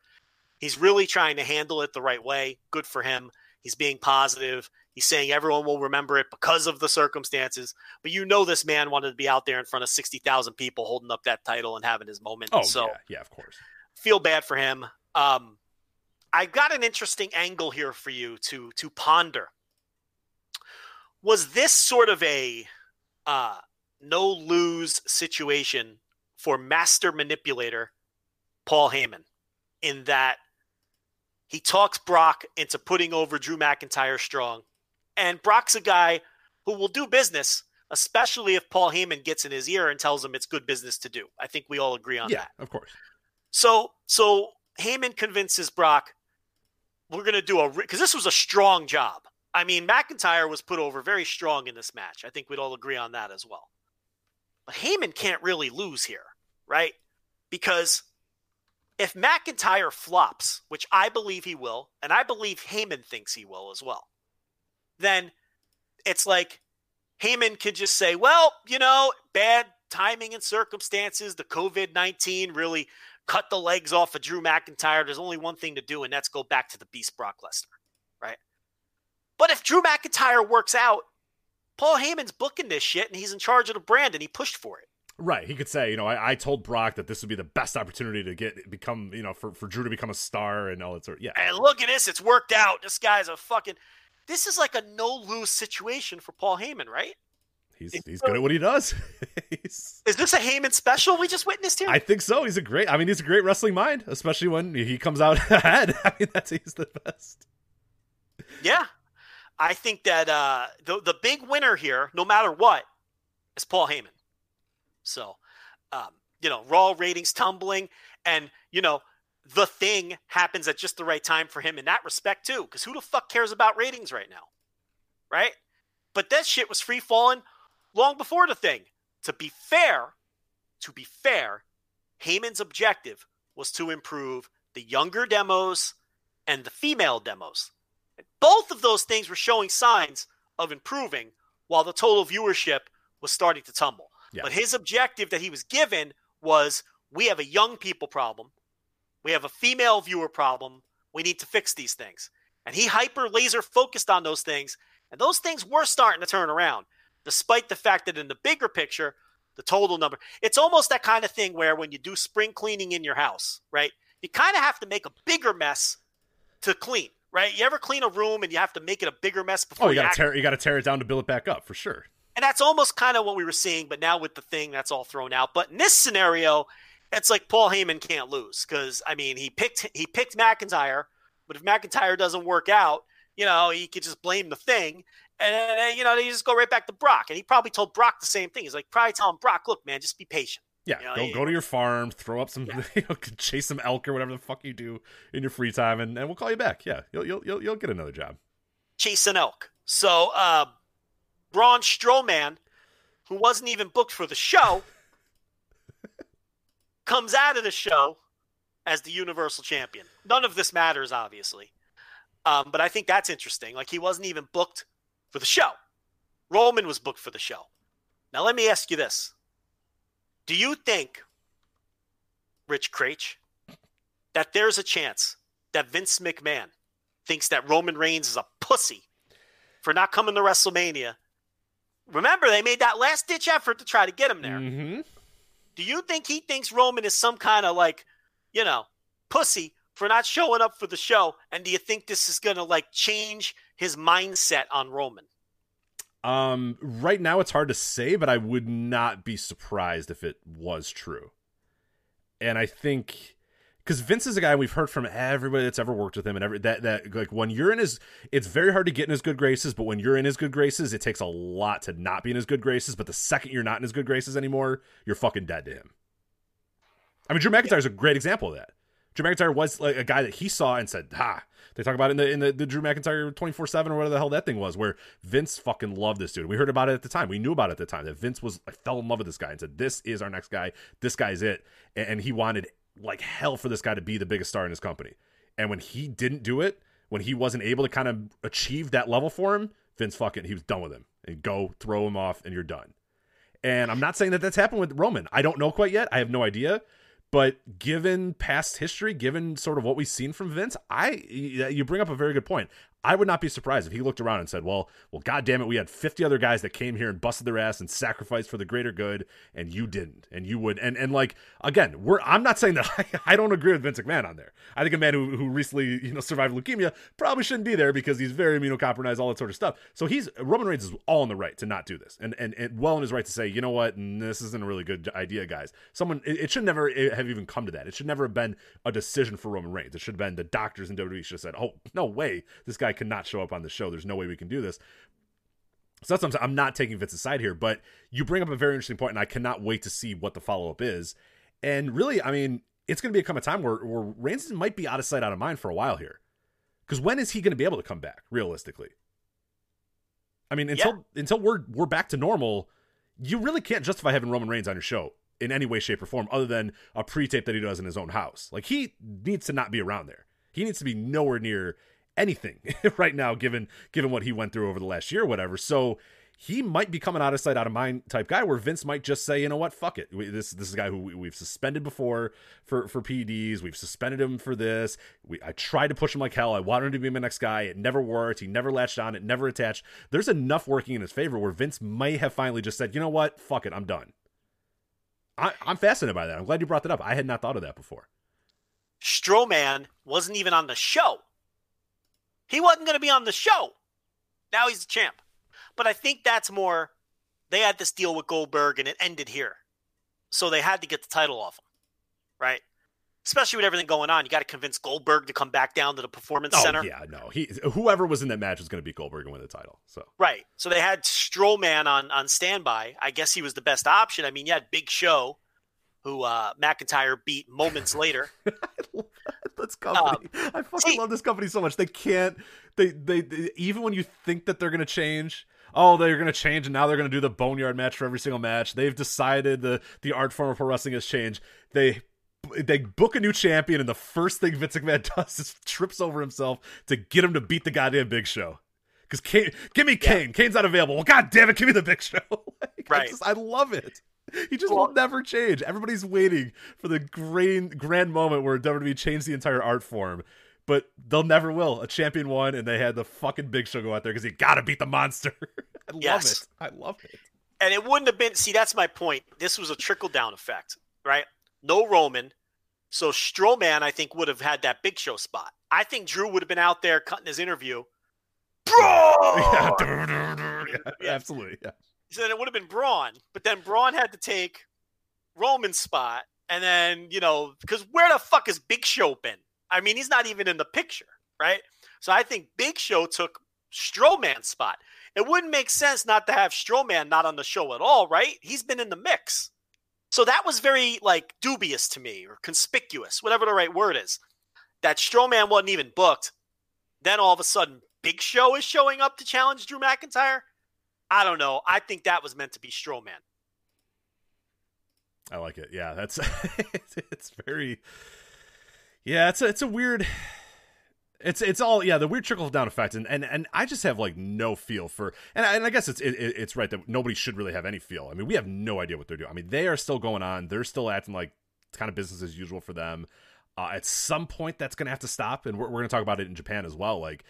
He's really trying to handle it the right way. Good for him. He's being positive. He's saying everyone will remember it because of the circumstances. But you know, this man wanted to be out there in front of sixty thousand people, holding up that title and having his moment. oh so yeah, yeah, of course. feel bad for him. Um, I've got an interesting angle here for you to to ponder. Was this sort of a uh, no lose situation for master manipulator Paul Heyman, in that he talks Brock into putting over Drew McIntyre strong, and Brock's a guy who will do business, especially if Paul Heyman gets in his ear and tells him it's good business to do. I think we all agree on Yeah, that. of course. So so Heyman convinces Brock, we're going to do a because this was a strong job. I mean, McIntyre was put over very strong in this match. I think we'd all agree on that as well. But Heyman can't really lose here, right? Because if McIntyre flops, which I believe he will, and I believe Heyman thinks he will as well, then it's like Heyman can just say, well, you know, bad timing and circumstances, the COVID 19 really cut the legs off of Drew McIntyre. There's only one thing to do, and that's go back to the beast Brock Lesnar, right? But if Drew McIntyre works out, Paul Heyman's booking this shit, and he's in charge of the brand, and he pushed for it. Right. He could say, you know, I, I told Brock that this would be the best opportunity to get become, you know, for, for Drew to become a star and all that sort. Yeah. And look at this, it's worked out. This guy's a fucking. This is like a no lose situation for Paul Heyman, right? He's he's good at what he does. Is this a Heyman special we just witnessed here? I think so. He's a great. I mean, he's a great wrestling mind, especially when he comes out ahead. I mean, that's he's the best. Yeah. I think that uh, the the big winner here, no matter what, is Paul Heyman. So, um, you know, Raw ratings tumbling, and you know, the thing happens at just the right time for him in that respect too. Because who the fuck cares about ratings right now, right? But that shit was free falling long before the thing. To be fair, to be fair, Heyman's objective was to improve the younger demos and the female demos. Both of those things were showing signs of improving while the total viewership was starting to tumble. Yeah. But his objective that he was given was we have a young people problem. We have a female viewer problem. We need to fix these things. And he hyper laser focused on those things. And those things were starting to turn around, despite the fact that in the bigger picture, the total number, it's almost that kind of thing where when you do spring cleaning in your house, right? You kind of have to make a bigger mess to clean, right? You ever clean a room and you have to make it a bigger mess oh, before Oh, you got act- tear you got to tear it down to build it back up for sure. and that's almost kind of what we were seeing, but now with the thing, that's all thrown out. But in this scenario, it's like Paul Heyman can't lose because I mean he picked he picked McIntyre, but if McIntyre doesn't work out, you know he could just blame the thing, and then, you know they just go right back to Brock. And he probably told Brock the same thing. He's like probably telling Brock, look, man, just be patient. Yeah, You know, go he- go to your farm, throw up some, you know, chase some elk or whatever the fuck you do in your free time, and, and we'll call you back. Yeah, you'll you'll you'll, you'll get another job. chase an elk. So uh, Braun Strowman, who wasn't even booked for the show, comes out of the show as the Universal Champion. None of this matters, obviously, um, but I think that's interesting. Like he wasn't even booked for the show. Roman was booked for the show. Now let me ask you this: Do you think, Rich Kraetsch, that there's a chance that Vince McMahon thinks that Roman Reigns is a pussy for not coming to WrestleMania. Remember, they made that last ditch effort to try to get him there. Mm-hmm. Do you think he thinks Roman is some kind of like you know, pussy for not showing up for the show? And do you think this is going to like change his mindset on Roman? Um, right now it's hard to say, but I would not be surprised if it was true. And I think because Vince is a guy we've heard from everybody that's ever worked with him, and every that that like when you're in his, it's very hard to get in his good graces. But when you're in his good graces, it takes a lot to not be in his good graces. But the second you're not in his good graces anymore, you're fucking dead to him. I mean, Drew McIntyre is a great example of that. Drew McIntyre was like a guy that he saw and said, "Ha." They talk about it in the in the, the Drew McIntyre twenty four seven or whatever the hell that thing was, where Vince fucking loved this dude. We heard about it at the time. We knew about it at the time that Vince was like fell in love with this guy and said, "This is our next guy. This guy's it." And he wanted like hell for this guy to be the biggest star in his company. And when he didn't do it, when he wasn't able to kind of achieve that level for him, Vince fucking he was done with him and go throw him off and you're done. And I'm not saying that that's happened with Roman. I don't know quite yet. I have no idea. But given past history, given sort of what we've seen from Vince, I you bring up a very good point. I would not be surprised if he looked around and said, "Well, well, God damn it, we had 50 other guys that came here and busted their ass and sacrificed for the greater good, and you didn't, and you would." And and like again, we're I'm not saying that I, I don't agree with Vince McMahon on there. I think a man who who recently you know survived leukemia probably shouldn't be there because he's very immunocompromised, all that sort of stuff. So he's Roman Reigns is all in the right to not do this, and and, and well in his right to say, you know what, mm, this isn't a really good idea, guys. Someone it, it should never eh, have even come to that. It should never have been a decision for Roman Reigns. It should have been the doctors in WWE should have said, "Oh no way, this guy cannot show up on the show. There's no way we can do this. So that's what I'm saying. I'm not taking Vince's side here, but you bring up a very interesting point, and I cannot wait to see what the follow up is. And really, I mean, it's going to become a time where, where Reigns might be out of sight, out of mind for a while here. Because when is he going to be able to come back realistically? I mean, until yeah. until we're we're back to normal, you really can't justify having Roman Reigns on your show in any way, shape, or form, other than a pre-tape that he does in his own house. Like he needs to not be around there. He needs to be nowhere near anything right now, given given what he went through over the last year, or whatever. So he might become an out of sight, out of mind type guy, where Vince might just say, you know what, fuck it. We, this this is a guy who we, have suspended before for for PEDs. We've suspended him for this. We I tried to push him like hell. I wanted him to be my next guy. It never worked. He never latched on. It never attached. There's enough working in his favor where Vince may have finally just said, you know what, fuck it, I'm done. I, I'm fascinated by that. I'm glad you brought that up. I had not thought of that before. Strowman wasn't even on the show. He wasn't going to be on the show. Now he's the champ. But I think that's more. They had this deal with Goldberg and it ended here. So they had to get the title off him, right? Especially with everything going on, you got to convince Goldberg to come back down to the performance oh, center. Yeah, no, he whoever was in that match was going to beat Goldberg and win the title. So right, so they had Strowman on on standby. I guess he was the best option. I mean, you had Big Show, who uh, McIntyre beat moments later. this company. Um, I fucking see, love this company so much. They can't. They, they, they even when you think that they're gonna change. Oh, they're gonna change, and now they're gonna do the boneyard match for every single match. They've decided the the art form of pro wrestling has changed. They they book a new champion, and the first thing Vince McMahon does is trips over himself to get him to beat the goddamn Big Show. Because Kane, give me Kane. Yeah. Kane's not available. Well, god damn it, give me the Big Show. like, right. I, just, I love it. He just will never change. Everybody's waiting for the grand grand moment where WWE changed the entire art form, but they'll never will. A champion won, and they had the fucking Big Show go out there because he got to beat the monster. I yes. love it. I love it. And it wouldn't have been. See, that's my point. This was a trickle down effect, right? No Roman, so Strowman, I think, would have had that Big Show spot. I think Drew would have been out there cutting his interview. Bro, yeah, yeah, absolutely. Yeah. So then it would have been Braun, but then Braun had to take Roman's spot, and then you know because where the fuck is Big Show been? I mean, he's not even in the picture, right? So I think Big Show took Strowman's spot. It wouldn't make sense not to have Strowman not on the show at all, right? He's been in the mix. So that was very like dubious to me or conspicuous, whatever the right word is. That Strowman wasn't even booked. Then all of a sudden, Big Show is showing up to challenge Drew McIntyre. I don't know. I think that was meant to be Strowman. I like it. Yeah, that's it's very yeah. It's a, it's a weird. It's it's all yeah the weird trickle down effect and, and and I just have like no feel for and I, and I guess it's it, it's right that nobody should really have any feel. I mean we have no idea what they're doing. I mean they are still going on. They're still acting like it's kind of business as usual for them. Uh, at some point that's going to have to stop, and we're, we're going to talk about it in Japan as well. Like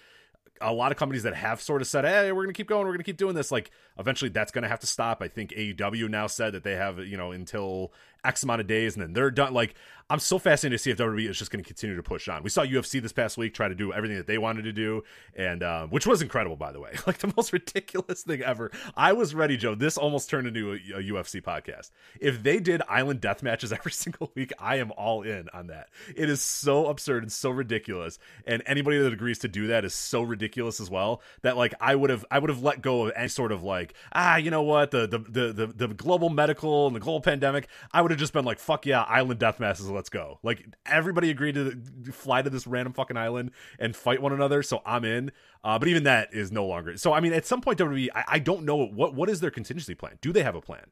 a lot of companies that have sort of said, "Hey, we're going to keep going. We're going to keep doing this." Like, eventually, that's going to have to stop. I think AEW now said that they have, you know, until X amount of days, and then they're done. Like, I'm so fascinated to see if WWE is just going to continue to push on. We saw UFC this past week try to do everything that they wanted to do, and uh, which was incredible, by the way. Like the most ridiculous thing ever. I was ready, Joe. This almost turned into a, a UFC podcast. If they did island death matches every single week, I am all in on that. It is so absurd and so ridiculous, and anybody that agrees to do that is so ridiculous as well that like I would have I would have let go of any sort of like ah you know what the the the the, the global medical and the global pandemic. I would have just been like fuck yeah island death matches let's go. Like everybody agreed to fly to this random fucking island and fight one another, so I'm in. Uh, but even that is no longer. So I mean, at some point WWE, I, I don't know what what is their contingency plan. Do they have a plan?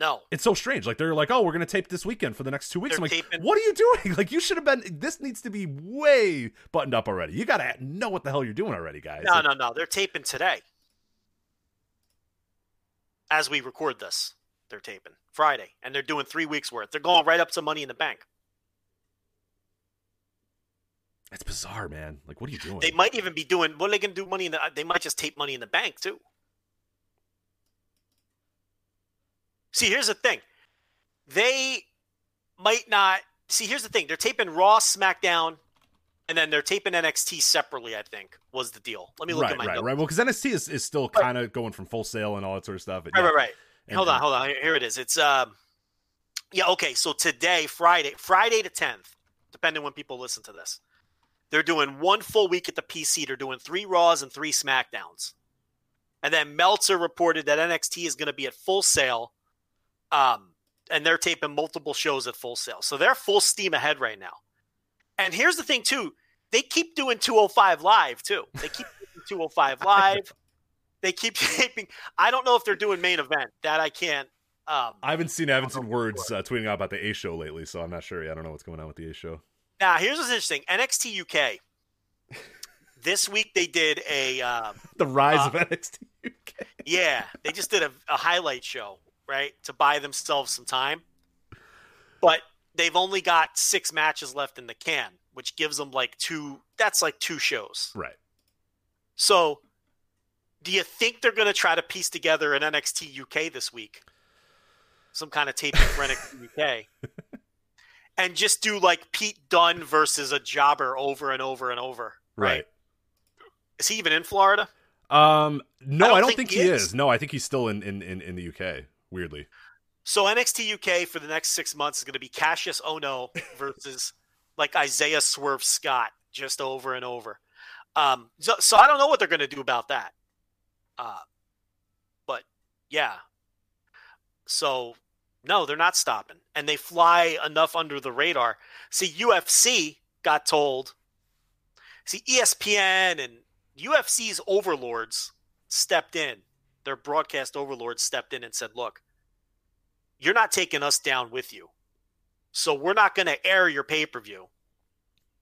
No. It's so strange. Like they're like, oh, we're gonna tape this weekend for the next two weeks. They're I'm like, taping- what are you doing? Like you should have been. This needs to be way buttoned up already. You gotta know what the hell you're doing already, guys. No, Like, no, no. They're taping today. As we record this, they're taping Friday, and they're doing three weeks worth. They're going right up to Money in the Bank. It's bizarre, man. Like, what are you doing? They might even be doing. What are they going to do? Money in the. Uh, they might just tape Money in the Bank too. See, here's the thing. They might not. See, here's the thing. They're taping Raw, SmackDown, and then they're taping NXT separately. I think was the deal. Let me look right, at my right, right. Well, because NXT is, is still kind of going from Full Sail and all that sort of stuff. Right, yeah. right, right. And- hold on, hold on. Here- it is. It's um, yeah, okay. So today, Friday, Friday the tenth, depending when people listen to this, they're doing one full week at the PC. They're doing three Raws and three Smackdowns, and then Meltzer reported that NXT is going to be at Full Sail, um, and they're taping multiple shows at Full Sail. So they're full steam ahead right now. And here's the thing, too. They keep doing 205 live too. They keep doing 205 live. They keep taping. I don't know if they're doing main event. That I can't. Um, I haven't seen I haven't seen Wuertz uh, tweeting out about the A show lately, so I'm not sure. I don't know what's going on with the A show. now, here's what's interesting. NXT UK. This week they did a um, The rise Uh, of NXT UK. yeah. They just did a, a highlight show right to buy themselves some time, but they've only got six matches left in the can, which gives them like two. That's like two shows. Right. So, do you think they're going to try to piece together an NXT UK this week? Some kind of taping for NXT UK. And just do like Pete Dunne versus a jobber over and over and over. Right. Is he even in Florida? Um. No, I I don't don't, think think, he he is. is. No, I think he's still in in in, in the UK. Weirdly. So NXT UK for the next six months is going to be Kassius Ohno versus like Isaiah Swerve Scott, just over and over. Um, so, so I don't know what they're going to do about that. Uh, but yeah. So no, they're not stopping, and they fly enough under the radar. See, UFC got told. See, ESPN and UFC's overlords stepped in. Their broadcast overlords stepped in and said, "Look." you're not taking us down with you. So we're not going to air your pay per view.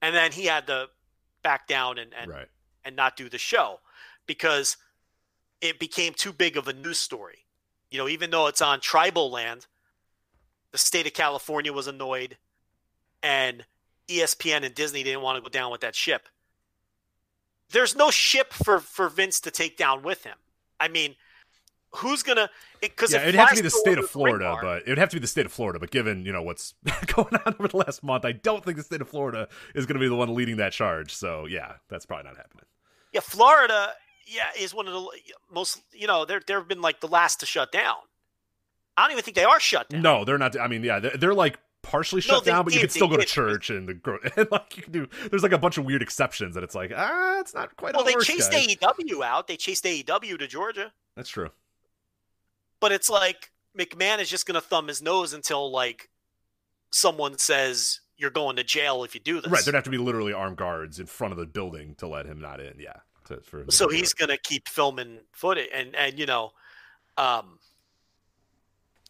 And then he had to back down and, and, right. and not do the show because it became too big of a news story. You know, even though it's on tribal land, the state of California was annoyed and ESPN and Disney didn't want to go down with that ship. There's no ship for, for Vince to take down with him. I mean, who's gonna? Because Yeah, it'd have to be the state of Florida, but it would have to be the state of Florida. But given you know what's going on over the last month, I don't think the state of Florida is going to be the one leading that charge. So yeah, that's probably not happening. Yeah, Florida, yeah, is one of the most. You know, they're they've been like the last to shut down. I don't even think they are shut down. No, they're not. I mean, yeah, they're, they're like partially shut they down, but you can still go to church and the and like you can do. There's like a bunch of weird exceptions that it's like ah, it's not quite. Well, they works, chased guys. AEW out. They chased AEW to Georgia, That's true. but it's like McMahon is just going to thumb his nose until like someone says you're going to jail if you do this. Right, there'd have to be literally armed guards in front of the building to let him not in. Yeah, to, for to so do he's going to keep filming footage and and you know um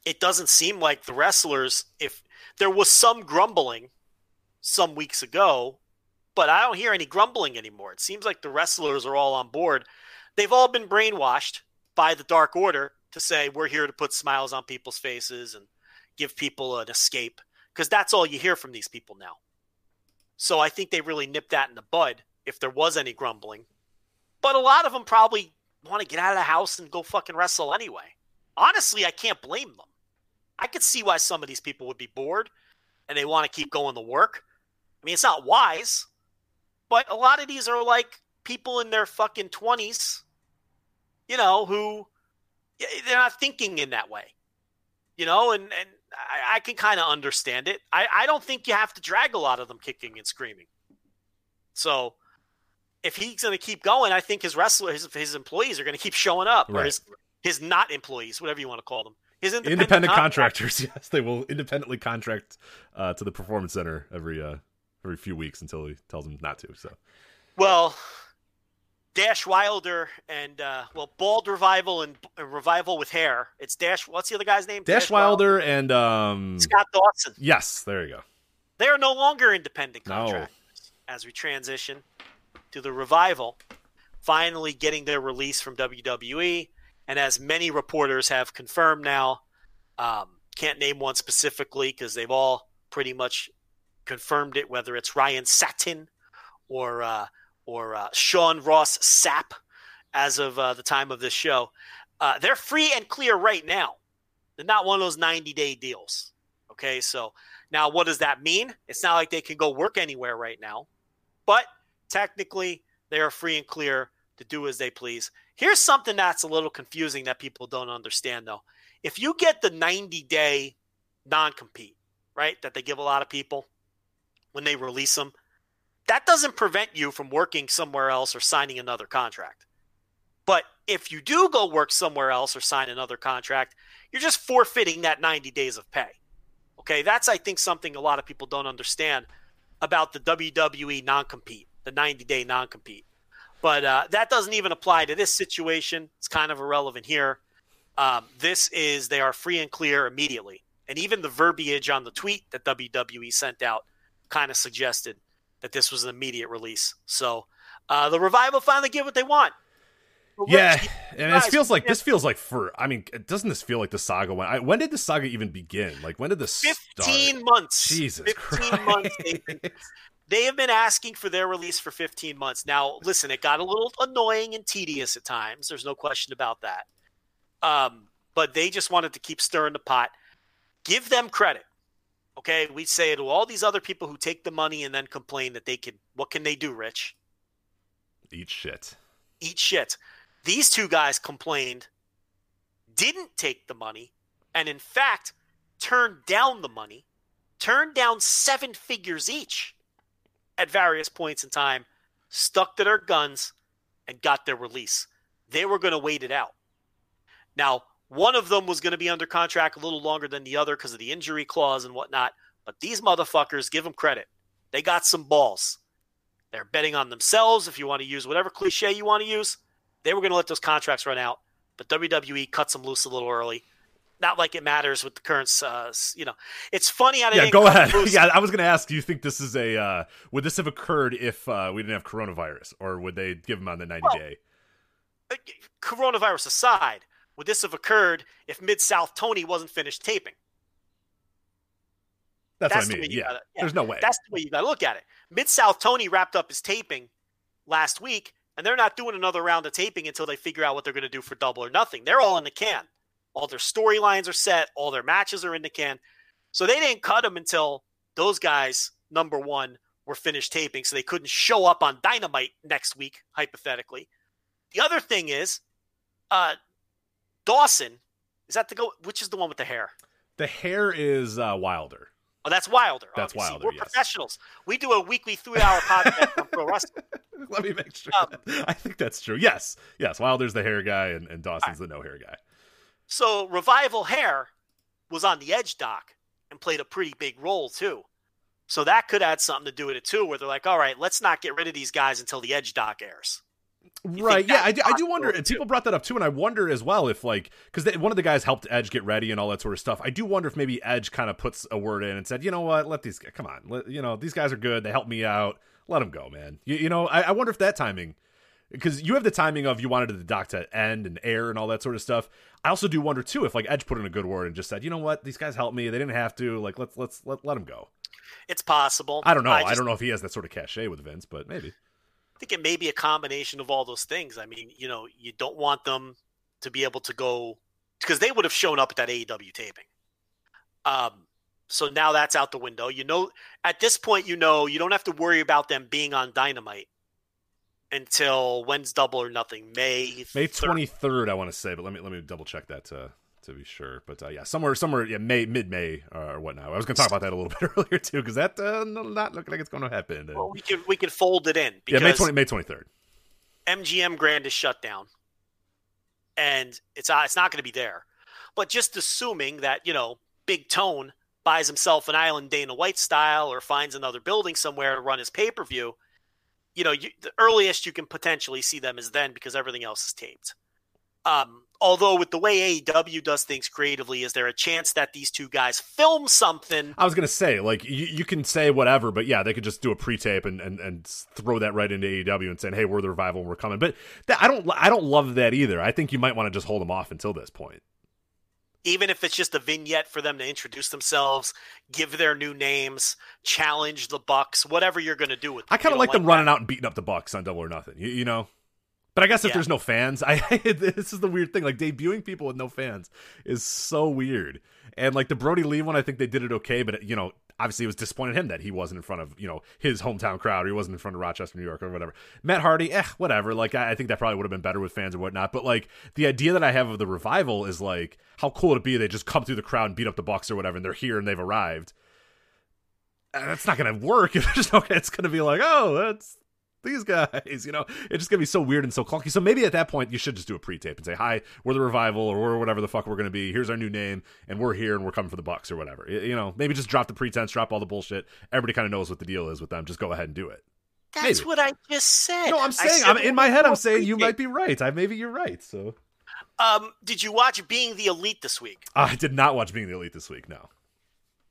it doesn't seem like the wrestlers if there was some grumbling some weeks ago but i don't hear any grumbling anymore. It seems like the wrestlers are all on board. They've all been brainwashed by the dark order to say we're here to put smiles on people's faces and give people an escape because that's all you hear from these people now. So i think they really nipped that in the bud if there was any grumbling but a lot of them probably want to get out of the house and go fucking wrestle anyway. Honestly, I can't blame them. I could see why some of these people would be bored and they want to keep going to work. I mean, it's not wise, but a lot of these are like people in their fucking 20s, you know, who they're not thinking in that way, you know, and, and I, I can kind of understand it. I, I don't think you have to drag a lot of them kicking and screaming. So if he's going to keep going, I think his wrestlers, his, his employees are going to keep showing up, Right. or his his not employees, whatever you want to call them, his independent, Independent contract- contractors, yes, they will independently contract uh, to the performance center every uh, every few weeks until he tells them not to. So Well, Dash Wilder and uh, well, Bald Revival and, and Revival with hair. It's Dash. What's the other guy's name? Dash Wilder and um, Scott Dawson. yes, there you go. They are no longer independent No. contractors as we transition to the revival, finally getting their release from WWE. And as many reporters have confirmed now, um, can't name one specifically because they've all pretty much confirmed it, whether it's Ryan Satin or uh, or uh, Sean Ross Sapp as of uh, the time of this show. Uh, they're free and clear right now. They're not one of those 90 day deals. Okay, so now, what does that mean? It's not like they can go work anywhere right now, but technically, they are free and clear to do as they please. Here's something that's a little confusing that people don't understand, though. If you get the 90 day non compete, right, that they give a lot of people when they release them, that doesn't prevent you from working somewhere else or signing another contract. But if you do go work somewhere else or sign another contract, you're just forfeiting that 90 days of pay. Okay, that's I think something a lot of people don't understand about the WWE non-compete, the 90-day non-compete. But uh, that doesn't even apply to this situation. It's kind of irrelevant here. Um, this is they are free and clear immediately, and even the verbiage on the tweet that WWE sent out kind of suggested that this was an immediate release. So uh, the revival finally get what they want. But Yeah, Rich, and it feels like yeah. this feels like for. I mean, doesn't this feel like the saga went? I, when did the saga even begin? Like when did this start? 15 months. Jesus 15 Christ. months. they have been asking for their release for 15 months. Now, listen, it got a little annoying and tedious at times. There's no question about that. Um, but they just wanted to keep stirring the pot. Give them credit. Okay, we say to all these other people who take the money and then complain that they can. What can they do, Rich? Eat shit. eat shit. These two guys complained, didn't take the money, and in fact, turned down the money, turned down seven figures each at various points in time, stuck to their guns, and got their release. They were going to wait it out. Now, one of them was going to be under contract a little longer than the other because of the injury clause and whatnot, but these motherfuckers, give them credit. They got some balls. They're betting on themselves, if you want to use whatever cliche you want to use. They were going to let those contracts run out, but WWE cuts them loose a little early. Not like it matters with the current, uh, you know. It's funny how they Yeah, go ahead. yeah, I was going to ask. Do you think this is a? Uh, would this have occurred if uh, we didn't have coronavirus, or would they give them on the ninety Well, day? Uh, Coronavirus aside, would this have occurred if Mid South Tony wasn't finished taping? That's, that's what the I mean. Yeah. gotta- yeah, there's no way. That's the way you got to look at it. Mid South Tony wrapped up his taping last week, and they're not doing another round of taping until they figure out what they're going to do for Double or Nothing. They're all in the can. All their storylines are set. All their matches are in the can. So they didn't cut them until those guys, number one, were finished taping, so they couldn't show up on Dynamite next week, hypothetically. The other thing is, uh, Dawson is that the go? Which is the one with the hair? the hair is uh, Wilder. Oh, that's Wilder. That's obviously. Wilder, We're yes. professionals. We do a weekly three-hour podcast on pro wrestling. Let me make sure. Um, I think that's true. Yes, yes. Wilder's the hair guy, and, and Dawson's the no hair guy. So Revival Hair was on the Edge doc and played a pretty big role too. So that could add something to do with it too, where they're like, all right, let's not get rid of these guys until the Edge doc airs. You Right. Yeah, I do, I do wonder. And people brought that up too, and I wonder as well if like because one of the guys helped Edge get ready and all that sort of stuff. I do wonder if maybe Edge kind of puts a word in and said, you know what, let these come on, let, you know these guys are good. They helped me out. Let them go, man. You, you know, I, I wonder if that timing. Because you have the timing of you wanted the doc to end and air and all that sort of stuff. I also do wonder too if like Edge put in a good word and just said, you know what, these guys helped me. They didn't have to. Like let's let's let let them go. It's possible. I don't know. I, just don't know if he has that sort of cachet with Vince, but maybe. I think it may be a combination of all those things. I mean, you know, you don't want them to be able to go because they would have shown up at that AEW taping. Um, so now that's out the window. You know, at this point, you know you don't have to worry about them being on Dynamite until when's Double or Nothing? May May twenty third, I want to say, but let me let me double check that to to be sure. But uh, yeah, somewhere somewhere yeah May mid May uh, or whatnot. I was going to talk about that a little bit earlier too because that uh, not looking like it's going to happen. Well, we could we could fold it in yeah, May twenty May twenty third. MGM Grand is shut down, and it's uh, it's not going to be there. But just assuming that you know Big Tone buys himself an island Dana White style or finds another building somewhere to run his pay per view, you know, you, the earliest you can potentially see them is then because everything else is taped. Um, although with the way AEW does things creatively, is there a chance that these two guys film something? I was gonna say, like, you, you can say whatever, but yeah, they could just do a pre-tape and, and, and throw that right into AEW and saying, "Hey, we're the revival and we're coming." But that, I don't, I don't love that either. I think you might want to just hold them off until this point. Even if it's just a vignette for them to introduce themselves, give their new names, challenge the Bucks, whatever you're going to do with. Them. I kind of like don't them running out and beating up the Bucks on Double or Nothing. You, you know. But I guess if Yeah. there's no fans, I this is the weird thing. Like debuting people with no fans is so weird. And like the Brodie Lee one, I think they did it okay, but you know, obviously it was disappointed him that he wasn't in front of you know his hometown crowd, or he wasn't in front of Rochester, New York, or whatever. Matt Hardy, eh, whatever. Like I, I think that probably would have been better with fans or whatnot. But like the idea that I have of the revival is like, how cool would it be? They just come through the crowd and beat up the Bucks or whatever, and they're here and they've arrived. Uh, That's not gonna work. It's gonna be like, oh, that's these guys, you know, it's just gonna be so weird and so clunky. So maybe at that point you should just do a pre-tape and say, "Hi, we're the revival, or we're whatever the fuck we're gonna be. Here's our new name, and we're here, and we're coming for the Bucks, or whatever." You know, maybe just drop the pretense, drop all the bullshit. Everybody kind of knows what the deal is with them. Just go ahead and do it. That's maybe. what I just said. No, I'm saying, I'm in my head. I'm saying you might be right. I maybe you're right. So Um, did you watch Being the Elite this week? I did not watch Being the Elite this week. No,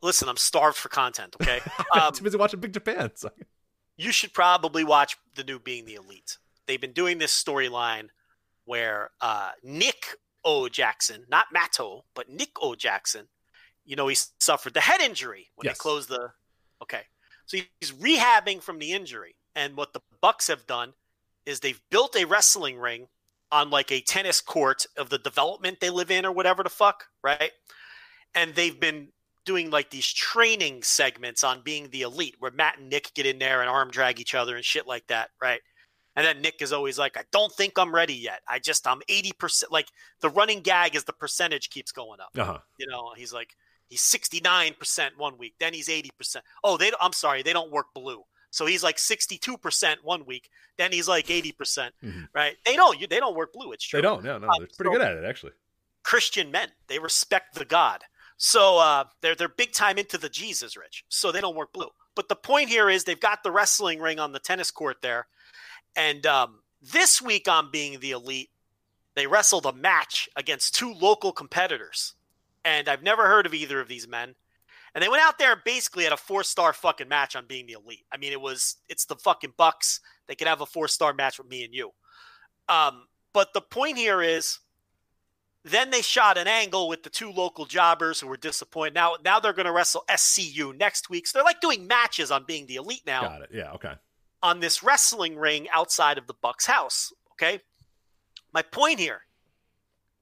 Listen, I'm starved for content. Okay, I'm um, too busy watching Big Japan. So. You should probably watch the new Being the Elite. They've been doing this storyline where uh, Nick O. Jackson, not Matto, but Nick O. Jackson, you know, he suffered the head injury when Yes. they closed the. Okay. So he's rehabbing from the injury. And what the Bucks have done is they've built a wrestling ring on like a tennis court of the development they live in or whatever the fuck, right? And they've been doing like these training segments on being the elite where Matt and Nick get in there and arm drag each other and shit like that, right? And then Nick is always like, I don't think I'm ready yet. I just, I'm 80%. Like the running gag is the percentage keeps going up. Uh huh. You know, he's like, he's 69% one week, then he's 80%. Oh, they, I'm sorry, they don't work blue. So he's like 62% one week, then he's like 80%, percent Mhm. right? They don't, you, they don't work blue. It's true. They don't. No, no, they're pretty so- good at it actually. Christian men. They respect the God. So uh, they're they're big time into the Jesus, Rich. So they don't work blue. But the point here is they've got the wrestling ring on the tennis court there, and um, this week on being the elite, they wrestled a match against two local competitors, and I've never heard of either of these men. And they went out there and basically had a four star fucking match on being the elite. I mean, it was it's the fucking Bucks. They could have a four star match with me and you. Um, but the point here is then they shot an angle with the two local jobbers who were disappointed. Now, now they're going to wrestle SCU next week. So they're like doing matches on being the elite now Got it. Yeah. Okay. on this wrestling ring outside of the Bucks house. Okay. My point here: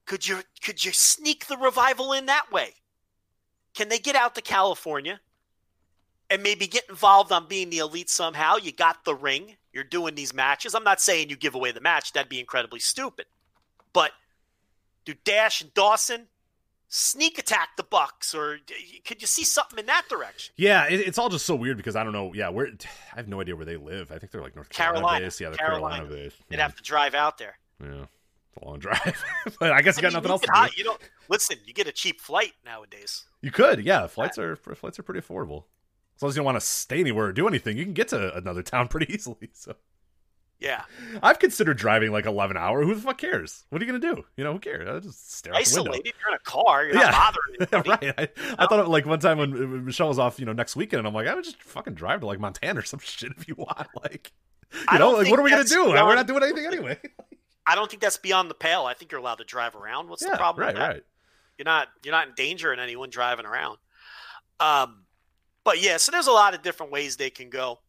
could you could you sneak the revival in that way? Can they get out to California and maybe get involved on being the elite somehow? You got the ring. You're doing these matches. I'm not saying you give away the match. That'd be incredibly stupid. But do Dash and Dawson sneak attack the Bucks, or could you see something in that direction? Yeah, it, it's all just so weird because I don't know. Yeah, where I have no idea where they live. I think they're like North Carolina, Carolina. based. Yeah, they're Carolina. Carolina, based. They'd have to drive out there. yeah, it's a long drive, but I guess you got mean, nothing else to do. You don't listen. You get a cheap flight nowadays. You could, yeah. Flights are flights are pretty affordable. As long as you don't want to stay anywhere or do anything, you can get to another town pretty easily. So Yeah, I've considered driving like eleven hour. Who the fuck cares? What are you gonna do? You know, who cares? I just stare out the window. isolated. You're in a car. You're Yeah. not bothering. right. I, I thought of like one time when Michelle was off, you know, next weekend, and I'm like, I would just fucking drive to like Montana or some shit if you want. Like, you I know, like what are we gonna that's do? We're not doing anything anyway. I don't think that's beyond the pale. I think you're allowed to drive around. What's yeah, the problem? right, with that? right. You're not. You're not in danger in anyone driving around. Um, but yeah. So there's a lot of different ways they can go.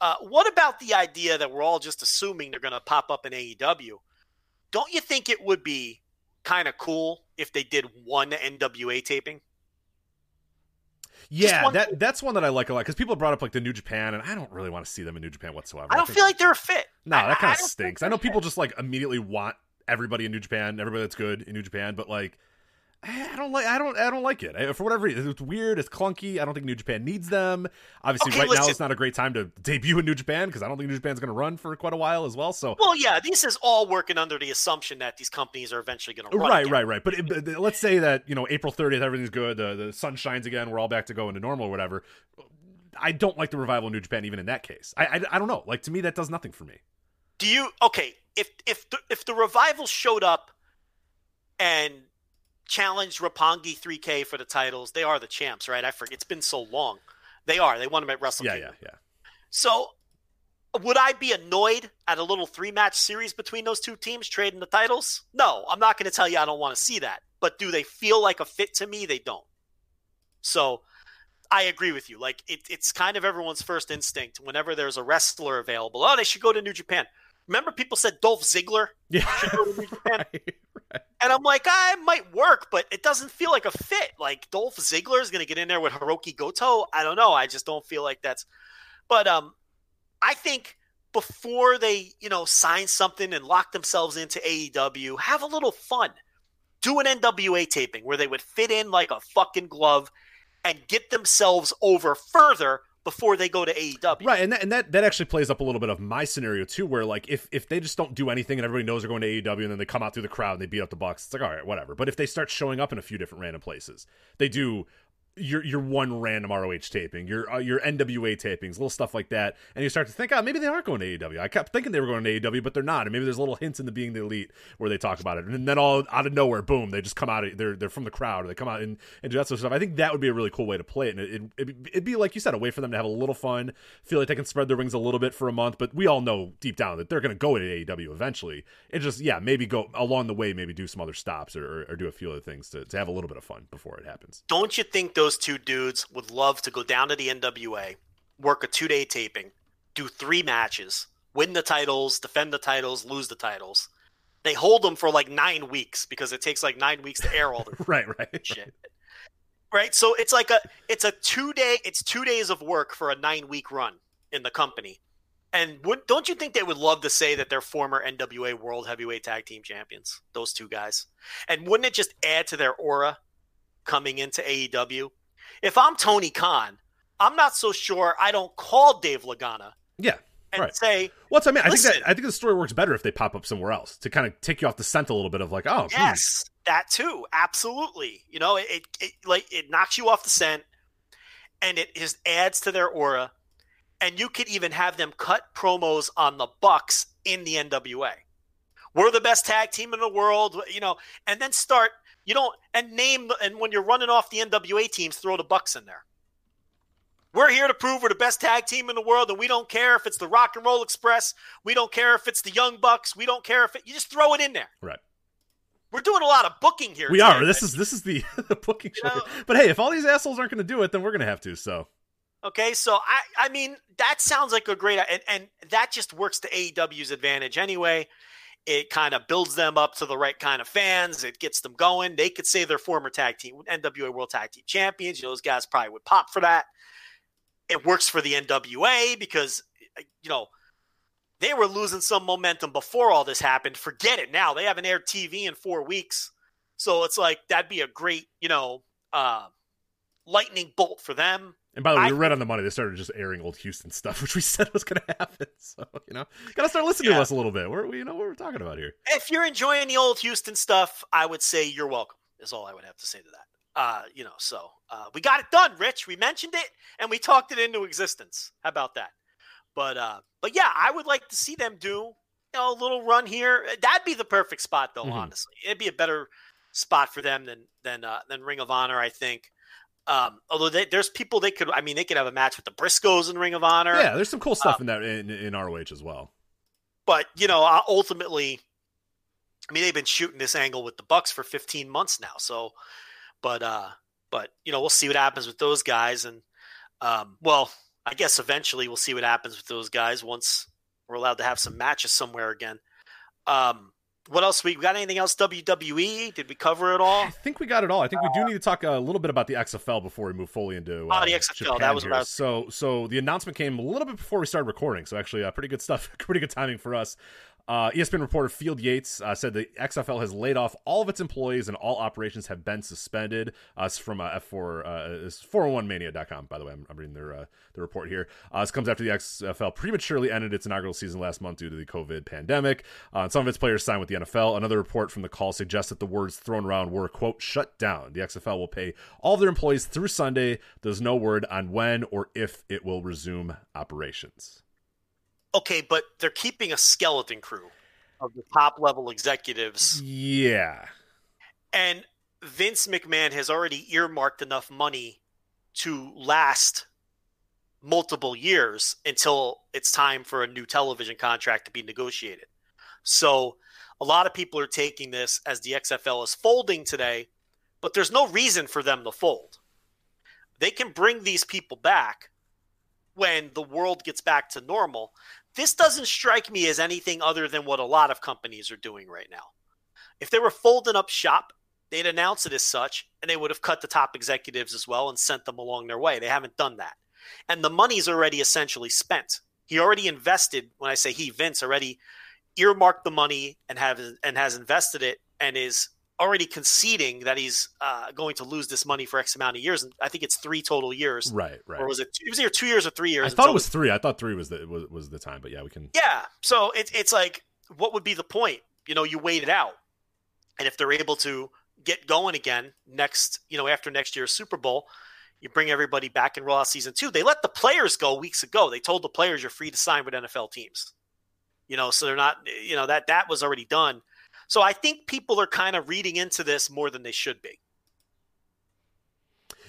Uh, what about the idea that we're all just assuming they're going to pop up in AEW? Don't you think it would be kind of cool if they did one NWA taping? Yeah, one that that's one that I like a lot because people brought up like the New Japan, and I don't really want to see them in New Japan whatsoever. I don't think- feel like they're a fit. no, I- that kind of stinks. I know people fit. just like immediately want everybody in New Japan, everybody that's good in New Japan, but like. I don't like. I don't. I don't like it I- for whatever reason. It's weird. It's clunky. I don't think New Japan needs them. Obviously, Okay, right now it's not a great time to debut in New Japan because I don't think New Japan's going to run for quite a while as well. So Well, yeah, this is all working under the assumption that these companies are eventually going to run. right, again. right, right. But, it, but let's say that you know April 30th, everything's good. The the sun shines again. We're all back to going to normal or whatever. I don't like the revival of New Japan even in that case. I, I I don't know. Like to me, that does nothing for me. Do you okay? If if the, if the revival showed up and challenged Roppongi 3K for the titles, they are the champs, right? I forget. It's been so long. They are. They won them at Wrestle Yeah, Kingdom. yeah, yeah. So, would I be annoyed at a little three match series between those two teams trading the titles? No, I'm not going to tell you I don't want to see that. But do they feel like a fit to me? They don't. So, I agree with you. Like it, it's kind of everyone's first instinct whenever there's a wrestler available. Oh, they should go to New Japan. Remember, people said Dolph Ziggler, Yeah. go to New Japan? right. And I'm like, it might work, but it doesn't feel like a fit. Like Dolph Ziggler is going to get in there with Hirooki Goto. I don't know. I just don't feel like that's. But um, I think before they, you know, sign something and lock themselves into AEW, have a little fun. Do an NWA taping where they would fit in like a fucking glove and get themselves over further before they go to AEW. Right, and that, and that that actually plays up a little bit of my scenario too, where like if if they just don't do anything and everybody knows they're going to AEW and then they come out through the crowd and they beat up the Bucks, it's like all right, whatever. But if they start showing up in a few different random places, they do your your one random ROH taping, your uh, your NWA tapings, little stuff like that, and you start to think, oh, maybe they aren't going to AEW. I kept thinking they were going to AEW, but they're not. And maybe there's little hints in the Being the Elite where they talk about it, and then all out of nowhere, boom, they just come out. They're they're from the crowd, or they come out and, and do that sort of stuff. I think that would be a really cool way to play it, and it, it, it'd, it'd be like you said, a way for them to have a little fun, feel like they can spread their wings a little bit for a month. But we all know deep down that they're going to go to AEW eventually. It just yeah, maybe go along the way, maybe do some other stops or, or, or do a few other things to, to have a little bit of fun before it happens. Don't you think those two dudes would love to go down to the NWA, work a two day taping, do three matches, win the titles, defend the titles, lose the titles? They hold them for like nine weeks because it takes like nine weeks to air all their Right, right. shit. Right? So it's like a it's a two day it's two days of work for a nine week run in the company. And would, don't you think they would love to say that they're former NWA World Heavyweight Tag Team Champions? Those two guys, and wouldn't it just add to their aura coming into AEW? If I'm Tony Khan, I'm not so sure I don't call Dave Lagana Yeah. and Right. say, Well, I mean. I Listen. think that I think the story works better if they pop up somewhere else to kind of take you off the scent a little bit of like, oh, hmm, Yes, that too. Absolutely. You know, it, it, it like it knocks you off the scent and it just adds to their aura. And you could even have them cut promos on the Bucks in the NWA. We're the best tag team in the world, you know, and then start, you don't and name and when you're running off the NWA teams, throw the Bucks in there. We're here to prove we're the best tag team in the world, and we don't care if it's the Rock and Roll Express. We don't care if it's the Young Bucks. We don't care if it. You just throw it in there. right. We're doing a lot of booking here. We too, are. This is this is the, the booking show. know- But hey, if all these assholes aren't going to do it, then we're going to have to. So okay. So I, I mean, that sounds like a great, and and that just works to AEW's advantage anyway. It kind of builds them up to the right kind of fans. It gets them going. They could say they're former tag team NWA World Tag Team Champions. You know, those guys probably would pop for that. It works for the NWA because you know they were losing some momentum before all this happened. Forget it now. They haven't aired TV in four weeks. So it's like that'd be a great, you know, uh, lightning bolt for them. And by the way, I- we read on the money they started just airing old Houston stuff, which we said was going to happen. So you know, got to start listening to us a little bit. We're, we know what we're talking about here. If you're enjoying the old Houston stuff, I would say you're welcome. Is all I would have to say to that. Uh, you know, so uh, we got it done, Rich. We mentioned it and we talked it into existence. How about that? But uh, but yeah, I would like to see them do you know a little run here. That'd be the perfect spot, though. Mhm. Honestly, it'd be a better spot for them than than uh, than Ring of Honor, I think. Um, although they, there's people they could, I mean, they could have a match with the Briscoes in Ring of Honor. Yeah, there's some cool stuff in that in, in ROH as well. but you know uh, ultimately i mean they've been shooting this angle with the bucks for 15 months now so but uh but you know we'll see what happens with those guys and um well i guess eventually we'll see what happens with those guys once we're allowed to have some matches somewhere again um what else? We got anything else? WWE? Did we cover it all? I think we got it all. I think we do need to talk a little bit about the XFL before we move fully into uh, Oh, the XFL, Japan that was here. what I was- so. So the announcement came a little bit before we started recording. So actually, uh, pretty good stuff. pretty good timing for us. Uh, ESPN reporter Field Yates uh, said the XFL has laid off all of its employees and all operations have been suspended. Uh, from uh, F4, uh, it's 411mania.com, by the way. I'm, I'm reading their uh, their report here. Uh, this comes after the XFL prematurely ended its inaugural season last month due to the COVID pandemic. Some of its players signed with the NFL. Another report from the call suggests that the words thrown around were, quote, shut down. The XFL will pay all of their employees through Sunday. There's no word on when or if it will resume operations. Okay, but they're keeping a skeleton crew of the top level executives, Yeah. and Vince McMahon has already earmarked enough money to last multiple years until it's time for a new television contract to be negotiated. So a lot of people are taking this as the XFL is folding today, but there's no reason for them to fold. They can bring these people back when the world gets back to normal. This doesn't strike me as anything other than what a lot of companies are doing right now. If they were folding up shop, they'd announce it as such, and they would have cut the top executives as well and sent them along their way. They haven't done that. And the money's already essentially spent. He already invested, when I say he, Vince, already earmarked the money and have and has invested it and is already conceding that he's uh, going to lose this money for X amount of years. And I think it's three total years. Right, right. Or was it? It was either two years or three years. I thought it was three. I thought three was the was, was the time, but yeah, we can. yeah. So it's it's like, what would be the point? You know, you wait it out, and if they're able to get going again next, you know, after next year's Super Bowl, you bring everybody back in Raw season two. They let the players go weeks ago. They told the players you're free to sign with NFL teams. You know, so they're not. You know that that was already done. So I think people are kind of reading into this more than they should be.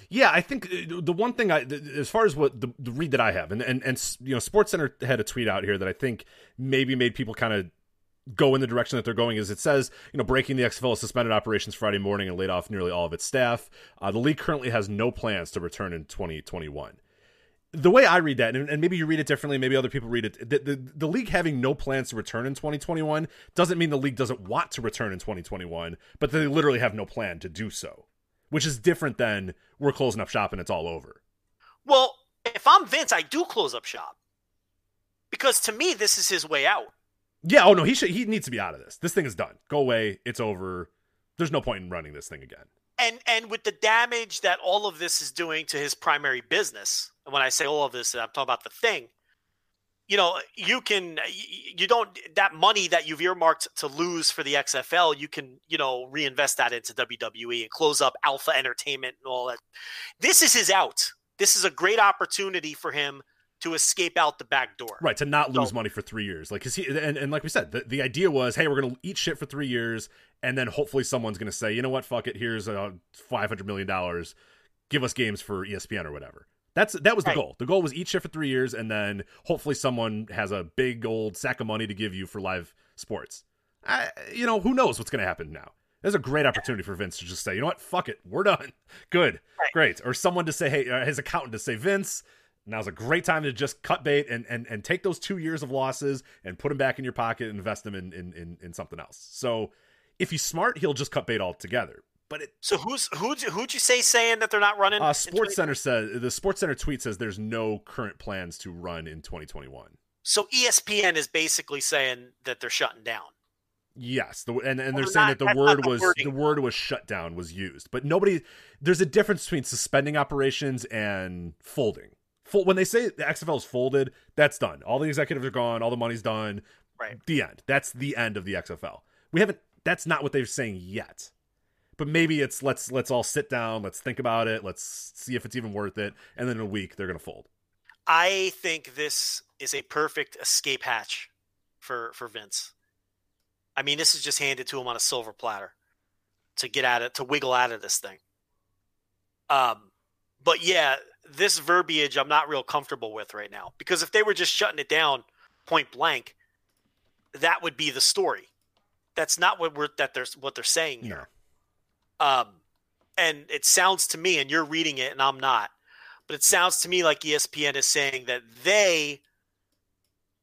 Yeah, I think uh, the one thing I, as far as what the, the read that I have, and and and you know, SportsCenter had a tweet out here that I think maybe made people kind of go in the direction that they're going. Is it says you know breaking the XFL suspended operations Friday morning and laid off nearly all of its staff. Uh, the league currently has no plans to return in 2021. The way I read that, and, and maybe you read it differently, maybe other people read it, the, the, the league having no plans to return in 2021 doesn't mean the league doesn't want to return in 2021, but they literally have no plan to do so which is different than we're closing up shop and it's all over. Well, if I'm Vince, I do close up shop because to me, this is his way out. Yeah, oh no, he should he needs to be out of this. This thing is done. Go away. It's over. There's no point in running this thing again. and and with the damage that all of this is doing to his primary business and when i say all of this i'm talking about the thing you know you can you don't that money that you've earmarked to lose for the xfl you can you know reinvest that into wwe and close up alpha entertainment and all that. This is his out. This is a great opportunity for him to escape out the back door. Right, to not lose So- money for three years. Like, cause he, and, and like we said, the, the idea was, hey, we're going to eat shit for three years, and then hopefully someone's going to say, you know what, fuck it, here's uh, $500 million, give us games for ESPN or whatever. That's That was the Right. goal. The goal was eat shit for three years, and then hopefully someone has a big old sack of money to give you for live sports. I, you know, who knows what's going to happen now? There's a great opportunity for Vince to just say, you know what, fuck it, we're done. Good, great. Or someone to say, hey, uh, his accountant to say, Vince, now's a great time to just cut bait and, and, and take those two years of losses and put them back in your pocket and invest them in, in, in, in something else. So if he's smart, he'll just cut bait altogether. But it, so who's who'd you, who'd you say saying that they're not running uh, SportsCenter says the SportsCenter tweet says there's no current plans to run in 2021. so espn is basically saying that they're shutting down Yes, the, and and they're Well, saying not- that the word the was wording. the word was shut down was used, but nobody. There's a difference between suspending operations and folding. Full, when they say the XFL is folded, that's done. All the executives are gone. All the money's done. Right. The end. That's the end of the XFL. We haven't. That's not what they're saying yet. But maybe it's let's let's all sit down. Let's think about it. Let's see if it's even worth it. And then in a week they're gonna fold. I think this is a perfect escape hatch for for Vince. I mean, this is just handed to him on a silver platter to get out it, to wiggle out of this thing. Um, but yeah, this verbiage I'm not real comfortable with right now because if they were just shutting it down point blank, that would be the story. That's not what we're that they're what they're saying here. Um, and it sounds to me, and you're reading it, and I'm not, but it sounds to me like ESPN is saying that they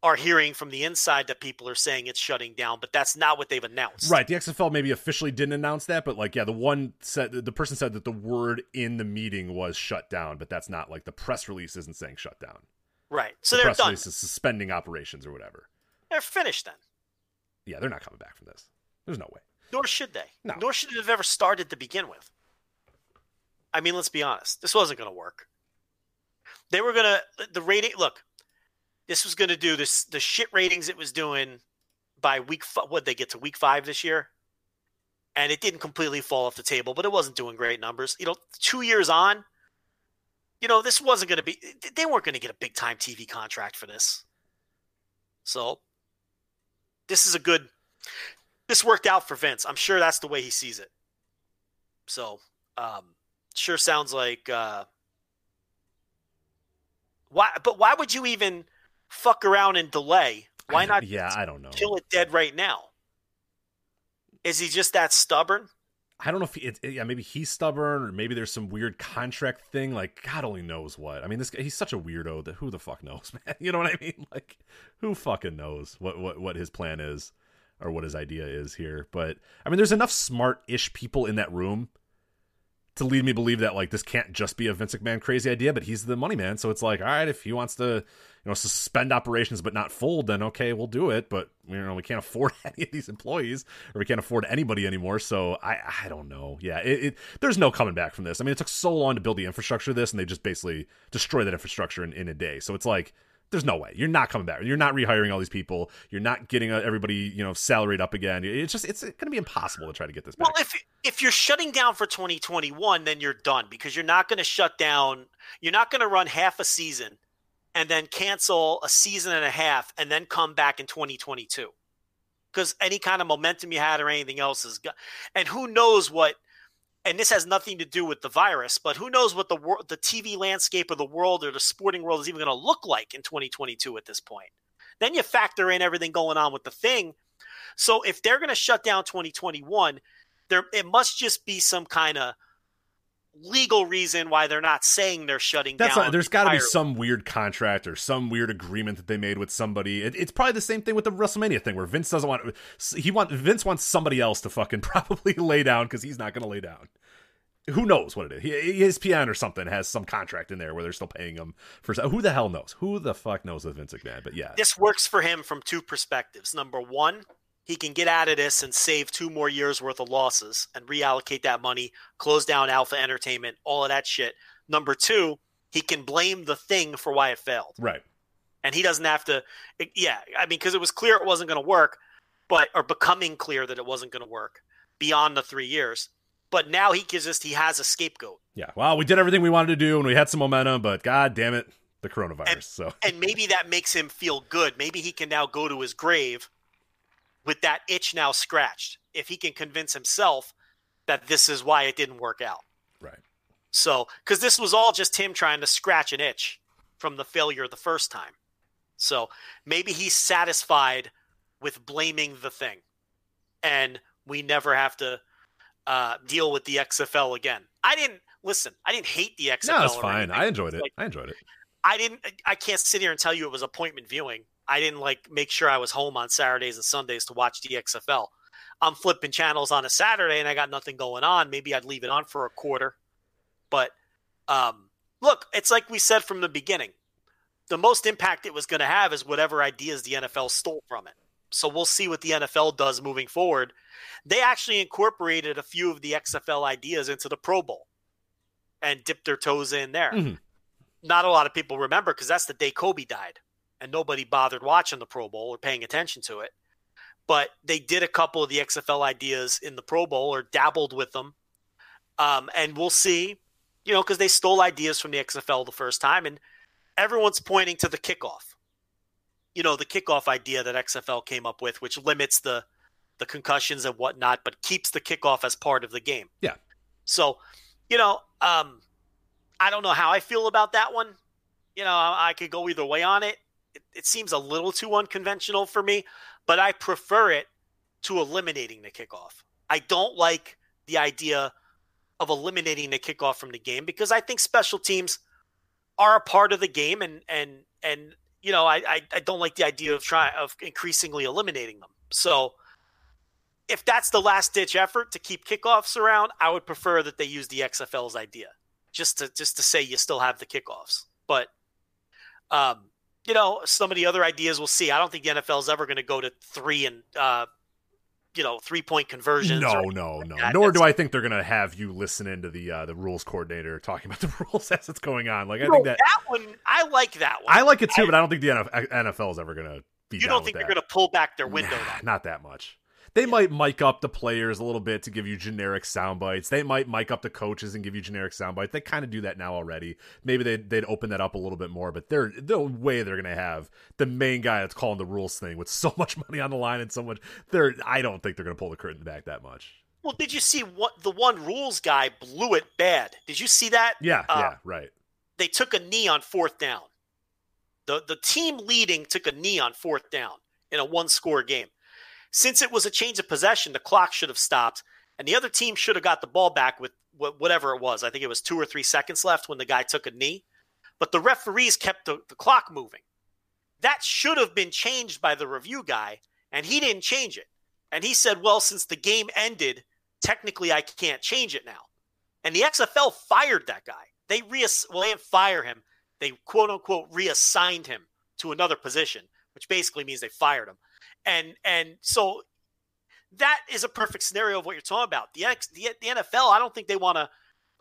are hearing from the inside that people are saying it's shutting down, but that's not what they've announced. Right. The XFL maybe officially didn't announce that, but like, yeah, the one said the person said that the word in the meeting was shut down, but that's not like the press release isn't saying shut down. Right. So the they're press done. release is suspending operations or whatever. They're finished then. Yeah, they're not coming back from this. There's no way. Nor should they. No. Nor should it have ever started to begin with. I mean, let's be honest. This wasn't going to work. They were going to the rating. Look, this was going to do this the shit ratings it was doing by week. What they get to week five this year, and it didn't completely fall off the table, but it wasn't doing great numbers. You know, two years on, you know, this wasn't going to be. They weren't going to get a big time TV contract for this. So, this is a good. This worked out for Vince. I'm sure that's the way he sees it. So, um, sure sounds like. Uh, why? But why would you even fuck around and delay? Why not? Yeah, I don't know. Kill it dead right now. Is he just that stubborn? I don't know if he, it, yeah, maybe he's stubborn or maybe there's some weird contract thing. Like God only knows what. I mean, this guy, he's such a weirdo that who the fuck knows, man? You know what I mean? Like, who fucking knows what what what his plan is or what his idea is here? But I mean, there's enough smart-ish people in that room to lead me believe that like this can't just be a Vince McMahon crazy idea, but he's the money man. So it's like, all right, if he wants to, you know, suspend operations but not fold, then okay, we'll do it. But you know, we can't afford any of these employees, or we can't afford anybody anymore. So I, I don't know. Yeah, it, it there's no coming back from this. I mean, it took so long to build the infrastructure of this, and they just basically destroy that infrastructure in, in a day. So it's like. There's no way you're not coming back. You're not rehiring all these people. You're not getting uh, everybody, you know, salaried up again. It's just it's going to be impossible to try to get this back. Well, if if you're shutting down for 2021, then you're done because you're not going to shut down. You're not going to run half a season and then cancel a season and a half and then come back in 2022 because any kind of momentum you had or anything else is gone. And who knows what? And this has nothing to do with the virus, but who knows what the wor- the TV landscape of the world or the sporting world is even going to look like in 2022 at this point. Then you factor in everything going on with the thing. So if they're going to shut down 2021, there it must just be some kind of legal reason why they're not saying they're shutting That's down. not, there's got to be some weird contract or some weird agreement that they made with somebody. It, it's probably the same thing with the WrestleMania thing, where Vince doesn't want he want Vince wants somebody else to fucking probably lay down because he's not going to lay down. Who knows what it is? ESPN or something has some contract in there where they're still paying him for. Who the hell knows? Who the fuck knows with Vince McMahon? But yeah, This works for him from two perspectives. Number one, he can get out of this and save two more years worth of losses and reallocate that money, close down Alpha Entertainment, all of that shit. Number two, he can blame the thing for why it failed. right. and he doesn't have to yeah i mean because it was clear it wasn't going to work but or becoming clear that it wasn't going to work beyond the three years but now he gives us he has a scapegoat Yeah. Well, we did everything we wanted to do and we had some momentum, but god damn it, the coronavirus. And- so and maybe that makes him feel good maybe he can now go to his grave with that itch now scratched if he can convince himself that this is why it didn't work out right. So, because this was all just him trying to scratch an itch from the failure the first time. So maybe he's satisfied with blaming the thing, and we never have to uh, deal with the XFL again. I didn't listen. I didn't hate the XFL. No, it's fine. anything. I enjoyed it. Like, I enjoyed it. I didn't. I can't sit here and tell you it was appointment viewing. I didn't like make sure I was home on Saturdays and Sundays to watch the XFL. I'm flipping channels on a Saturday and I got nothing going on. Maybe I'd leave it on for a quarter. But um, look, it's like we said from the beginning. The most impact it was going to have is whatever ideas the NFL stole from it. So we'll see what the NFL does moving forward. They actually incorporated a few of the XFL ideas into the Pro Bowl and dipped their toes in there. Mhm. Not a lot of people remember because that's the day Kobe died, and nobody bothered watching the Pro Bowl or paying attention to it. But they did a couple of the XFL ideas in the Pro Bowl or dabbled with them, um, and we'll see. You know, because they stole ideas from the XFL the first time, and everyone's pointing to the kickoff. You know, the kickoff idea that XFL came up with, which limits the the concussions and whatnot, but keeps the kickoff as part of the game. Yeah. So, you know, um, I don't know how I feel about that one. You know, I, I could go either way on it. It. It seems a little too unconventional for me, but I prefer it to eliminating the kickoff. I don't like the idea of eliminating the kickoff from the game because I think special teams are a part of the game and and and you know, I, I, I don't like the idea of trying of increasingly eliminating them. So if that's the last ditch effort to keep kickoffs around, I would prefer that they use the XFL's idea, just to just to say you still have the kickoffs. But um, you know, some of the other ideas we'll see. I don't think the NFL is ever going to go to three and uh, you know three point conversions. No, no, like no. that. Nor do I think they're gonna have you listen into the uh, the rules coordinator talking about the rules as it's going on. Like I think that that one I like that one. I like it too, but I don't think the NF- NFL is ever gonna be. you don't think they're going to pull back their window? Nah, not that much. They might mic up the players a little bit to give you generic sound bites. They might mic up the coaches and give you generic sound bites. They kind of do that now already. Maybe they'd, they'd open that up a little bit more, but they're no way they're going to have the main guy that's calling the rules thing with so much money on the line and so much. They're I don't think they're going to pull the curtain back that much. Well, did you see what the one rules guy blew it bad? Did you see that? Yeah, Uh, yeah, right. They took a knee on fourth down. The the team leading took a knee on fourth down in a one score game. Since it was a change of possession, the clock should have stopped, and the other team should have got the ball back with whatever it was. I think it was two or three seconds left when the guy took a knee, but the referees kept the, the clock moving. That should have been changed by the review guy, and he didn't change it. And he said, "Well, since the game ended, technically I can't change it now." And the XFL fired that guy. They reass- well, they didn't fire him. They quote unquote reassigned him to another position, which basically means they fired him. And and so that is a perfect scenario of what you're talking about. The X, the, the NFL, I don't think they want to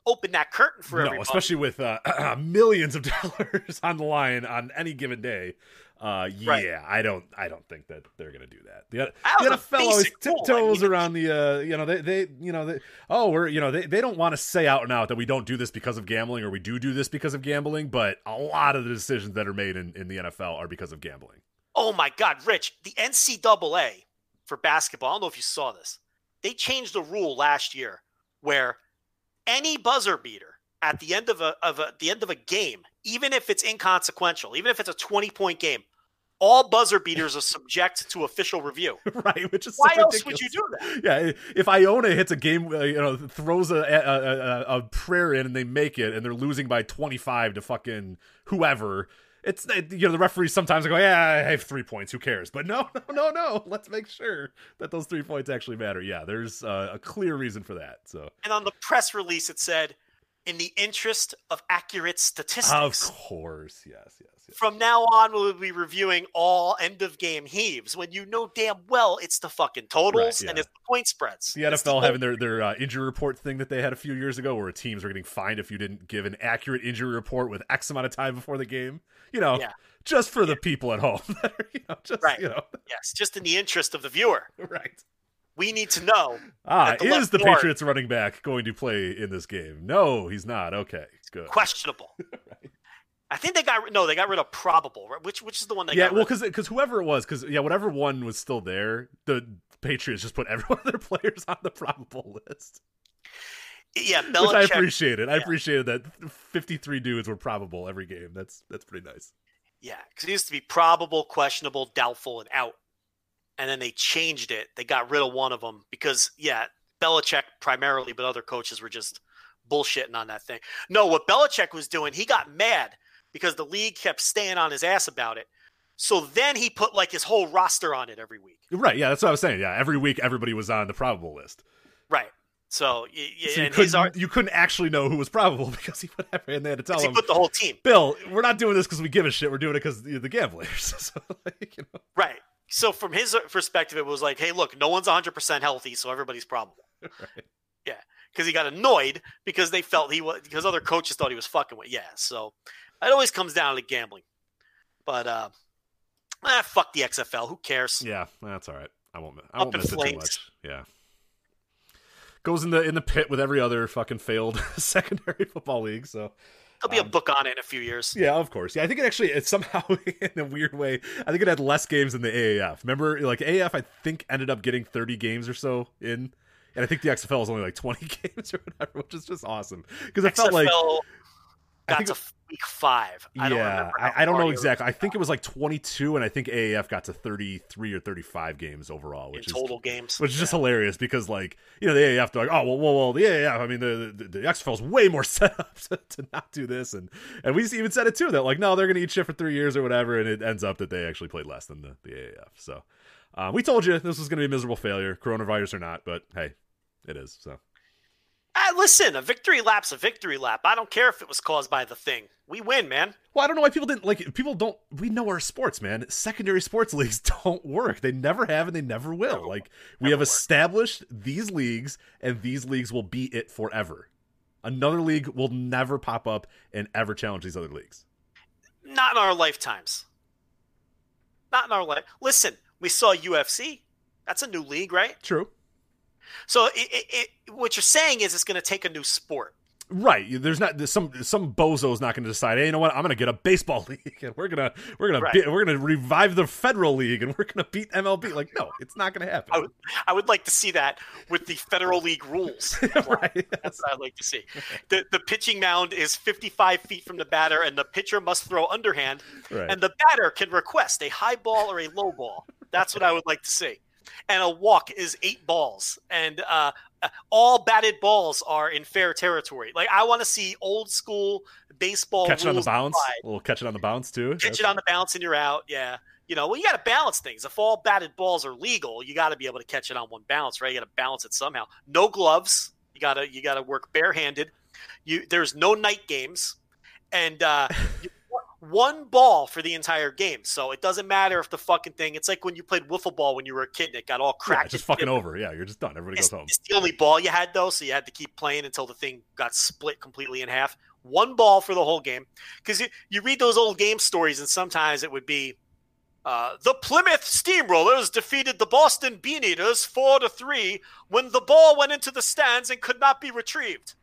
open that curtain for no, everybody. especially with uh, millions of dollars on the line on any given day. Uh, yeah, Right. I don't, I don't think that they're gonna do that. The, That the NFL always rule. I tiptoes mean- around the, uh, you know, they, they, you know, they, oh, we're, you know, they, they don't want to say out and out that we don't do this because of gambling or we do do this because of gambling, but a lot of the decisions that are made in, in the NFL are because of gambling. Oh my God, Rich, the NCAA for basketball, I don't know if you saw this. They changed the rule last year where any buzzer beater at the end of a of a the end of a game, even if it's inconsequential, even if it's a 20 point game, all buzzer beaters are subject to official review. right? Which is Why so else would you do that? Yeah, if Iona hits a game, uh, you know, throws a, a, a, a prayer in and they make it, and they're losing by twenty five to fucking whoever. It's you know the referees sometimes go, yeah, I have three points. Who cares? But no, no, no, no. Let's make sure that those three points actually matter. Yeah, there's uh, a clear reason for that. So And on the press release, it said, "In the interest of accurate statistics." of course, yes, yes, yes. From now on, we'll be reviewing all end of game heaves when you know damn well it's the fucking totals Right, and it's the point spreads. The It's NFL having their their uh, injury report thing that they had a few years ago, where teams were getting fined if you didn't give an accurate injury report with X amount of time before the game. You know, Yeah. just for the people at home. that are, you know, just Right. you know, yes, just in the interest of the viewer. right. We need to know. Ah, the is the guard. Patriots running back going to play in this game? No, he's not. Okay, good. Questionable. I think they got no, they got rid of probable, right? which which is the one they yeah, well, because because whoever it was, because yeah, whatever one was still there, the Patriots just put every one of their players on the probable list. Yeah, which I Belichick. appreciated. I yeah. appreciated that fifty three dudes were probable every game. That's that's pretty nice. Yeah, because it used to be probable, questionable, doubtful, and out. And then they changed it. They got rid of one of them because, yeah, Belichick primarily, but other coaches were just bullshitting on that thing. No, what Belichick was doing, he got mad because the league kept staying on his ass about it. So then he put like his whole roster on it every week. Right? Yeah, that's what I was saying. Yeah, every week everybody was on the probable list. Right. So, y- So you couldn't art, you couldn't actually know who was probable because he put every, and they had to tell he him. put the whole team. Bill, we're not doing this because we give a shit. We're doing it because the, the gamblers. so, like, you know. Right. So from his perspective, it was like, hey, look, no one's 100% healthy, so everybody's probable. Right. Yeah. Because he got annoyed because they felt he was, because other coaches thought he was fucking with. Yeah. So it always comes down to gambling. But, uh, ah, fuck the XFL. Who cares? Yeah, that's all right. I won't. I Up won't miss it too much. Yeah. Goes in the in the pit with every other fucking failed secondary football league. So There'll be Um, a book on it in a few years. yeah, of course. Yeah, I think it actually it's somehow in a weird way. I think it had less games than the AAF. Remember, like AAF, I think ended up getting thirty games or so in, and I think the XFL is only like twenty games or whatever, which is just awesome because it felt like got to it- week five. I don't yeah, remember I, I don't know exactly. I think it was like 22, and I think AAF got to 33 or 35 games overall, in which is total games. which is just hilarious because like you know the AAF they're like oh well well well the AAF I mean the the, the XFL's way more set up to, to not do this and and we even said it too that like no they're gonna eat shit for three years or whatever and it ends up that they actually played less than the the AAF so um, we told you this was gonna be a miserable failure coronavirus or not but hey it is so Ah, listen, a victory lap's a victory lap. I don't care if it was caused by the thing. We win, man. well I don't know why people didn't like people don't we know our sports man secondary sports leagues don't work they never have and they never will No, like we have work. established these leagues and these leagues will be it forever another league will never pop up and ever challenge these other leagues Not in our lifetimes. Not in our life. Listen, we saw UFC. That's a new league, right? true So it, it, it, what you're saying is it's going to take a new sport. right there's not there's some some bozo's not going to decide hey you know what i'm going to get a baseball league and we're going to we're going Right. to we're going to revive the federal league and we're going to beat mlb like no it's not going to happen I would, I would like to see that with the federal league rules. right That's what I'd like to see. The the pitching mound is 55 feet from the batter, and the pitcher must throw underhand, Right. and the batter can request a high ball or a low ball. That's what I would like to see. And a walk is eight balls, and uh, all batted balls are in fair territory. Like I want to see old school baseball. catch it on the bounce applied. a little catch it on the bounce too Catch it on the bounce and you're out. Yeah. You know, well, you got to balance things. If all batted balls are legal, you got to be able to catch it on one bounce, right? You got to balance it somehow. No gloves. You got to you got to work barehanded. You there's no night games, and uh, one ball for the entire game. So it doesn't matter if the fucking thing. It's like when you played wiffle ball when you were a kid and it got all yeah, cracked. just fucking over yeah you're just done everybody It's, goes home it's the only ball you had though, so you had to keep playing until the thing got split completely in half. One ball for the whole game, because you, you read those old game stories, and sometimes it would be uh, the Plymouth Steamrollers defeated the Boston Bean Eaters four to three when the ball went into the stands and could not be retrieved.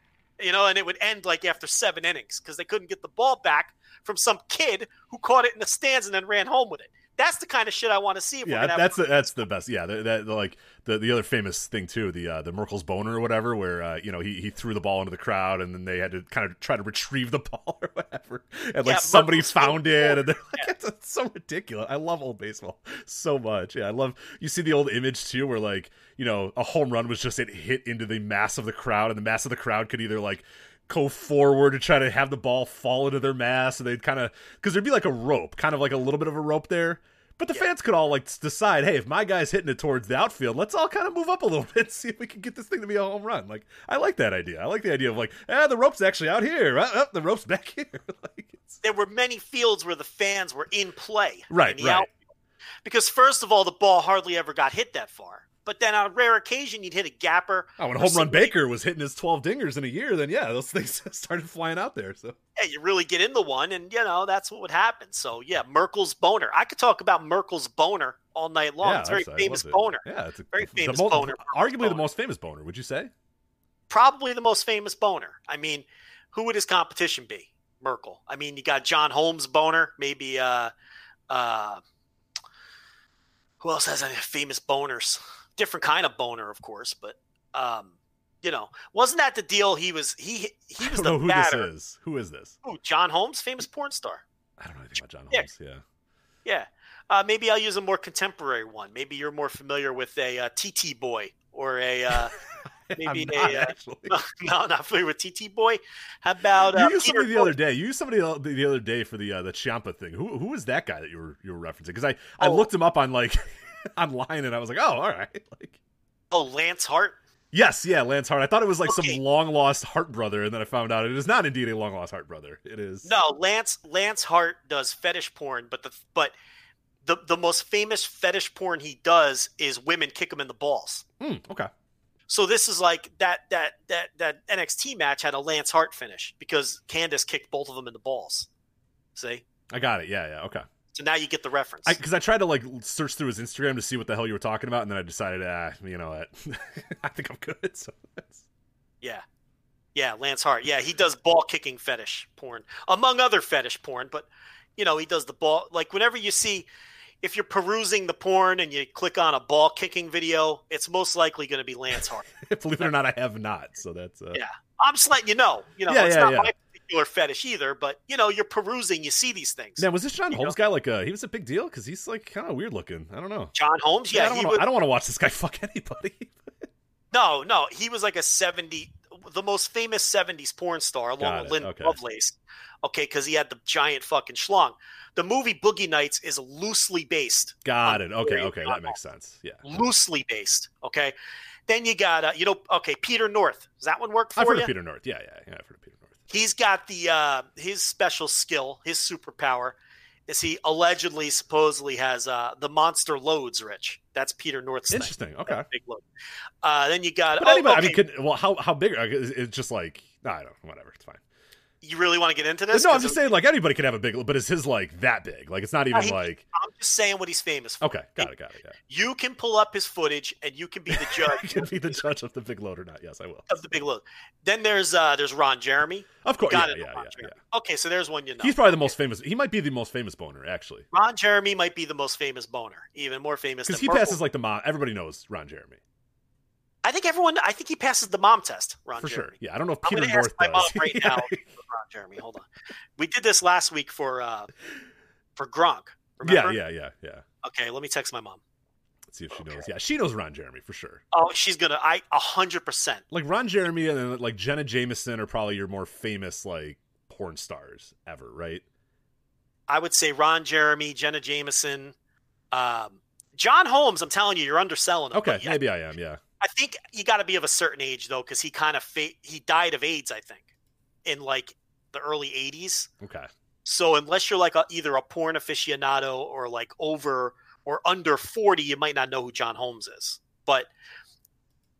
You know, and it would end like after seven innings because they couldn't get the ball back from some kid who caught it in the stands and then ran home with it. That's the kind of shit I want to see. If yeah that's the, that's the best yeah that, that like the the other famous thing too the uh the merkle's boner or whatever where uh you know he he threw the ball into the crowd and then they had to kind of try to retrieve the ball or whatever and like Yeah, somebody Merkle's found it and they're like it's, it's so ridiculous i love old baseball so much yeah i love you see the old image too where like you know a home run was just it hit into the mass of the crowd and the mass of the crowd could either like go forward to try to have the ball fall into their mass and they'd kind of because there'd be like a rope kind of like a little bit of a rope there but the fans could all like decide, hey, if my guy's hitting it towards the outfield, let's all kind of move up a little bit and see if we can get this thing to be a home run. Like, I like that idea. I like the idea of like, ah, the rope's actually out here. Ah, ah, the rope's back here. like, it's, there were many fields where the fans were in play. Right, in right. outfield. Because first of all, the ball hardly ever got hit that far. But then on a rare occasion, you'd hit a gapper. oh, when Home Run Baker was hitting his 12 dingers in a year, then yeah, those things started flying out there. So Yeah, you really get into one, and you know that's what would happen. So yeah, Merkle's boner. I could talk about Merkle's boner all night long. yeah, it's a very famous it. boner. Yeah, it's a Very famous mo- boner. Arguably the most famous boner, would you say? Probably the most famous boner. I mean, who would his competition be? Merkel. I mean, you got John Holmes boner. Maybe uh, uh, who else has any famous boners? Different kind of boner, of course, but um, you know, wasn't that the deal? He was he he I was don't the know who batter. this is. Who is this? Who, John Holmes, famous porn star. I don't know anything about John. Holmes. Yeah. Yeah. Uh, maybe I'll use a more contemporary one. Maybe you're more familiar with a uh, TT boy or a uh, maybe not, a uh, actually. no, not familiar with TT boy. How about uh, you used Peter somebody the other day. You used somebody the the other day for the uh, the Ciampa thing. Who who was that guy that you were you were referencing? Because I I Oh. looked him up on like online and I was like, oh, all right. Like, Oh, Lance Hart. yes, yeah, Lance Hart. I thought it was like Okay. some long lost Hart brother, and then I found out it is not indeed a long lost Hart brother. It is No, Lance Lance Hart does fetish porn, but the but the the most famous fetish porn he does is women kick him in the balls. Hmm, okay. So this is like that that that that NXT match had a Lance Hart finish because Candice kicked both of them in the balls. See, I got it. Yeah, yeah, okay. So now you get the reference. Because I, tried to like search through his Instagram to see what the hell you were talking about, and then I decided, ah, you know what, I think I'm good. So that's... Yeah. Yeah, Lance Hart. Yeah, he does ball kicking fetish porn, among other fetish porn, but you know, he does the ball like whenever you see if you're perusing the porn and you click on a ball kicking video, it's most likely going to be Lance Hart. believe it or not, I have not. So that's uh, Yeah. I'm just letting you know. You know, Yeah, it's yeah, not yeah. my particular fetish either, but you know, you're perusing, you see these things. Now, was this John You Holmes guy like a? He was a big deal because he's like kind of weird looking. I don't know. John Holmes, I yeah, don't wanna, was. I don't want to watch this guy fuck anybody. No, no, he was like a seventy, the most famous '70s porn star, along with Lynn okay. Lovelace. Okay, because he had the giant fucking schlong. The movie Boogie Nights is loosely based, Got it. Okay, okay, that makes sense. Yeah, loosely based. Okay, then you got, uh, you know, okay, Peter North. Does that one work for you? I've heard you? of Peter North. Yeah, yeah, yeah. I've heard of Peter North. He's got the uh, his special skill, his superpower is he allegedly, supposedly has uh, the monster loads. Rich, that's Peter North's thing. Interesting. Okay. Big load. Uh, then you got. But oh, anybody, okay. I mean, could, well, how how big? It's it's just like I don't know. Whatever. It's fine. You really want to get into this? no, I'm just it- saying, like anybody could have a big, but is his like that big? Like it's not even he- like I'm just saying what he's famous for. okay. Got it. Got it. Yeah. You can pull up his footage, and you can be the judge. you can be the judge of the big load or not. Yes, I will. of the big load. Then there's uh, there's Ron Jeremy. Of course. Got Yeah, it, yeah, yeah, yeah. Okay, so there's one you know. He's probably the most famous. He might be the most famous boner, actually, Ron Jeremy might be the most famous boner, even more famous because he Merkle. passes like the mom. Everybody knows Ron Jeremy I think everyone. I think he passes the mom test. Ron for Jeremy. sure. Yeah, I don't know if I'm Peter gonna North ask my does. mom right now. Ron Jeremy, hold on. We did this last week for uh for Gronk. yeah, Remember? yeah, yeah, yeah. Okay, let me text my mom. Let's see if she knows. Yeah, she knows Ron Jeremy for sure. Oh, she's gonna. I a hundred percent. Like Ron Jeremy and then like Jenna Jameson are probably your more famous like porn stars ever, right? I would say Ron Jeremy, Jenna Jameson, um, John Holmes. I'm telling you, you're underselling him. Okay, yeah, maybe I am. Yeah. I think you got to be of a certain age though, because he kind of fa- he died of AIDS. I think in like the early '80s. Okay. So unless you're like a, either a porn aficionado or like over or under 40, you might not know who John Holmes is. But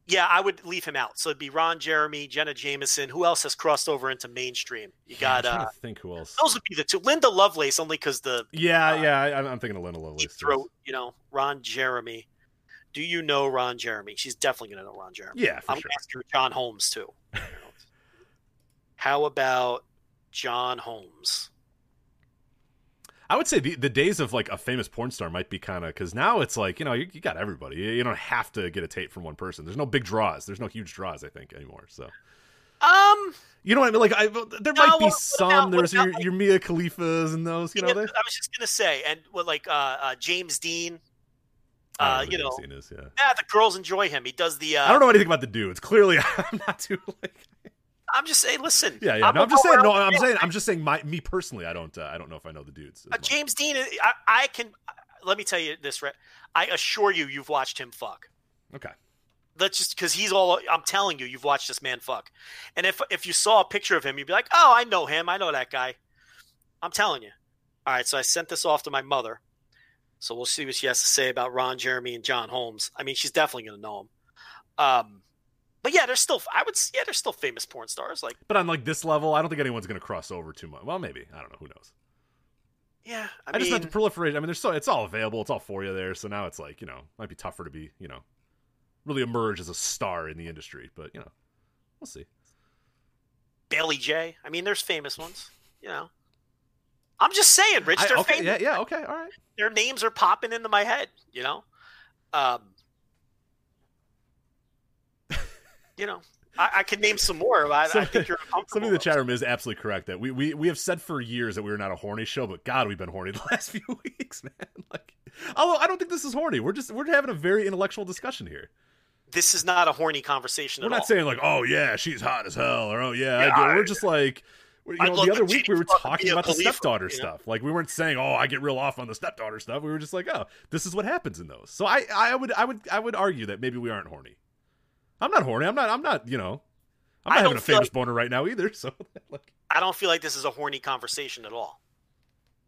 yeah, I would leave him out. So it'd be Ron Jeremy, Jenna Jameson. Who else has crossed over into mainstream? You got trying uh, to think who else. those would be the two. Linda Lovelace, only because the Yeah, uh, yeah. I, I'm thinking of Linda Lovelace. throat. You know, Ron Jeremy. Do you know Ron Jeremy? She's definitely going to know Ron Jeremy. Yeah, for I'm sure. going to ask her John Holmes too. How about John Holmes? I would say the, the days of like a famous porn star might be kind of because now it's like you know you, you got everybody. You, you don't have to get a tape from one person. There's no big draws. There's no huge draws. I think anymore. So Um, you know what I mean? Like I, there No, might be what- what some. about- what There's your, about, like- your Mia Khalifa's and those. You know, they, I was just gonna say, and with like uh, uh, James Deen, uh, you know, is, yeah. yeah, the girls enjoy him. He does the. Uh, I don't know anything about the dudes. Clearly, I'm not too like. I'm just saying. Listen. Yeah, yeah. I'm no, I'm just saying. No, I'm saying. I'm just saying. My me personally, I don't. Uh, I don't know if I know the dudes. Uh. James Deen. I, I can. Let me tell you this, Rhett. I assure you, you've watched him fuck. Okay. That's just because he's all. I'm telling you, you've watched this man fuck. And if if you saw a picture of him, you'd be like, "Oh, I know him. I know that guy." I'm telling you. All right, so I sent this off to my mother. So we'll see what she has to say about Ron Jeremy and John Holmes. I mean, she's definitely going to know him. Um, but yeah, they're still. I would. Yeah, they're still famous porn stars. Like, But on like this level, I don't think anyone's going to cross over too much. Well, maybe. I don't know. Who knows? yeah, I, I, mean, just meant to proliferate. I mean, there's so it's all available. It's all for you there. So now it's like you know, might be tougher to be you know, really emerge as a star in the industry. But you know, we'll see. Bailey Jay I mean, there's famous ones. You know, I'm just saying, Rich. They're okay, famous. yeah, yeah, okay, all right. Their names are popping into my head. You know, um, you know, I, I can name some more. But I, I Some- think you're uncomfortable. Something in the chat room is absolutely correct that we, we we have said for years that we were not a horny show, but God, we've been horny the last few weeks, man. Like, although I don't think this is horny. We're just we're having a very intellectual discussion here. This is not a horny conversation We're not all. saying like, oh yeah, she's hot as hell, or oh yeah, I do. I- we're just like. You I'd know, the other week we were talking about the stepdaughter you know? stuff. Like we weren't saying, "Oh, I get real off on the stepdaughter stuff." We were just like, "Oh, this is what happens in those." So I, I would, I would, I would argue that maybe we aren't horny. I'm not horny. I'm not. I'm not. You know, I'm I not having a famous like- boner right now either. So like, I don't feel like this is a horny conversation at all.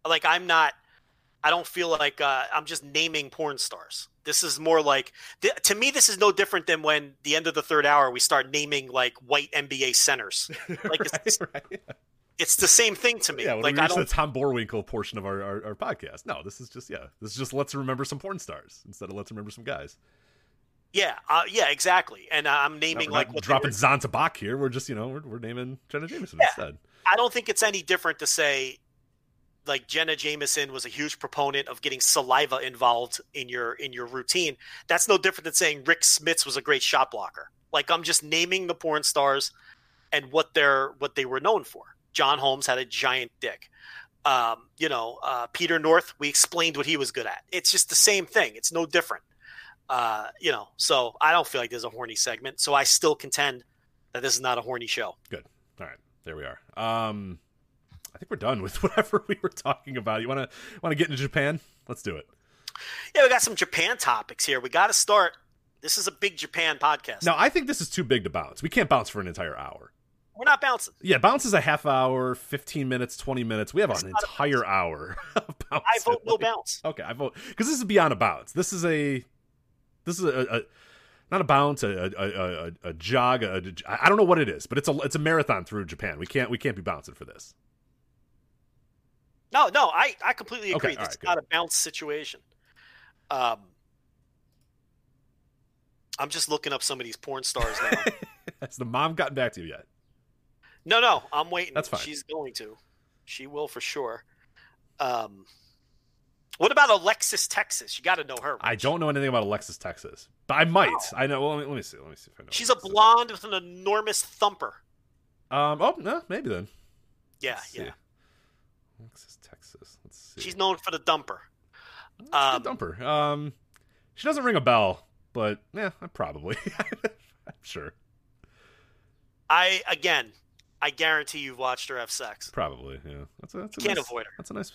Like I'm not. I don't feel like uh, I'm just naming porn stars. This is more like th- to me. This is no different than when the end of the third hour we start naming like white NBA centers. Like it's, right, right. it's the same thing to me. Yeah, when like we I reach the don't. Tom Boerwinkle portion of our, our, our podcast. No, this is just yeah, this is just let's remember some porn stars instead of let's remember some guys. Yeah, uh, yeah, exactly. And uh, I'm No, naming we're like not what they dropping were- Zanzibar here. We're just you know we're, we're naming Jenna Jameson Yeah. instead. I don't think it's any different to say like Jenna Jameson was a huge proponent of getting saliva involved in your in your routine. That's no different than saying Rick Smits was a great shot blocker. Like I'm just naming the porn stars and what they're what they were known for. John Holmes had a giant dick. Um, you know, uh, Peter North, we explained what he was good at. It's just the same thing. It's no different. Uh, you know, so I don't feel like there's a horny segment. So I still contend that this is not a horny show. Good. All right, there we are. Um, I think we're done with whatever we were talking about. You want to want to get into Japan? Let's do it. Yeah, we got some Japan topics here. We got to start. This is a big Japan podcast. Now, I think this is too big to bounce. We can't bounce for an entire hour. we're not bouncing. Yeah, bounce is a half hour, fifteen minutes, twenty minutes. We have It's an entire hour. I vote no Like- bounce. Okay, I vote because this is beyond a bounce. This is a, this is a, a not a bounce, a a, a, a, a jog. A, a, I don't know what it is, but it's a it's a marathon through Japan. We can't we can't be bouncing for this. No, no, I, I completely agree. this is right, not a bounce situation. Um, I'm just looking up some of these porn stars now. Has the mom gotten back to you yet? no, no, I'm waiting. That's fine. She's going to. She will for sure. Um, what about Alexis, Texas? You got to know her. I don't know anything about Alexis, Texas, but I might. I know. Well, let me, let me see. Let me see if I know. She's a blonde with an enormous thumper. Um. Oh no, maybe then. Yeah, Let's yeah. Alexis, Texas. Let's see. She's known for the dumper. Um, good dumper. Um, she doesn't ring a bell, but yeah, probably. I'm sure. I again, I guarantee you've watched her have sex Probably. Yeah. That's a. That's a Can't nice, avoid her. That's a nice.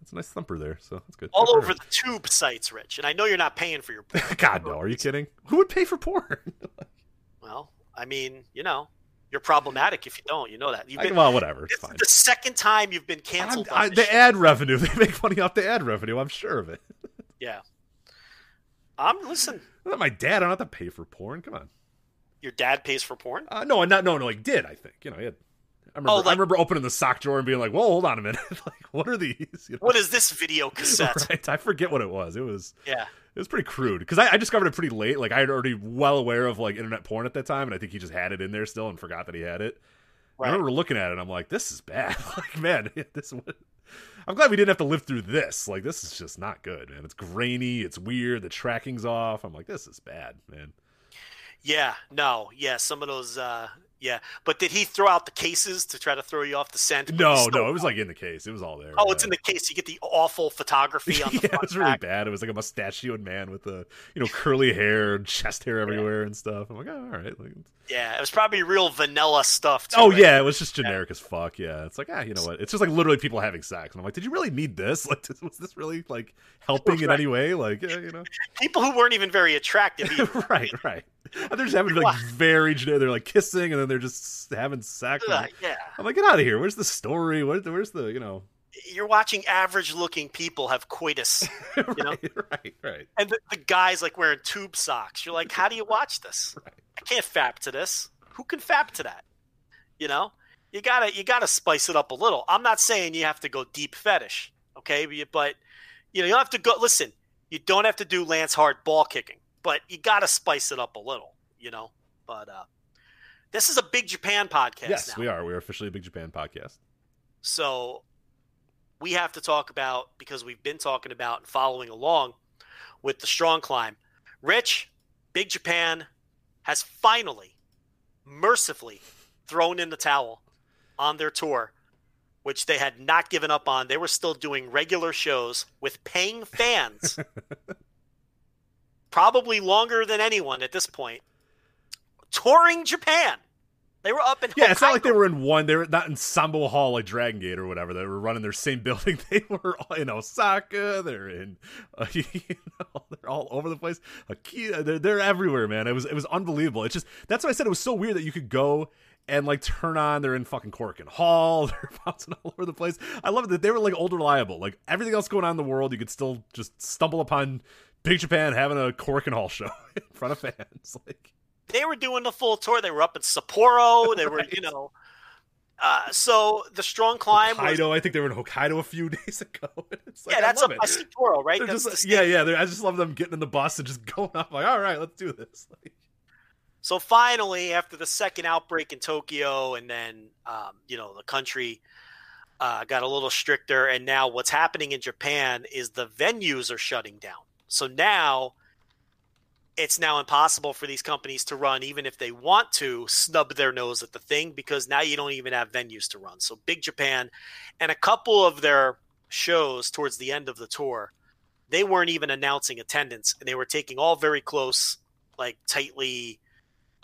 That's a nice thumper there. So that's good. all Good over her. the tube sites, Rich. And I know you're not paying for your porn. God no. Are you kidding? Who would pay for porn? Well, I mean, you know, you're problematic if you don't. You know that. You've I- been, well, whatever. It's fine. the second time you've been canceled. I- the ad revenue. They make money off the ad revenue. I'm sure of it. Yeah. I'm listen. Not my dad. I don't have to pay for porn. Come on. Your dad pays for porn. Uh, no, not no, no. Like did I think you know? He had, I remember. Oh, I remember opening the sock drawer and being like, "Whoa, hold on a minute! like, what are these?" You know? What is this video cassette? Right. I forget what it was. It was. Yeah. It was pretty crude because I, I discovered it pretty late. Like I had already well aware of like internet porn at that time, and I think he just had it in there still and forgot that he had it. I remember looking at it, and I'm like, "This is bad." like, man, this. I'm glad we didn't have to live through this. Like, this is just not good, man. It's grainy. It's weird. The tracking's off. I'm like, this is bad, man. Yeah. No. Yeah. Some of those. uh Yeah. But did he throw out the cases to try to throw you off the scent? No, no, it was like in the case. It was all there. Oh, it's in the case. You get the awful photography on the yeah, it was really back. bad. It was like a mustachioed man with the you know curly hair and chest hair everywhere and stuff. I'm like, oh, all right. Like, Yeah, it was probably real vanilla stuff. Too, oh right? yeah, it was just generic as fuck. Yeah, it's like ah, you know what? It's just like literally people having sex, and I'm like, did you really need this? Like, was this really like helping in any way? Like, yeah, you know, people who weren't even very attractive. Right, right. And they're just having like very. They're like kissing, and then they're just having sex. Uh, I'm, yeah, I'm like, get out of here. Where's the story? Where's the, where's the you know? you're watching average-looking people have coitus, right, know? right, right. and the, the guys like wearing tube socks. You're like, how do you watch this? I can't fap to this. Who can fap to that? You know, you gotta you gotta spice it up a little. I'm not saying you have to go deep fetish, okay? But you- know, you don't have to go. Listen, you don't have to do Lance Hart ball kicking, but you gotta spice it up a little. You know, but uh, this is a big Japan podcast. Yes, now. we are. We are officially a Big Japan podcast. So we have to talk about because we've been talking about and following along with the strong climb. Rich, Big Japan has finally, mercifully, thrown in the towel on their tour, which they had not given up on. They were still doing regular shows with paying fans, probably longer than anyone at this point, touring Japan. They were up in Yeah, it's not like they were in one. They were not in Sambo Hall like Dragon Gate or whatever. They were running their same building. They were in Osaka. They're in, uh, you know, they're all over the place. Akita, they're they're everywhere, man. It was it was unbelievable. It's just that's why I said it was so weird that you could go and like turn on. They're in fucking Korakuen Hall. They're bouncing all over the place. I love it that they were like old reliable. Like everything else going on in the world, you could still just stumble upon Big Japan having a Korakuen Hall show in front of fans. Like they were doing the full tour. They were up in Sapporo. They were, Right. you know. Uh, so the strong climb was Hokkaido, I think they were in Hokkaido a few days ago. It's like, yeah, that's up it. by Sapporo, right? That's just the yeah, yeah. I just love them getting in the bus and just going up. Like, all right, let's do this. Like, So finally, after the second outbreak in Tokyo, and then um, you know the country uh, got a little stricter, and now what's happening in Japan is the venues are shutting down. So now it's now impossible for these companies to run, even if they want to snub their nose at the thing, because now you don't even have venues to run. So Big Japan and a couple of their shows towards the end of the tour, they weren't even announcing attendance, and they were taking all very close, like tightly,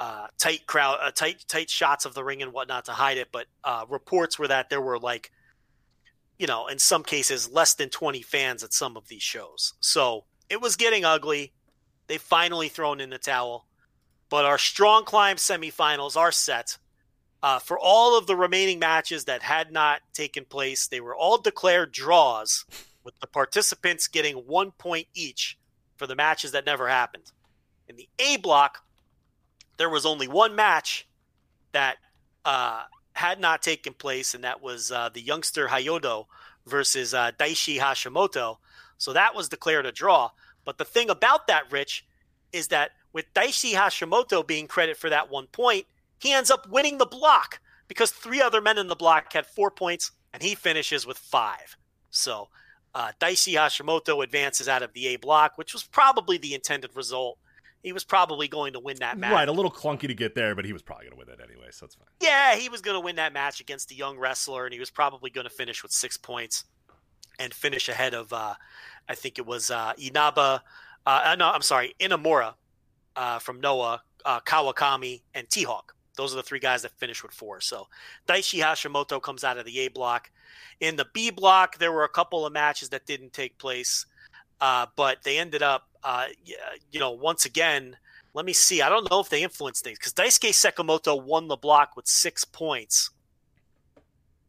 uh, tight crowd, uh, tight tight shots of the ring and whatnot to hide it. But uh, reports were that there were like, you know, in some cases, less than twenty fans at some of these shows. So it was getting ugly They've finally thrown in the towel. But our strong climb semifinals are set. Uh, for all of the remaining matches that had not taken place, they were all declared draws, with the participants getting one point each for the matches that never happened. In the A block, there was only one match that uh, had not taken place, and that was uh, the youngster Hayodo versus uh, Daichi Hashimoto. So that was declared a draw. But the thing about that, Rich, is that with Daichi Hashimoto being credit for that one point, he ends up winning the block because three other men in the block had four points and he finishes with five. So uh, Daichi Hashimoto advances out of the A block, which was probably the intended result. He was probably going to win that match. Right, a little clunky to get there, but he was probably going to win it anyway, so it's fine. Yeah, he was going to win that match against a young wrestler, and he was probably going to finish with six points and finish ahead of, uh, I think it was uh, Inaba. Uh, no, I'm sorry, Inamura uh, from Noah, uh, Kawakami, and T Hawk. Those are the three guys that finished with four. So Daichi Hashimoto comes out of the A block. In the B block, there were a couple of matches that didn't take place, uh, but they ended up, you know, once again. Let me see. I don't know if they influenced things because Daisuke Sekimoto won the block with six points.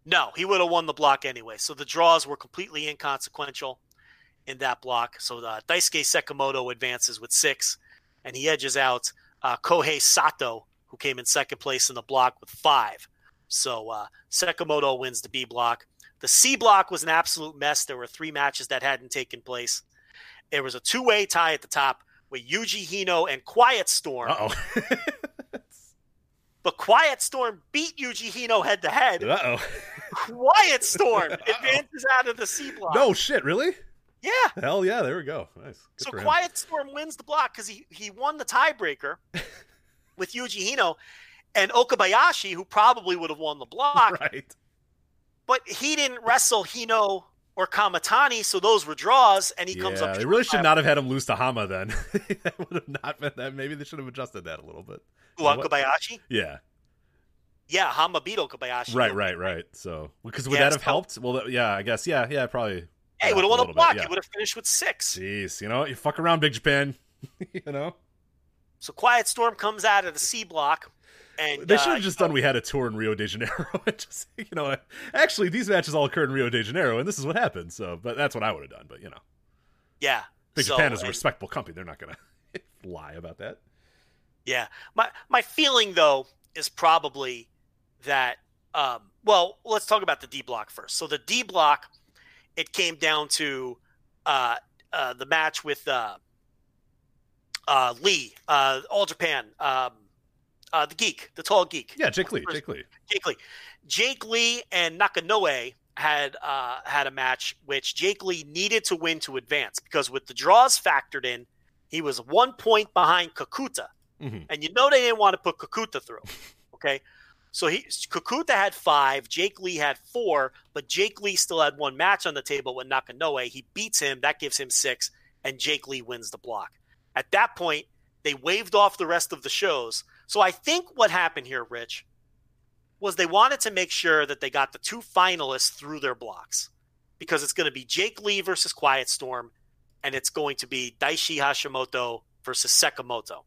No, he would have won the block anyway. So the draws were completely inconsequential in that block. So uh, Daisuke Sekimoto advances with six, and he edges out uh, Kohei Sato, who came in second place in the block with five. So uh, Sekimoto wins the B block. The C block was an absolute mess. There were three matches that hadn't taken place. There was a two way tie at the top with Yuji Hino and Quiet Storm. But Quiet Storm beat Yuji Hino head to head. Uh oh. Quiet Storm advances out of the C block. No shit, really? Yeah. Hell yeah, there we go. Nice. Good so. Quiet Storm wins the block because he, he won the tiebreaker with Yuji Hino and Okabayashi, who probably would have won the block, Right. but he didn't wrestle Hino or Kamitani, so those were draws, and he comes yeah, up. they really should not have had him lose to Hama then. that would have not been that. Maybe they should have adjusted that a little bit. Who, uh, What? Okabayashi? Yeah. Yeah, Hama beat Okabayashi. Right, right, right. So, because would Yeah, that have so- helped? Well, yeah, I guess. Yeah, yeah, probably. Hey, he would have won a little bit, block. yeah. He would have finished with six. Jeez, you know, you fuck around, Big Japan. you know, So Quiet Storm comes out of the C block, and they should uh, have just done. We had a tour in Rio de Janeiro, just you know, actually, these matches all occurred in Rio de Janeiro, and this is what happened. So, but that's what I would have done. But you know, yeah. Big so, Japan is a respectable company; they're not gonna lie about that. Yeah. My my feeling though is probably that um well, let's talk about the D block first. So the D block it came down to uh uh the match with uh uh Lee, uh All Japan, um uh the geek, the tall geek. Yeah, Jake Lee, Jake Lee. Jake Lee. Jake Lee and Nakanoue had uh, had a match which Jake Lee needed to win to advance because with the draws factored in, he was one point behind Kakuta, Mhm. and you know they didn't want to put Kakuta through. Okay, so he Kakuta had five, Jake Lee had four, but Jake Lee still had one match on the table with Nakanoue. He beats him, that gives him six, and Jake Lee wins the block. At that point, they waved off the rest of the shows. So I think what happened here, Rich, was they wanted to make sure that they got the two finalists through their blocks because it's going to be Jake Lee versus Quiet Storm and it's going to be Daichi Hashimoto versus Sekimoto.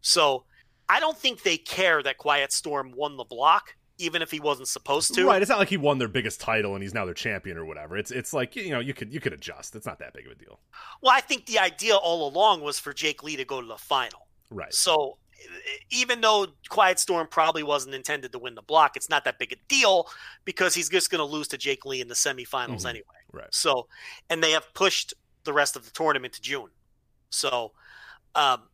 So I don't think they care that Quiet Storm won the block, even if he wasn't supposed to. Right, it's not like he won their biggest title and he's now their champion or whatever. It's it's like you know you could you could adjust. It's not that big of a deal. Well, I think the idea all along was for Jake Lee to go to the final. Right. So even though Quiet Storm probably wasn't intended to win the block, it's not that big a deal because he's just going to lose to Jake Lee in the semifinals Mhm. anyway. Right. So, and they have pushed the rest of the tournament to June. So, um,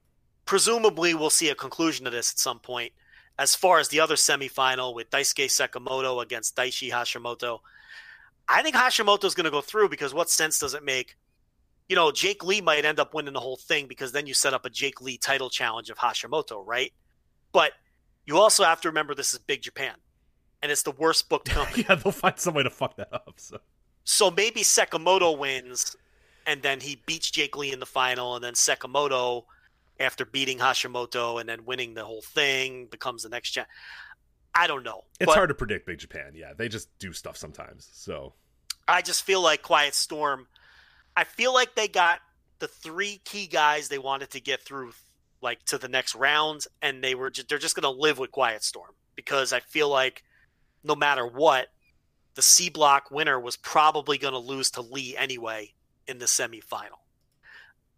presumably, we'll see a conclusion to this at some point. As far as the other semifinal with Daisuke Sekimoto against Daichi Hashimoto, I think Hashimoto's going to go through because what sense does it make? You know, Jake Lee might end up winning the whole thing because then you set up a Jake Lee title challenge of Hashimoto, right? But you also have to remember this is Big Japan, and it's the worst booked company. yeah, they'll find some way to fuck that up. So so maybe Sakamoto wins, and then he beats Jake Lee in the final, and then Sakamoto, after beating Hashimoto and then winning the whole thing, becomes the next champ. I don't know. it's but hard to predict Big Japan. Yeah, they just do stuff sometimes. So I just feel like Quiet Storm. I feel like they got the three key guys they wanted to get through, like to the next round, and they were just, they're just going to live with Quiet Storm because I feel like no matter what, the C block winner was probably going to lose to Lee anyway in the semifinal.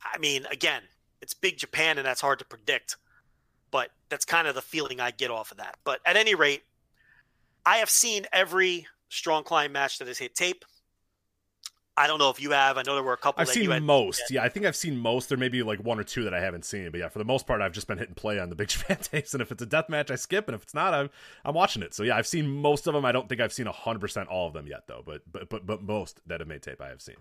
I mean, again, it's Big Japan, and that's hard to predict, but that's kind of the feeling I get off of that. But at any rate, I have seen every strong climb match that has hit tape. I don't know if you have. I know there were a couple. I've that seen had, most. Yeah, I think I've seen most. There may be like one or two that I haven't seen, but yeah, for the most part, I've just been hitting play on the Big Japan tapes. And if it's a death match, I skip, and if it's not, I'm I'm watching it. So yeah, I've seen most of them. I don't think I've seen hundred percent all of them yet, though. But but but but most that have made tape, I have seen.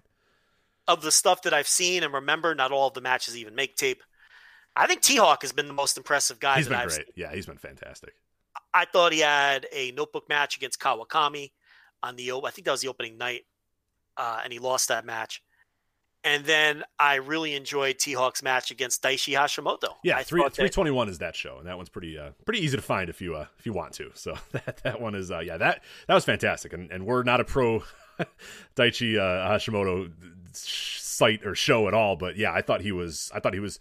of the stuff that I've seen and remember. Not all of the matches even make tape. I think T Hawk has been the most impressive guy He's that been I've great. seen. Yeah, he's been fantastic. I thought he had a notebook match against Kawakami on the I think that was the opening night, uh, and he lost that match. And then I really enjoyed T Hawk's match against Daichi Hashimoto. Yeah, I three three twenty one is that show, and that one's pretty uh pretty easy to find if you uh if you want to. So that that one is uh yeah that that was fantastic, and and we're not a pro Daichi uh, Hashimoto site or show at all, but yeah, I thought he was I thought he was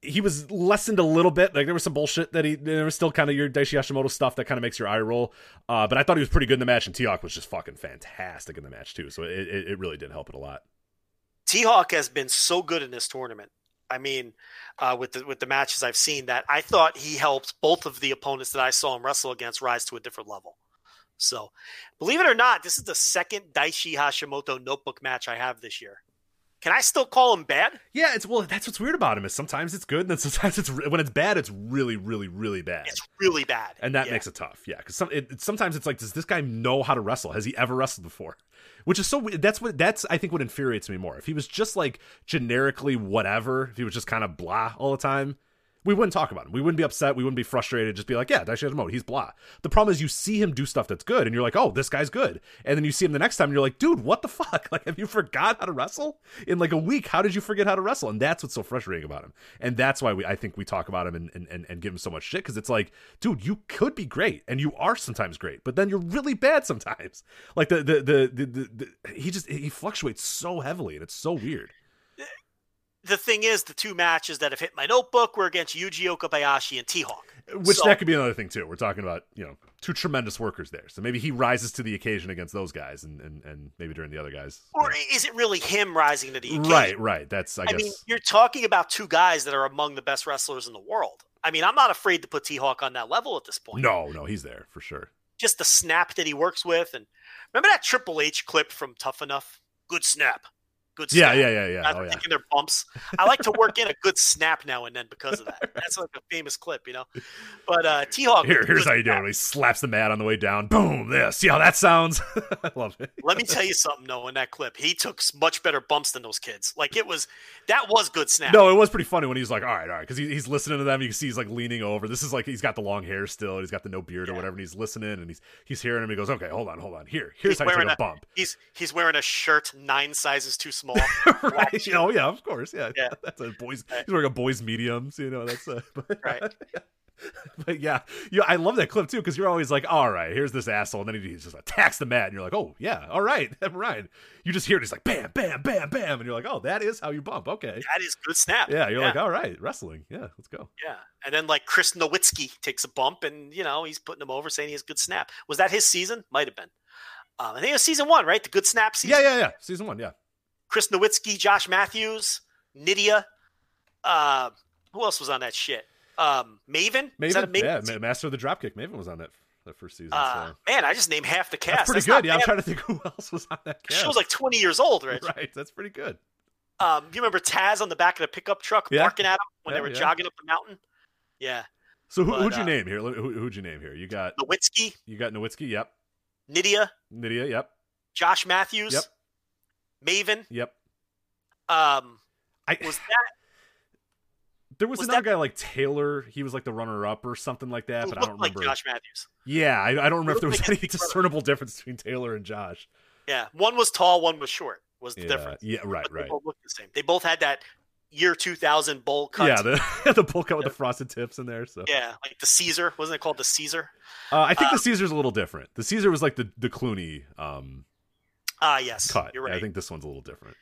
he was lessened a little bit. Like there was some bullshit that he there was still kind of your Daichi Hashimoto stuff that kind of makes your eye roll. Uh, but I thought he was pretty good in the match, and T Hawk was just fucking fantastic in the match too. So it, it it really did help it a lot. T Hawk has been so good in this tournament. I mean, uh, with the with the matches I've seen, that I thought he helped both of the opponents that I saw him wrestle against rise to a different level. So, believe it or not, this is the second Daichi Hashimoto notebook match I have this year. Can I still call him bad? Yeah, it's well. That's what's weird about him is sometimes it's good, and then sometimes it's when it's bad, it's really, really, really bad. It's really bad, and that Yeah. makes it tough. Yeah, because some, it, sometimes it's like, does this guy know how to wrestle? Has he ever wrestled before? Which is so. weird. That's what. That's I think what infuriates me more. If he was just like generically whatever, if he was just kind of blah all the time, we wouldn't talk about him. We wouldn't be upset. We wouldn't be frustrated. Just be like, yeah, Daichi Hashimoto, he's blah. The problem is you see him do stuff that's good, and you're like, oh, this guy's good. And then you see him the next time, and you're like, dude, what the fuck? Like, have you forgot how to wrestle in like a week? How did you forget how to wrestle? And that's what's so frustrating about him. And that's why we, I think, we talk about him and and, and, and give him so much shit because it's like, dude, you could be great, and you are sometimes great, but then you're really bad sometimes. Like the the the, the, the, the he just he fluctuates so heavily, and it's so weird. The thing is, the two matches that have hit my notebook were against Yuji Okabayashi and T Hawk. Which So- that could be another thing too. We're talking about you know two tremendous workers there, so maybe he rises to the occasion against those guys, and and, and maybe during the other guys. Or is it really him rising to the occasion? right, right. That's I, I guess mean, you're talking about two guys that are among the best wrestlers in the world. I mean, I'm not afraid to put T Hawk on that level at this point. no, no, he's there for sure. Just the snap that he works with. And remember that Triple H clip from Tough Enough? Good snap. Good Yeah, snap. yeah, yeah, yeah. Not Oh yeah. taking their bumps. I like to work in a good snap now and then because of that. That's like a famous clip, you know? But uh, T Hawk. Here, here's how you do it. He slaps the mat on the way down. Boom! This. See how that sounds? I love it. Let me tell you something, though, in that clip. He took much better bumps than those kids. Like, it was, that was good snap. No, it was pretty funny when he's like, "All right, all right," because he, he's listening to them. You can see he's like leaning over. This is like he's got the long hair still. And he's got the no beard or whatever, and he's listening and he's he's hearing him. He goes, "Okay, hold on, hold on. Here, here's He's how you take a a- bump." He's he's wearing a shirt nine sizes too small. right? Oh yeah, of course. Yeah, Yeah. That's a boys. Right. He's wearing a boys mediums. You know, that's uh, but, Right. But yeah, yeah, I love that clip too because you're always like, "All right, here's this asshole," and then he just attacks the mat, and you're like, "Oh yeah, all right, right." You just hear it. He's like, "Bam, bam, bam, bam," and you're like, "Oh, that is how you bump." Okay. That is good snap. Yeah, you're like, "All right, wrestling. Yeah, let's go." yeah. And then like Chris Nowinski takes a bump, and you know he's putting him over, saying he has good snap. Was that his season? Might have been. Um, I think it was season one, right? The good snap season. Yeah, yeah, yeah. Season one. Yeah. Chris Nowinski, Josh Matthews, Nydia. Uh, who else was on that shit? Um, Maven. Is that a Maven, Maven? yeah, Master of the Dropkick. Maven was on that that first season. Uh, so. man, I just named half the cast. That's pretty not good. Yeah, I'm trying to think who else was on that cast. show's like 20 years old, right? right, that's pretty good. Um, you remember Taz on the back of the pickup truck Yeah. barking at him when Yeah, they were yeah. jogging up the mountain? Yeah. So who, But, who'd you uh, name here? Who, who'd you name here? You got Nowinski, you got Nowinski. Yep. Nydia, Nydia. Yep. Josh Matthews, Yep. Maven, Yep. Um, I was that there was, was another that- guy like Taylor. He was like the runner up or something like that, but I don't like remember. Josh Matthews? Yeah, I, I don't remember if there was like any big brother. discernible difference between Taylor and Josh. Yeah, one was tall, one was short. Was the Yeah, difference? yeah, right, But they both looked the same. They both had that year 2000 bowl cut. Yeah, the the pull cut with the frosted tips in there. So yeah, like the Caesar. Wasn't it called the Caesar? uh, I think Um, the Caesar's a little different. The Caesar was like the the Clooney um, Ah, yes. cut. You're right. I think this one's a little different.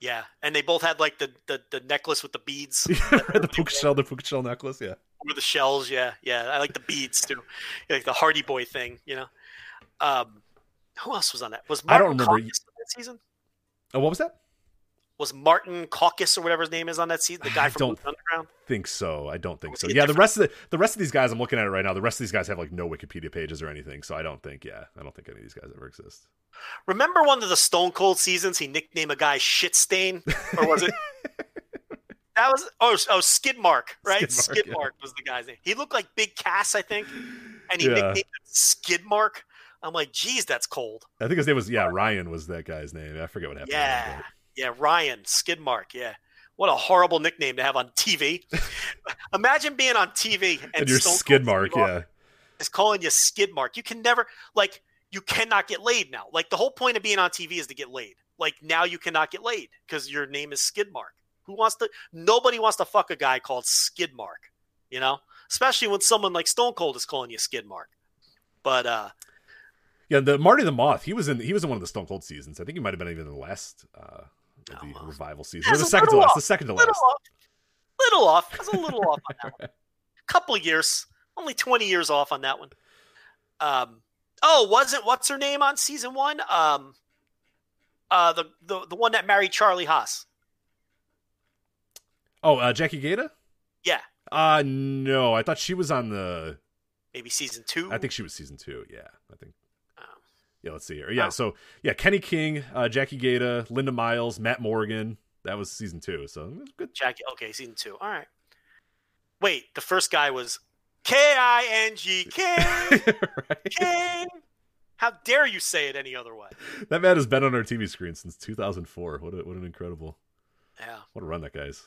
Yeah, and they both had like the the, the necklace with the beads the puka shell, the puka shell necklace. Yeah. with the shells. Yeah, yeah. I like the beads too, like the Hardy Boy thing. You know. Um, who else was on that? Was I don't remember. That season? Oh, what was that? Was Martin Casaus or whatever his name is on that seat, The guy I from Underground. Think so. I don't think so. Yeah, the rest of the the rest of these guys I'm looking at it right now. The rest of these guys have like no Wikipedia pages or anything. So I don't think. Yeah, I don't think any of these guys ever exist. Remember one of the Stone Cold seasons? He nicknamed a guy Shit Stain, or was it? that was oh oh Skid Mark, right? Skid Mark, Skid yeah. Was the guy's name. He looked like Big Cass, I think, and he Yeah. nicknamed him Skid Mark. I'm like, geez, that's cold. I think his name was yeah Ryan was that guy's name. I forget what happened. to him, Yeah, yeah, Ryan Skidmark. Yeah, what a horrible nickname to have on TV. Imagine being on TV and, And your Stone Cold. Steve Austin Yeah. is calling you Skidmark. You can never like you cannot get laid now. Like the whole point of being on TV is to get laid. Like now you cannot get laid because your name is Skidmark. Who wants to? Nobody wants to fuck a guy called Skidmark. You know, especially when someone like Stone Cold is calling you Skidmark. But uh, Yeah, the Marty the Moth. He was in. He was in one of the Stone Cold seasons. I think he might have been even in the last uh, of the Oh, well. revival season. Or the second to last. off. The second to little last. off, little off. That's a little off on that one. Couple of years, only twenty years off on that one. Um. Oh, wasn't what's her name on season one? Um. Uh, the the the one that married Charlie Haas. Oh, uh, Jackie Gayda. Yeah, Uh no, I thought she was on the. maybe season two. I think she was season two. Yeah, I think. Yeah, let's see here. Yeah, Oh. so yeah, Kenny King, uh, Jackie Gayda, Linda Miles, Matt Morgan. That was season two. So good. Jackie. Okay, season two. All right. Wait, the first guy was K I N G K right? King. How dare you say it any other way? That man has been on our TV screen since 2004. What a, what an incredible Yeah. what a run that guy's.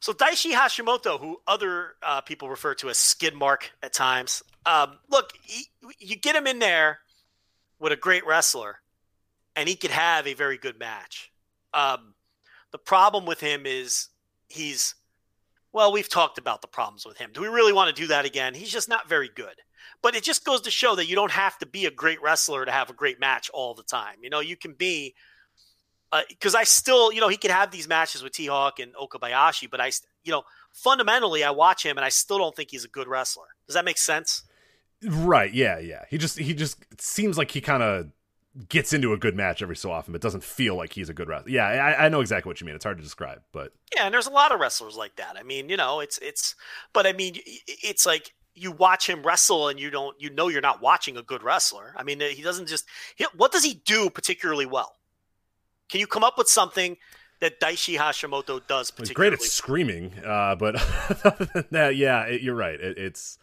So Daichi Hashimoto, who other uh, people refer to as Skid Mark at times, um, look, he, you get him in there with a great wrestler, and he could have a very good match. Um, the problem with him is he's, well, we've talked about the problems with him. Do we really want to do that again? He's just not very good. But it just goes to show that you don't have to be a great wrestler to have a great match all the time. You know, you can be Uh, because I still, you know, he could have these matches with T Hawk and Okabayashi, but I, you know, fundamentally, I watch him and I still don't think he's a good wrestler. Does that make sense? Right? Yeah, yeah. He just he just it seems like he kind of gets into a good match every so often, but doesn't feel like he's a good wrestler. Yeah, I, I know exactly what you mean. It's hard to describe, but Yeah, and there's a lot of wrestlers like that. I mean, you know, it's it's, but I mean, it's like you watch him wrestle and you don't, you know, you're not watching a good wrestler. I mean, he doesn't just. He, what does he do particularly well? Can you come up with something that Daichi Hashimoto does he's particularly? great at screaming. Uh, but that, yeah, it, you're right. It, it's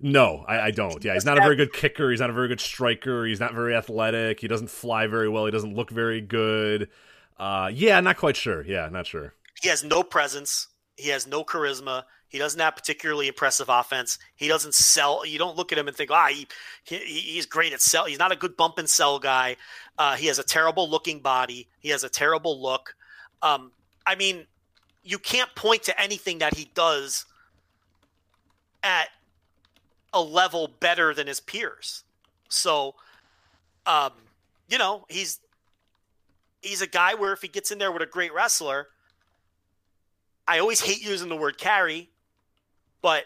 no, I, I don't. Yeah, he's not a very good kicker. He's not a very good striker. He's not very athletic. He doesn't fly very well. He doesn't look very good. Uh, yeah, not quite sure. Yeah, not sure. He has no presence. He has no charisma. He doesn't have particularly impressive offense. He doesn't sell. You don't look at him and think, ah, he, he he's great at sell. He's not a good bump and sell guy. Uh, he has a terrible looking body. He has a terrible look. Um, I mean, you can't point to anything that he does at a level better than his peers. So, um, you know, he's he's a guy where if he gets in there with a great wrestler, I always hate using the word carry, but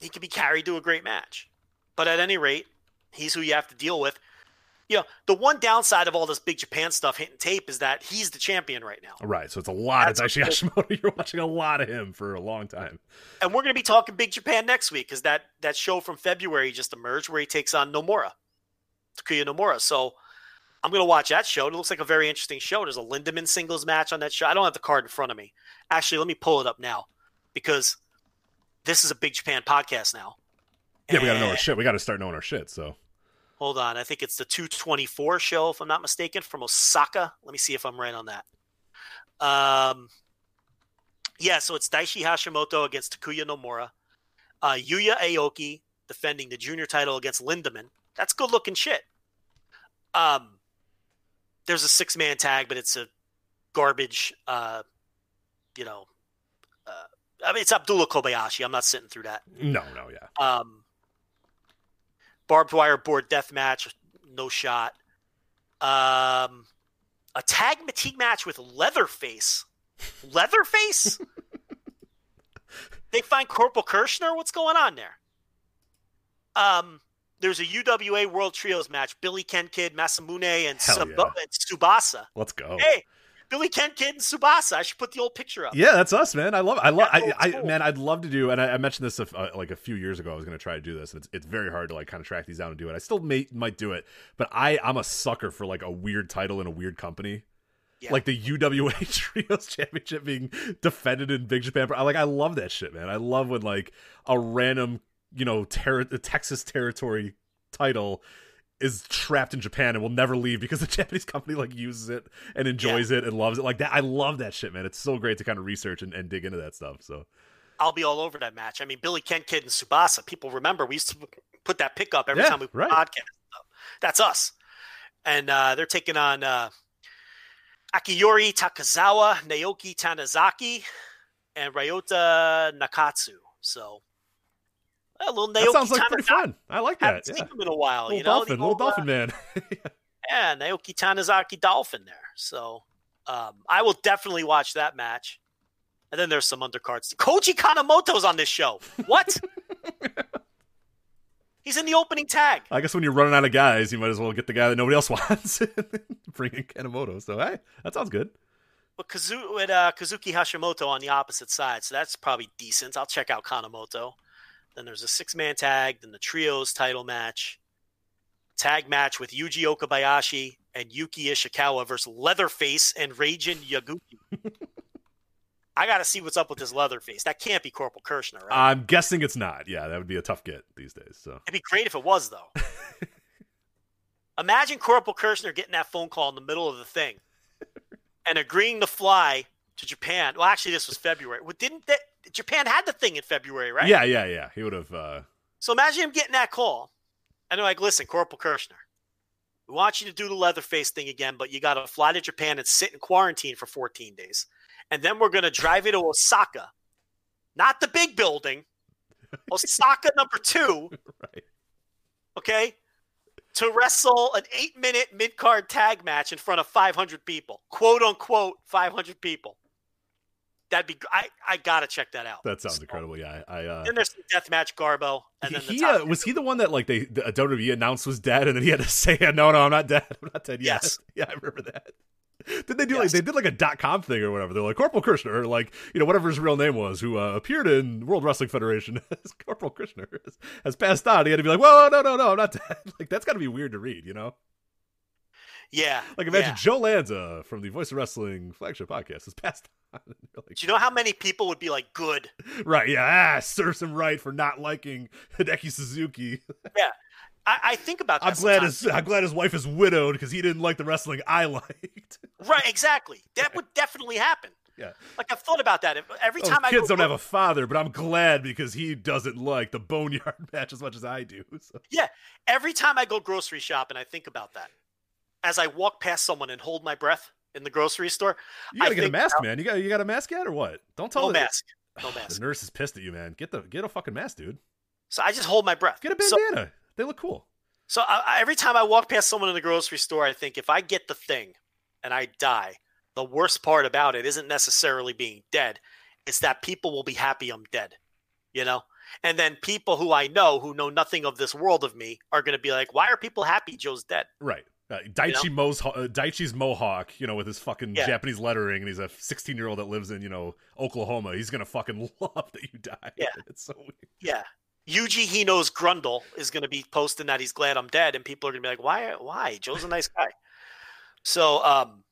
he can be carried to a great match. But at any rate, he's who you have to deal with. You know, the one downside of all this big Japan stuff hitting tape is that he's the champion right now. Right. So it's a lot That's of Daichi Hashimoto. You're watching a lot of him for a long time. And we're going to be talking Big Japan next week because that, that show from February just emerged where he takes on Nomura, Takuya Nomura. So I'm going to watch that show. It looks like a very interesting show. There's a Lindemann singles match on that show. I don't have the card in front of me. Actually, let me pull it up now because this is a Big Japan podcast now. Yeah, we got to know our shit. We got to start knowing our shit. So Hold on. I think it's the 224 show, if I'm not mistaken, from Osaka. Let me see if I'm right on that. Um, yeah, so it's Daichi Hashimoto against Takuya Nomura. Uh, Yuya Aoki defending the junior title against Lindemann. That's good looking shit. Um, there's a six man tag, but it's a garbage. Uh, you know, I mean, it's Abdullah Kobayashi. I'm not sitting through that. No, no, yeah. Um, barbed wire board death match, no shot. Um, a tag fatigue match with Leatherface. Leatherface? they find Corporal Kirshner? What's going on there? Um, there's a UWA World Trios match. Billy Ken Kid, Masamune, and, Sub- yeah. and Tsubasa. Let's go. Hey, Billy Ken Kid and Tsubasa. I should put the old picture up. Yeah, that's us, man. I love. I love. I, I, man, I'd love to do. And I, I mentioned this uh, like a few years ago. I was going to try to do this, and it's it's very hard to like kind of track these down and do it. I still may might do it, but I I'm a sucker for like a weird title in a weird company. Yeah. Like the UWA Trios Championship being defended in Big Japan. I like. I love that shit, man. I love when like a random, you know, ter- Texas territory title is trapped in Japan and will never leave because the Japanese company like uses it and enjoys it and loves it like that. I love that shit, man. It's so great to kind of research and, and dig into that stuff. So I'll be all over that match. I mean, Billy Ken Kid and Tsubasa. People remember we used to put that pick up every Yeah, time we put right. podcast. up. That's us, and uh, they're taking on uh, Akiyori Takazawa, Naoki Tanizaki, and Ryota Nakatsu. So a little Naoki that sounds like pretty fun. I like Haven't that. seen Yeah. him in a while. Little you know, dolphin, The little old, uh, dolphin man. yeah, Naoki Tanizaki Dolphin there. So um, I will definitely watch that match. And then there's some undercards. Koji Kanemoto's on this show. What? He's in the opening tag. I guess when you're running out of guys, you might as well get the guy that nobody else wants. Bring in Kanemoto. So hey, that sounds good. But Kazu- with uh, Kazuki Hashimoto on the opposite side, so that's probably decent. I'll check out Kanemoto. Then there's a six man tag, then the trios title match, tag match with Yuji Okabayashi and Yuki Ishikawa versus Leatherface and Reijin Yaguchi. I got to see what's up with this Leatherface. That can't be Corporal Kirshner, right? I'm guessing it's not. Yeah, that would be a tough get these days. So It'd be great if it was, though. Imagine Corporal Kirshner getting that phone call in the middle of the thing and agreeing to fly to Japan. Well, actually, this was February. Well, didn't that, Japan had the thing in February, right? yeah, yeah, yeah. He would have. uh So imagine him getting that call, and they're like, "Listen, Corporal Kirchner, we want you to do the Leatherface thing again, but you got to fly to Japan and sit in quarantine for 14 days, and then we're going to drive you to Osaka, not the big building, Osaka number two, Right. okay, to wrestle an eight-minute mid-card tag match in front of 500 people, quote unquote 500 people. That'd be. I I gotta check that out. That sounds So, incredible. Yeah, I. uh Then there's some deathmatch Garbo, and then the he uh, was he the one that like they the WWE announced was dead, and then he had to say, "No, no, I'm not dead. I'm not dead yet." Yes. Yeah, I remember that. Did they do like they did like a dot com thing or whatever? They're like Corporal Kirchner, or like you know whatever his real name was, who uh, appeared in World Wrestling Federation as Corporal Kirchner has, has passed on. He had to be like, "Whoa, no, no, no, I'm not dead." Like that's got to be weird to read, you know? Yeah. Like imagine yeah. Joe Lanza from the Voice of Wrestling flagship podcast has passed on. Like, Do you know how many people would be like, good? right? Yeah, ah, serves him right for not liking Hideki Suzuki. I, I think about that. I'm glad sometimes. his I'm glad his wife is widowed because he didn't like the wrestling I liked. Right, exactly. That would definitely happen. Yeah. Like I've thought about that. Every Those time I kids don't have a father, but I'm glad because he doesn't like the boneyard match as much as I do. So. yeah, every time I go grocery shopping, I think about that. As I walk past someone and hold my breath in the grocery store, You gotta I get a mask, about- man. You got you got a mask yet or what? Don't tell no the, mask, no The mask. nurse is pissed at you, man. Get the get a fucking mask, dude. So I just hold my breath. Get a So- bandana. they look cool. So I- every time I walk past someone in the grocery store, I think if I get the thing and I die, the worst part about it isn't necessarily being dead; it's that people will be happy I'm dead. You know, and then people who I know who know nothing of this world of me are going to be like, "Why are people happy Joe's dead?" Right. Uh, Daichi Mo's, uh, Daichi's mohawk, you know, with his fucking Yeah. Japanese lettering, and he's a 16 year old that lives in, you know, Oklahoma. He's gonna fucking love that you died. Yeah. It's so weird. Yeah. Yuji Hino's Grundle is going to be posting that he's glad I'm dead, and people are going to be like, "Why? Why? Joe's a nice guy." So, um,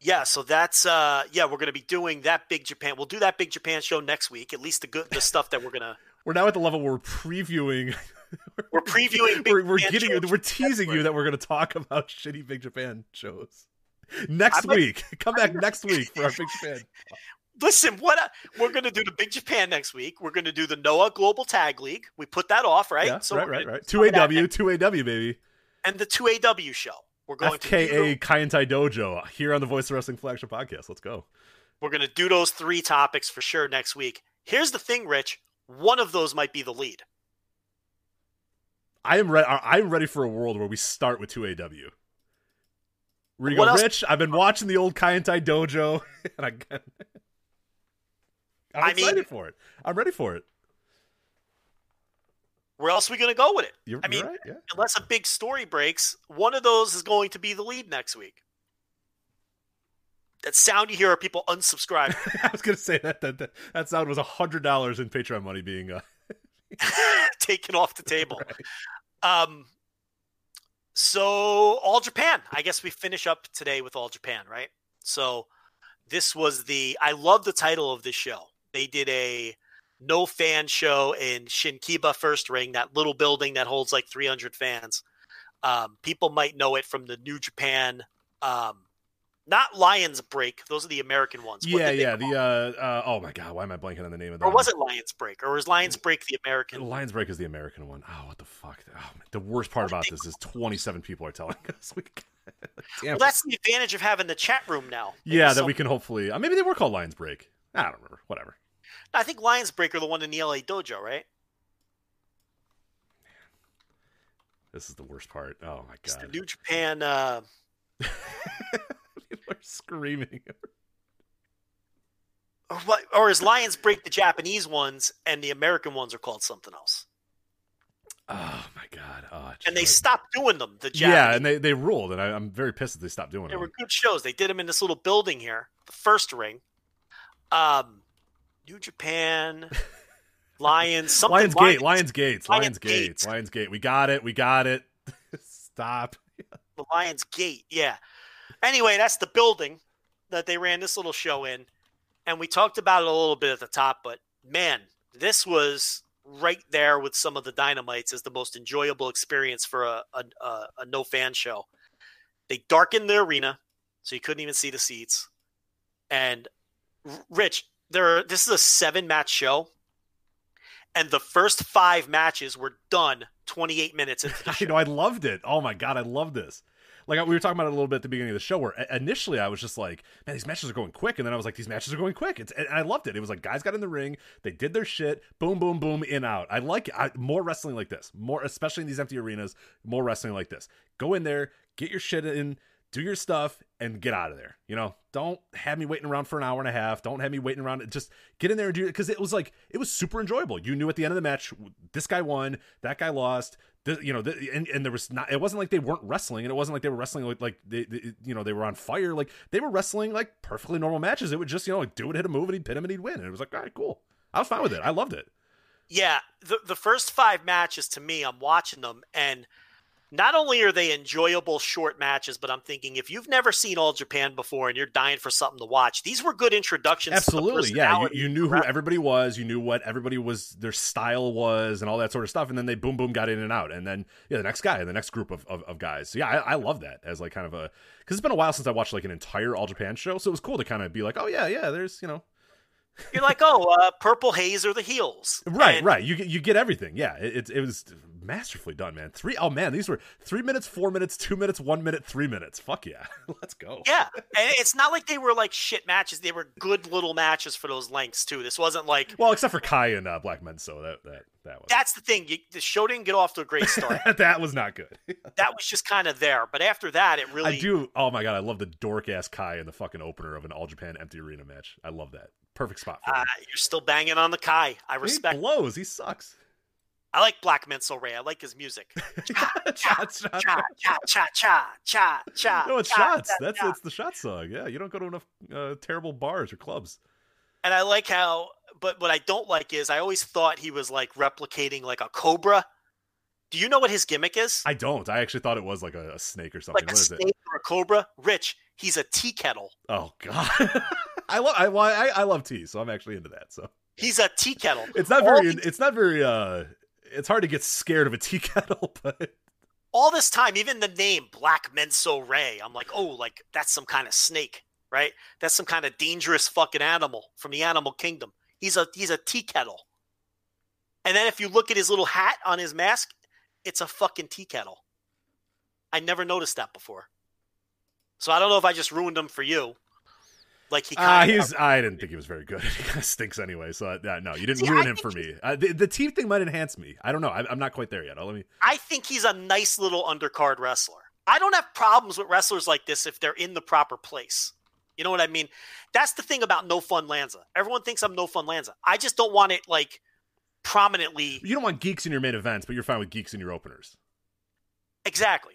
yeah. So that's uh, yeah. We're going to be doing that big Japan. We'll do that big Japan show next week. At least the good, the stuff that we're gonna. We're now at the level where we're previewing We're previewing. Big we're, we're Japan getting we're teasing you that we're going to talk about shitty Big Japan shows next I might- week. Come back next week for our Big Japan. Listen, what I- we're going to do the Big Japan next week. We're going to do the Noah Global Tag League. We put that off, right? Yeah, we're right, right, right. Two AW, two AW, baby. and the two AW show. We're going to do FKA Kaientai Dojo here on the Voice of Wrestling flagship podcast. Let's go. We're going to do those three topics for sure next week. Here's the thing, Rich. One of those might be the lead. I am ready. I'm ready for a world where we start with two AW. Where you go, Rich. I've been watching the old Kaientai Dojo, and I, I'm I excited mean- for it. I'm ready for it. Where else are we going to go with it? You're, I mean, right. Yeah. unless a big story breaks, one of those is going to be the lead next week. That sound you hear are people unsubscribing. I was gonna say that that that, that sound was a hundred dollars in Patreon money being uh, taken off the table. Um, so all Japan. I guess we finish up today with all Japan, right? So this was the. I love the title of this show. They did a no fan show in Shinkiba First Ring, that little building that holds like 300 fans. Um, people might know it from the New Japan. Um, not Lions Break; those are the American ones. What yeah, yeah. The uh, uh, oh my god, why am I blanking on the name of that? or was it Lions Break, or was Lions Break the American? Lions Break is the American one. Oh, what the fuck? Oh, man. The worst part about this is 27 people are telling us. We, damn. Well, that's the advantage of having the chat room now. Maybe yeah, that some- we can hopefully. Uh, maybe they were called Lions Break. I don't remember. Whatever. I think Lions Break are the one in the LA dojo, right? This is the worst part. Oh my It's the god. New Japan. Are screaming. or what? Or is Lions Break the Japanese ones and the American ones are called something else? Oh my god. Oh, And they stopped doing them. The Japanese. Yeah, and they, they ruled, and I, I'm very pissed that they stopped doing it. they were good shows. They did them in this little building here, the first ring. Um, New Japan, Lions, something. Lions Gate, Lions Gates, Lions Lions Gates, Gates. Lions Gate. We got it. We got it. Stop. the Lions Gate. Yeah. Anyway, that's the building that they ran this little show in, and we talked about it a little bit at the top. But man, this was right there with some of the dynamites as the most enjoyable experience for a a, a, a no fan show. They darkened the arena, so you couldn't even see the seats. And Rich, there this is a seven match show, and the first five matches were done 28 minutes into the show. You know, I loved it. Oh my god, I love this. Like we were talking about it a little bit at the beginning of the show, where initially I was just like, "Man, these matches are going quick," and then I was like, "These matches are going quick." It's, and I loved it. It was like guys got in the ring, they did their shit, boom, boom, boom, in out. I like I, more wrestling like this, more especially in these empty arenas. More wrestling like this. Go in there, get your shit in, do your stuff, and get out of there. You know, don't have me waiting around for an hour and a half. Don't have me waiting around. Just get in there and do it because it was like it was super enjoyable. You knew at the end of the match, this guy won, that guy lost. This, you know, the, and, and there was not. It wasn't like they weren't wrestling, and it wasn't like they were wrestling like like they, they you know they were on fire. Like they were wrestling like perfectly normal matches. It would just you know like it, hit a move, and he'd pin him, and he'd win. And it was like all right, cool. I was fine with it. I loved it. Yeah, the the first five matches to me, I'm watching them, and not only are they enjoyable short matches, but I'm thinking if you've never seen All Japan before and you're dying for something to watch, these were good introductions. Absolutely, to the yeah. You, you knew who everybody was. You knew what everybody was, their style was, and all that sort of stuff. And then they boom, boom, got in and out. And then yeah, the next guy, the next group of, of, of guys. So yeah, I, I love that as like kind of a because it's been a while since I watched like an entire All Japan show. So it was cool to kind of be like, oh yeah, yeah. There's you know, You're like, oh, uh, Purple Haze or the Heels, right, And right. You get you get everything. Yeah, it, it it was masterfully done, man. Three oh man, these were three minutes, four minutes, two minutes, one minute, three minutes. Fuck yeah, let's go. Yeah, and it's not like they were like shit matches; they were good little matches for those lengths too. This wasn't like Well, except for Kai and uh, Black Men, so that that that was that's the thing. You, the show didn't get off to a great start. that was not good. that was just kind of there, but after that, it really I do. Oh my god, I love the dork ass Kai in the fucking opener of an All Japan empty arena match. I love that. Perfect spot for. Uh, you're still banging on the Kai. I respect. He blows. He sucks. I like Black Menso-re. I like his music. shots, shots. Cha cha cha cha cha cha. No, it's cha, shots. cha, That's cha. it's the shot song. Yeah, you don't go to enough uh, terrible bars or clubs. And I like how, but what I don't like is I always thought he was like replicating like a cobra. Do you know what his gimmick is? I don't. I actually thought it was like a, a snake or something. like a what is it? snake or a cobra? Rich, he's a tea kettle. Oh god. I love I, I I love tea, so I'm actually into that. So He's a tea kettle. it's not All very it's not very uh it's hard to get scared of a tea kettle, but all this time, even the name Black Menso-re, I'm like, oh, like that's some kind of snake, right? That's some kind of dangerous fucking animal from the animal kingdom. He's a he's a tea kettle. And then if you look at his little hat on his mask, it's a fucking tea kettle. I never noticed that before. So I don't know if I just ruined him for you. Like he uh, kind he's. I didn't think he was very good. He kind of stinks anyway. So uh, no, you didn't See, ruin I him for me. Uh, the, the team thing might enhance me. I don't know. I, I'm not quite there yet. I'll let me. I think he's a nice little undercard wrestler. I don't have problems with wrestlers like this if they're in the proper place. You know what I mean? That's the thing about No Fun Lanza. Everyone thinks I'm No Fun Lanza. I just don't want it like prominently. You don't want geeks in your main events, but you're fine with geeks in your openers. Exactly.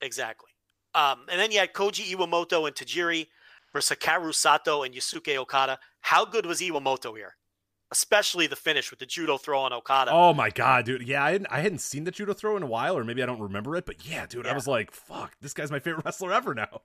Exactly. Um, and then you had Koji Iwamoto and Tajiri versus Hikaru Sato and Yusuke Okada. How good was Iwamoto here? Especially the finish with the judo throw on Okada. Oh my god, dude! Yeah, I hadn't, I hadn't seen the judo throw in a while, or maybe I don't remember it. But yeah, dude, I was like, "Fuck, this guy's my favorite wrestler ever now,"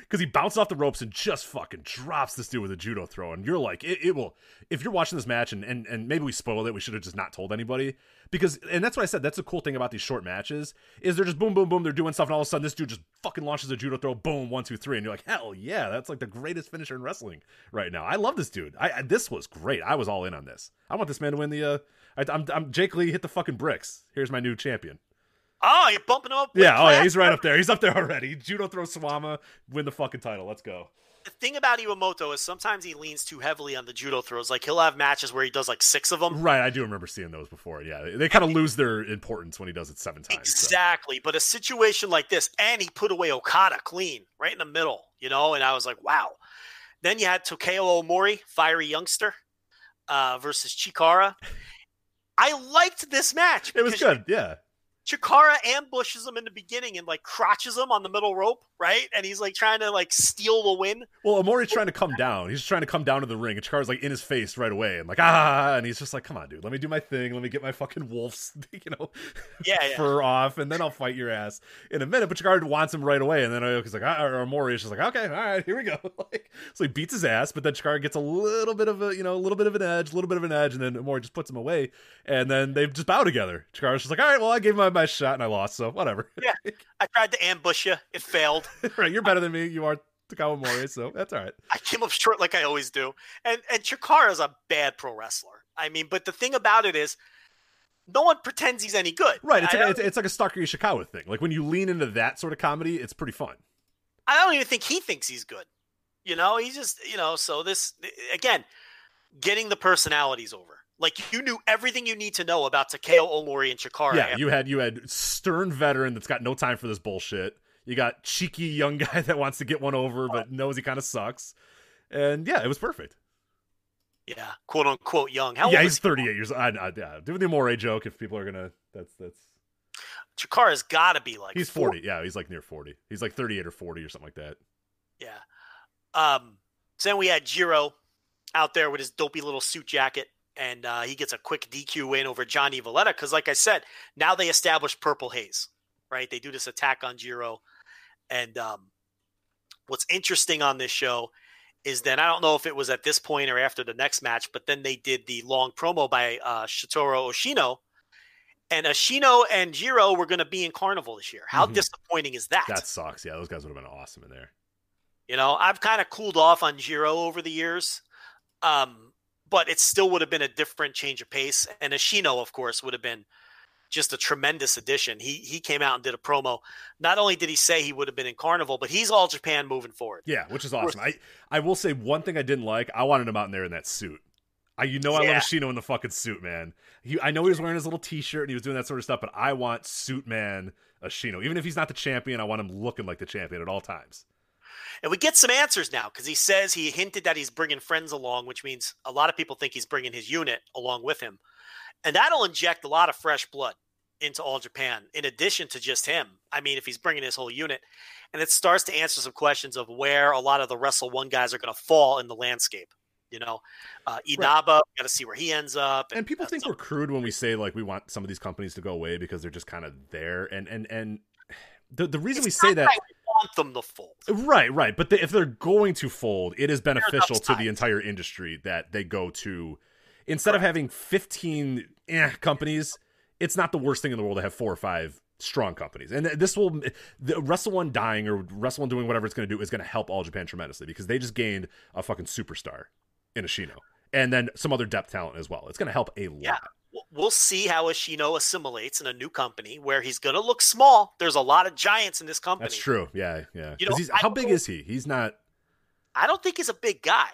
because he bounced off the ropes and just fucking drops this dude with a judo throw, and you're like, it, it will. If you're watching this match, and, and and maybe we spoiled it, we should have just not told anybody because, and that's what I said. That's the cool thing about these short matches is they're just boom, boom, boom. They're doing stuff, and all of a sudden, this dude just fucking launches a judo throw, boom, one, two, three, and you're like, hell yeah, that's like the greatest finisher in wrestling right now. I love this dude. I, I this was great. I was all in on this. I want this man to win the. uh I, I'm, I'm Jake Lee hit the fucking bricks. Here's my new champion. Oh, you're bumping him up. Yeah, oh yeah, he's right up there. He's up there already. Judo throw Suwama, win the fucking title. Let's go. The thing about Iwamoto is sometimes he leans too heavily on the judo throws. Like he'll have matches where he does like six of them. Right, I do remember seeing those before. Yeah, they, they kind of lose their importance when he does it seven times. so. Exactly. But a situation like this, and he put away Okada clean, right in the middle, you know, and I was like, wow. Then you had Takao Omori, fiery youngster, uh, versus Chikara. I liked this match. It was good. Yeah, Chikara ambushes him in the beginning and like crotches him on the middle rope, right? And he's like trying to like steal the win. Well, Amori's trying to come down. He's trying to come down to the ring, and Chikara's like in his face right away, and like ah, and he's just like, "Come on, dude, let me do my thing. Let me get my fucking wolf's, you know, Yeah, yeah. fur off, and then I'll fight your ass in a minute." But Chikara wants him right away, and then Aoki's like, ah, or Amori is just like, "Okay, all right, here we go." like, so he beats his ass, but then Chikara gets a little bit of a, you know, a little bit of an edge, a little bit of an edge, and then Amori just puts him away, and then they just bow together. Chikara's just like, "All right, well, I gave my my shot and I lost, so whatever." Yeah. I tried to ambush you. It failed. right, you're better than me. You are Takao Omori, so that's all right. I came up short like I always do. And and Chikara's a bad pro wrestler. I mean, but the thing about it is no one pretends he's any good. Right, it's, like, it's, it's like a Stalker Ichikawa thing. Like when you lean into that sort of comedy, it's pretty fun. I don't even think he thinks he's good. You know, he's just, you know, so this again, getting the personalities over. Like you knew everything you need to know about Takao Omori and Chikara. Yeah, after- you had you had stern veteran that's got no time for this bullshit. You got cheeky young guy that wants to get one over but knows he kind of sucks. And yeah, it was perfect. yeah, quote unquote young. How yeah, old he's is he? 38 years old. I, I, yeah, do the Amore joke if people are gonna. That's that's. Chikara's got to be like He's 40. Yeah, he's like near 40. He's like 38 or 40 or something like that. Yeah. Um. So then we had Jiro out there with his dopey little suit jacket, and uh, he gets a quick DQ win over Johnny Valletta because, like I said, now they establish Purple Haze, right? They do this attack on Jiro, and um, what's interesting on this show is then I don't know if it was at this point or after the next match, but then they did the long promo by uh, Shotaro Ashino. And Ashino and Jiro were going to be in Carnival this year. How Mhm. disappointing is that? That sucks. Yeah, those guys would have been awesome in there. You know, I've kind of cooled off on Jiro over the years, um, but it still would have been a different change of pace. And Ashino, of course, would have been just a tremendous addition. He he came out and did a promo. Not only did he say he would have been in Carnival, but he's all Japan moving forward. Yeah, which is awesome. I I will say one thing I didn't like. I wanted him out in there in that suit. I you know I Yeah. love Ashino in the fucking suit, man. He I know he was wearing his little T-shirt and he was doing that sort of stuff, but I want suit man Ashino. Even if he's not the champion, I want him looking like the champion at all times. And we get some answers now because he says he hinted that he's bringing friends along, which means a lot of people think he's bringing his unit along with him. And that'll inject a lot of fresh blood into All Japan, in addition to just him. I mean, if he's bringing his whole unit. And it starts to answer some questions of where a lot of the Wrestle One guys are going to fall in the landscape. You know, uh, Inaba, got to see where he ends up. And people uh, think some- we're crude when we say like we want some of these companies to go away because they're just kind of there. And and and the the reason we say that I want them to fold. Right, right. But the, if they're going to fold, it is beneficial to the entire industry that they go to instead of having 15 eh, companies, it's not the worst thing in the world to have four or five strong companies. And this will the Wrestle One dying or Wrestle One doing whatever it's going to do is going to help All Japan tremendously because they just gained a fucking superstar in Ashino and then some other depth talent as well. It's going to help a lot. Yeah. We'll see how Ashino assimilates in a new company where he's going to look small. There's a lot of giants in this company. That's true. Yeah, yeah. You know, he's, how big is he? He's not. I don't think he's a big guy,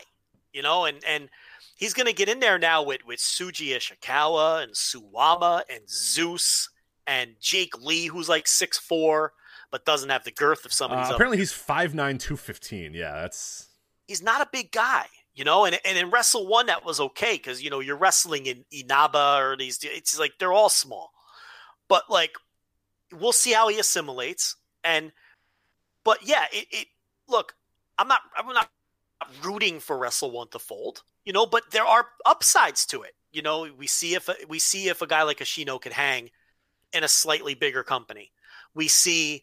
you know, and and he's going to get in there now with with Shuji Ishikawa and Suwama and Zeus and Jake Lee, who's like six four but doesn't have the girth of some of Uh, these. apparently, he's five nine two fifteen. Yeah, that's he's not a big guy, you know. And and in Wrestle One, that was okay because you know you're wrestling in Inaba or these. It's like they're all small, but like we'll see how he assimilates. And but yeah, it, it look. I'm not. I'm not rooting for Wrestle One to fold, you know. But there are upsides to it. You know, we see if we see if a guy like Ashino could hang in a slightly bigger company. We see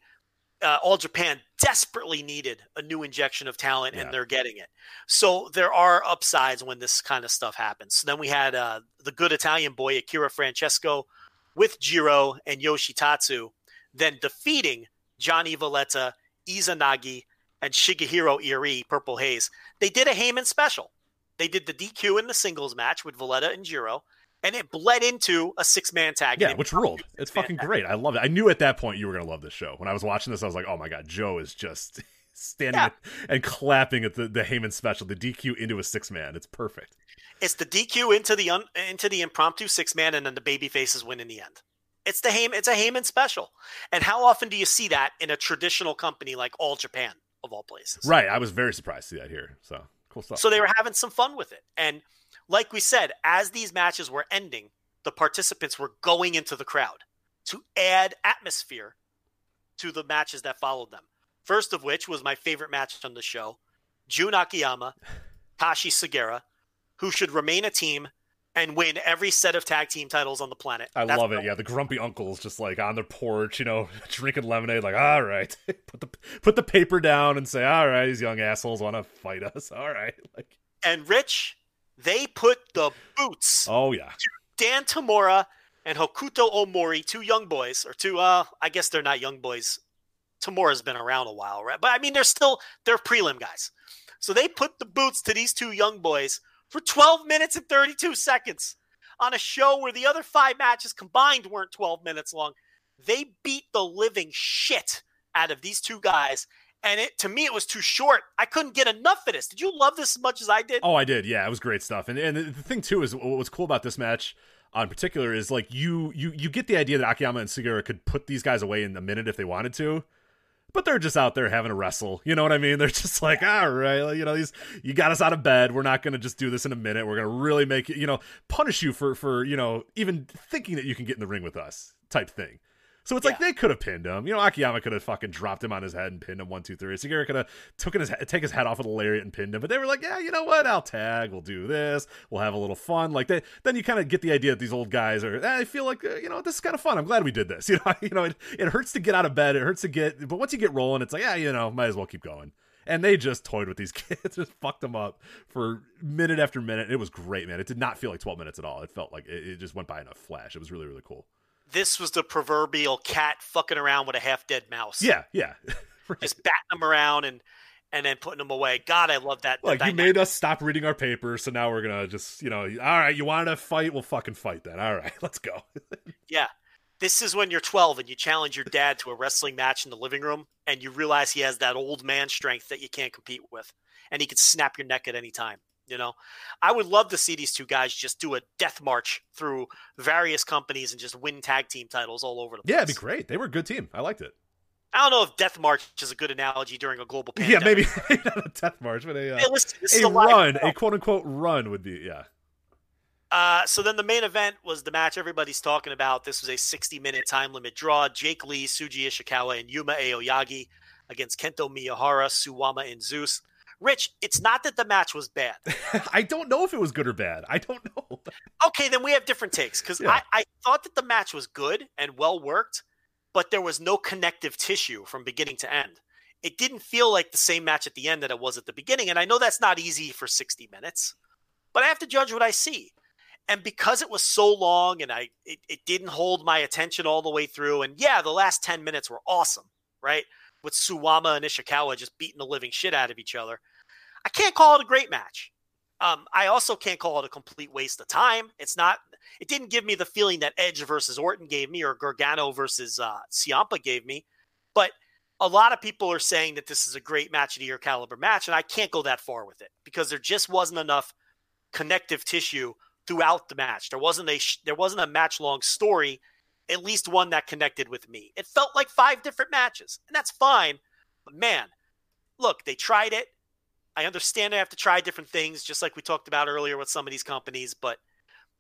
uh, All Japan desperately needed a new injection of talent, Yeah. and they're getting it. So there are upsides when this kind of stuff happens. So then we had uh, the good Italian boy Akira Francesco with Jiro and Yoshitatsu, then defeating Johnny Valletta, Izanagi, and Shigehiro Iri, Purple Haze. They did a Heyman special. They did the DQ in the singles match with Valletta and Jiro, and it bled into a six man tag. yeah, which ruled. It's fucking great. I love it. I knew at that point you were gonna love this show. When I was watching this, I was like, oh my god, Joe is just standing Yeah. and clapping at the the Heyman special, the DQ into a six man. It's perfect. It's the DQ into the un, into the impromptu six man, and then the baby faces win in the end. It's the Heyman. It's a Heyman special. And how often do you see that in a traditional company like All Japan of all places? Right. I was very surprised to see that here. So cool stuff. So they were having some fun with it. And like we said, as these matches were ending, the participants were going into the crowd to add atmosphere to the matches that followed them. First of which was my favorite match on the show Jun Akiyama, Takashi Sugiura, who should remain a team and win every set of tag team titles on the planet. I That's love it. Yeah, the grumpy uncle's just like on their porch, you know, drinking lemonade. Like, all right, put the put the paper down and say, all right, these young assholes want to fight us. All right, like, And Rich, they put the boots oh yeah, Dan Tamura and Hokuto Omori, two young boys, or two, uh, I guess they're not young boys. Tamura's been around a while, right? But I mean, they're still, they're prelim guys. So they put the boots to these two young boys for 12 minutes and 32 seconds on a show where the other five matches combined weren't 12 minutes long. They beat the living shit out of these two guys. And it, to me, it was too short. I couldn't get enough of this. Did you love this as much as I did? Oh, I did. Yeah, it was great stuff. And and the thing too is what was cool about this match in particular is like you you you get the idea that Akiyama and Sugiura could put these guys away in a minute if they wanted to. But they're just out there having a wrestle. You know what I mean? They're just like, all right, you know, these you got us out of bed. We're not going to just do this in a minute. We're going to really make it, you know, punish you for for you know even thinking that you can get in the ring with us type thing. So it's like they could have pinned him. You know, Akiyama could have fucking dropped him on his head and pinned him one, two, three. Sugiura could have taken his take his head off with a lariat and pinned him. But they were like, yeah, you know what? I'll tag. We'll do this. We'll have a little fun. Like they, then you kind of get the idea that these old guys are. eh, I feel like uh, you know this is kind of fun. I'm glad we did this. You know, you know, it, it hurts to get out of bed. It hurts to get, but once you get rolling, it's like, yeah, you know, might as well keep going. And they just toyed with these kids, just fucked them up for minute after minute. It was great, man. It did not feel like 12 minutes at all. It felt like it, it just went by in a flash. It was really, really cool. This was the proverbial cat fucking around with a half dead mouse. Yeah, yeah. Right. just batting them around and and then putting them away. God, I love that. Like you made us stop reading our papers, so now we're gonna just, you know, all right, you wanted to fight, we'll fucking fight then. All right, let's go. Yeah. This is when you're 12 and you challenge your dad to a wrestling match in the living room and you realize he has that old man strength that you can't compete with and he can snap your neck at any time. You know, I would love to see these two guys just do a death march through various companies and just win tag team titles all over the place. yeah, it'd be great. They were a good team. I liked it. I don't know if death march is a good analogy during a global pandemic. Yeah, maybe not a death march, but a uh, Hey, listen, a a run, a quote unquote run would be yeah. Uh, so then the main event was the match everybody's talking about. This was a 60 minute time limit draw. Jake Lee, Shuji Ishikawa, and Yuma Aoyagi against Kento Miyahara, Suwama, and Zeus. Rich, it's not that the match was bad. I don't know if it was good or bad. I don't know. Okay, then we have different takes because Yeah. I, I thought that the match was good and well worked, but there was no connective tissue from beginning to end. It didn't feel like the same match at the end that it was at the beginning. And I know that's not easy for 60 minutes, but I have to judge what I see. And because it was so long and I it, it didn't hold my attention all the way through, and yeah, the last 10 minutes were awesome, right? With Suwama and Ishikawa just beating the living shit out of each other. I can't call it a great match. Um, I also can't call it a complete waste of time. It's not. It didn't give me the feeling that Edge versus Orton gave me, or Gargano versus uh, Ciampa gave me. But a lot of people are saying that this is a great match of the year caliber match, and I can't go that far with it because there just wasn't enough connective tissue throughout the match. There wasn't a there wasn't a match long story, at least one that connected with me. It felt like five different matches, and that's fine. But man, look, they tried it. I understand I have to try different things, just like we talked about earlier with some of these companies, but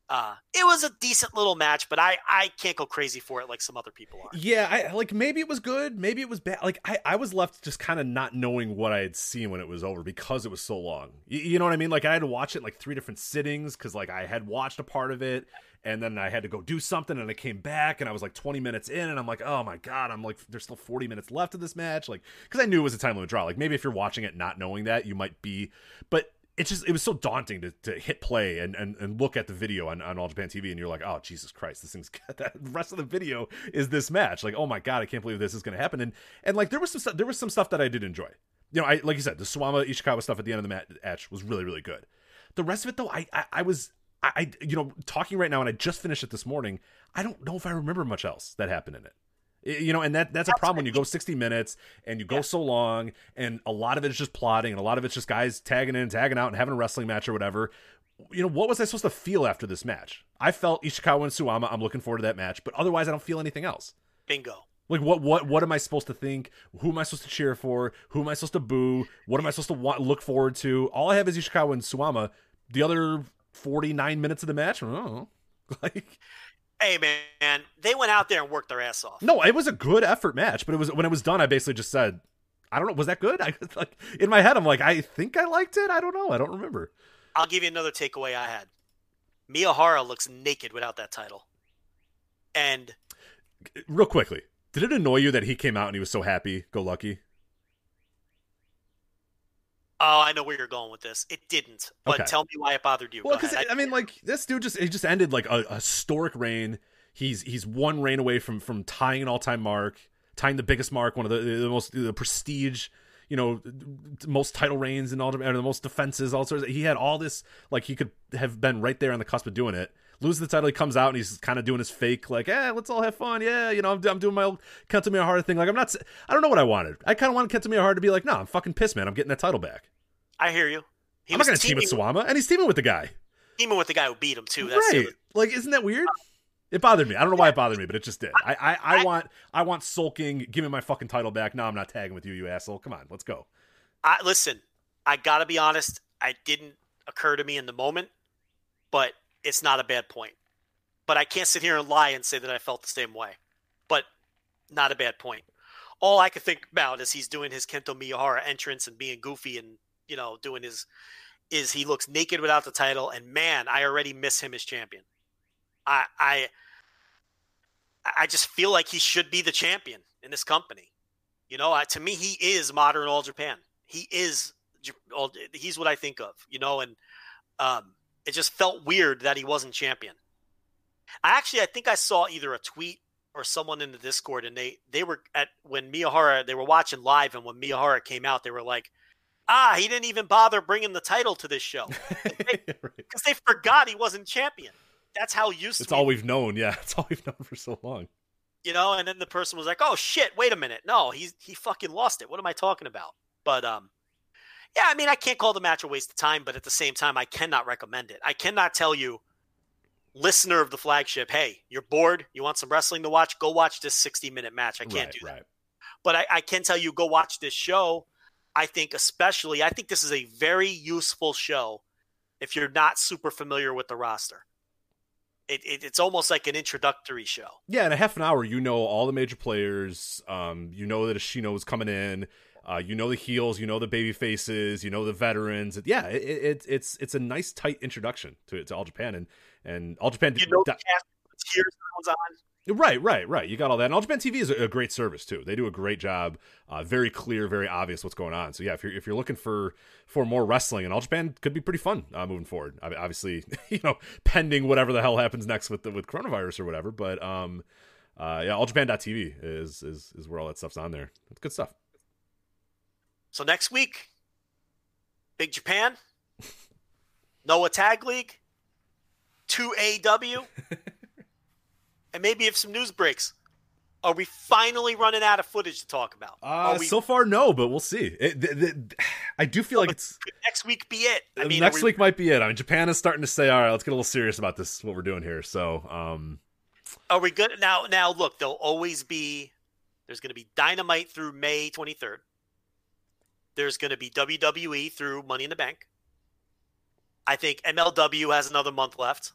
uh, it was a decent little match, but I, I can't go crazy for it like some other people are. Yeah, I like maybe it was good, maybe it was bad. Like I, I was left just kind of not knowing what I had seen when it was over because it was so long. You, you know what I mean? Like I had to watch it like three different sittings because like I had watched a part of it and then I had to go do something and I came back and I was like 20 minutes in and I'm like, oh my god, I'm like, there's still 40 minutes left of this match, like because I knew it was a time limit draw. Like maybe if you're watching it not knowing that, you might be, but it's just it was so daunting to, to hit play and, and, and look at the video on, on All Japan TV and you're like, oh Jesus Christ, this thing's the rest of the video is this match. Like, oh my god, I can't believe this is gonna happen. And and like there was some stuff there was some stuff that I did enjoy. You know, I like you said, the Suwama Ishikawa stuff at the end of the match was really, really good. The rest of it though, I I, I was I, I you know, talking right now and I just finished it this morning, I don't know if I remember much else that happened in it. You know and that that's a problem when you go 60 minutes and you go yeah. so long and a lot of it is just plotting and a lot of it's just guys tagging in tagging out and having a wrestling match or whatever. You know what was i supposed to feel after this match? I felt ishikawa and Suwama. i'm looking forward to that match but otherwise i don't feel anything else. Bingo. Like what what what am i supposed to think? Who am i supposed to cheer for? Who am i supposed to boo? What am i supposed to want look forward to? All i have is ishikawa and Suwama. the other 49 minutes of the match oh like Hey man, they went out there and worked their ass off. No, it was a good effort match, but it was when it was done, I basically just said, I don't know, was that good? I like in my head, I'm like, I think I liked it. I don't know, I don't remember. I'll give you another takeaway I had. Miyahara looks naked without that title, and real quickly, did it annoy you that he came out and he was so happy, go lucky? Oh, I know where you're going with this. It didn't, but okay. tell me why it bothered you. Well, because I, I, mean, like this dude just he just ended like a, a historic reign. He's he's one reign away from from tying an all time mark, tying the biggest mark, one of the the most the prestige, you know, most title reigns and all the, the most defenses, all sorts. Of, he had all this like he could have been right there on the cusp of doing it. Loses the title, he comes out and he's kind of doing his fake, like, "Yeah, let's all have fun." Yeah, you know, I'm, I'm doing my old Kento Miyahara thing. Like, I'm not, I don't know what I wanted. I kind of wanted Kento Miyahara to be like, "No, I'm fucking pissed, man. I'm getting that title back." I hear you. He I'm not going to team with Suwama, and he's teaming with the guy. Teaming with the guy who beat him too. That's right. Like, isn't that weird? It bothered me. I don't know why it bothered me, but it just did. I, I, I, I want I want sulking. Give me my fucking title back. No, I'm not tagging with you, you asshole. Come on, let's go. I listen. I gotta be honest. I didn't occur to me in the moment, but it's not a bad point. But I can't sit here and lie and say that I felt the same way. But not a bad point. All I could think about is he's doing his Kento Miyahara entrance and being goofy and you know doing his is he looks naked without the title and man i already miss him as champion i i i just feel like he should be the champion in this company you know uh, to me he is modern all japan he is all he's what i think of you know and um it just felt weird that he wasn't champion i actually i think i saw either a tweet or someone in the discord and they they were at when miyahara they were watching live and when miyahara came out they were like ah, he didn't even bother bringing the title to this show because they, right. they, forgot he wasn't champion. That's how used. It's all we've known. Yeah, it's all we've known for so long. You know, and then the person was like, "Oh shit, wait a minute, no, he's he fucking lost it. What am I talking about?" But um, yeah, I mean, I can't call the match a waste of time, but at the same time, I cannot recommend it. I cannot tell you, listener of the flagship, hey, you're bored, you want some wrestling to watch, go watch this 60 minute match. I can't right, do that. Right. But I, I can tell you, go watch this show I think, especially, I think this is a very useful show if you're not super familiar with the roster. It, it, it's almost like an introductory show. Yeah, in a half an hour, you know all the major players. Um, you know that Ashino is coming in. Uh, you know the heels. You know the baby faces. You know the veterans. Yeah, it, it, it's it's a nice tight introduction to to All Japan and and All Japan. You know the cast on. Right, right, right. You got all that. And All Japan TV is a, a great service too. They do a great job. Uh, very clear, very obvious what's going on. So yeah, if you're if you're looking for for more wrestling, and All Japan could be pretty fun uh, moving forward. I mean, obviously, you know, pending whatever the hell happens next with the, with coronavirus or whatever. But um, uh, yeah, AllJapan.tv is is is where all that stuff's on there. It's good stuff. So next week, Big Japan, Noah Tag League, two AW, and maybe if some news breaks. Are we finally running out of footage to talk about? Uh, we, so far, no, but we'll see. It, th- th- I do feel like it's could next week be it? I mean, next we- week might be it. I mean, Japan is starting to say, "All right, let's get a little serious about this. What we're doing here." So, um, Are we good now? Now look, there'll always be. There's going to be Dynamite through May 23rd. There's going to be WWE through Money in the Bank. I think MLW has another month left.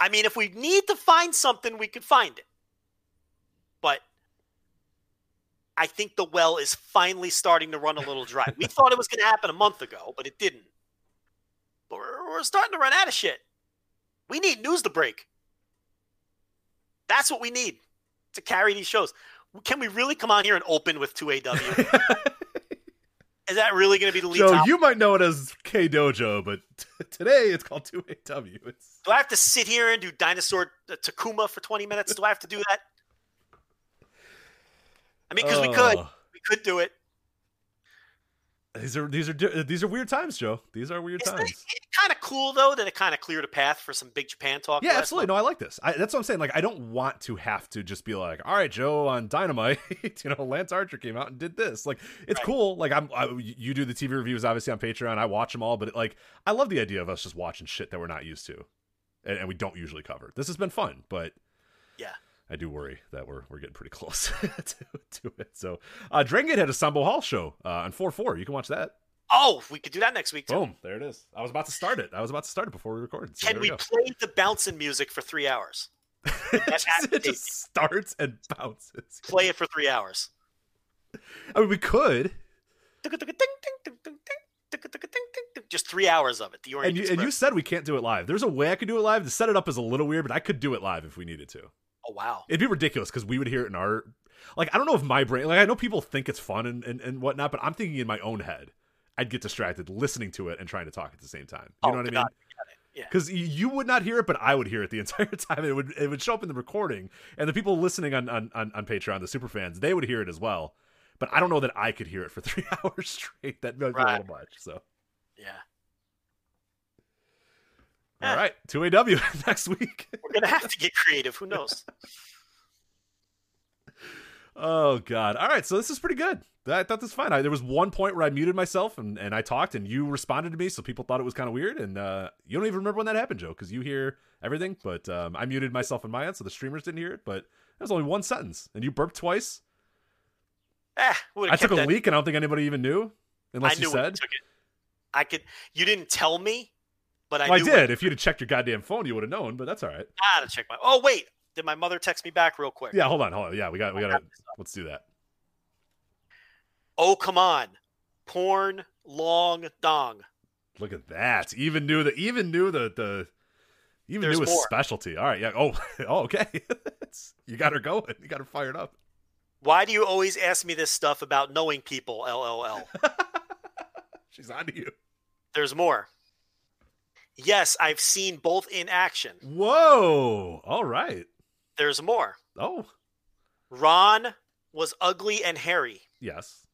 I mean, if we need to find something, we could find it. But I think the well is finally starting to run a little dry. we thought it was going to happen a month ago, but it didn't. But we're, we're starting to run out of shit. We need news to break. That's what we need to carry these shows. Can we really come on here and open with 2AW? Is that really going to be the lead Joe, topic? you might know it as K Dojo, but t- today it's called Two AW. It's Do I have to sit here and do dinosaur uh, Takuma for 20 minutes? Do I have to do that? I mean, because we could. Oh. We could do it. These are these are these are weird times, Joe. These are weird Isn't times. kind of cool, though, that it kind of cleared a path for some big Japan talk? Yeah, absolutely. month? No, I like this. I, that's what I'm saying. Like, I don't want to have to just be like, "All right, Joe, on Dynamite, you know, Lance Archer came out and did this." Like, it's Right. cool. Like, I'm I, you do the TV reviews obviously on Patreon. I watch them all, but like, I love the idea of us just watching shit that we're not used to, and, and we don't usually cover. This has been fun, but Yeah. I do worry that we're we're getting pretty close to, to it. So, uh, Dragon Gate had a Sambo Hall show uh, on four four. You can watch that. Oh, we could do that next week, too. Boom, there it is. I was about to start it. I was about to start it before we recorded. So Can there we play the bouncing music for three hours? That's it just starts and bounces. Play it for three hours. I mean, we could, Just three hours of it. The Orient and you, and you said we can't do it live. There's a way I could do it live. To set it up is a little weird, but I could do it live if we needed to. Oh wow. It'd be ridiculous because we would hear it in our like. I don't know if my brain like I know people think it's fun and, and, and whatnot, but I'm thinking in my own head. I'd get distracted listening to it and trying to talk at the same time. You Oh, know what I God, mean? Yeah. Because you would not hear it, but I would hear it the entire time. It would it would show up in the recording, and the people listening on on, on, on Patreon, the super fans, they would hear it as well. But I don't know that I could hear it for three hours straight. That might be a little much. So, Yeah. All Eh. two AW next week. We're gonna have to get creative. Who knows? Oh God! All right, so this is pretty good. I thought this was fine. I, there was one point where I muted myself and, and I talked, and you responded to me, so people thought it was kind of weird. And uh, you don't even remember when that happened, Joe, because you hear everything. But um, I muted myself on my end, so the streamers didn't hear it. But that was only one sentence, and you burped twice. Eh, I took a leak, and I don't think anybody even knew, unless you said. took it. I could. You didn't tell me, but I Well, I did. If you'd have checked your goddamn phone, you would have known. But that's all right. I gotta check my. Oh wait, did my mother text me back real quick? Yeah, hold on, hold on. Yeah, we got, we got to. Let's do that. Oh come on, porn long dong. Look at that. Even knew the, even knew the the. Even There's knew more. specialty. All right, yeah. Oh, oh, okay. You got her going. You got her fired up. Why do you always ask me this stuff about knowing people? LOL. She's on to you. There's more. Yes, I've seen both in action. Whoa! All right. There's more. Oh, Ron was ugly and hairy. yes.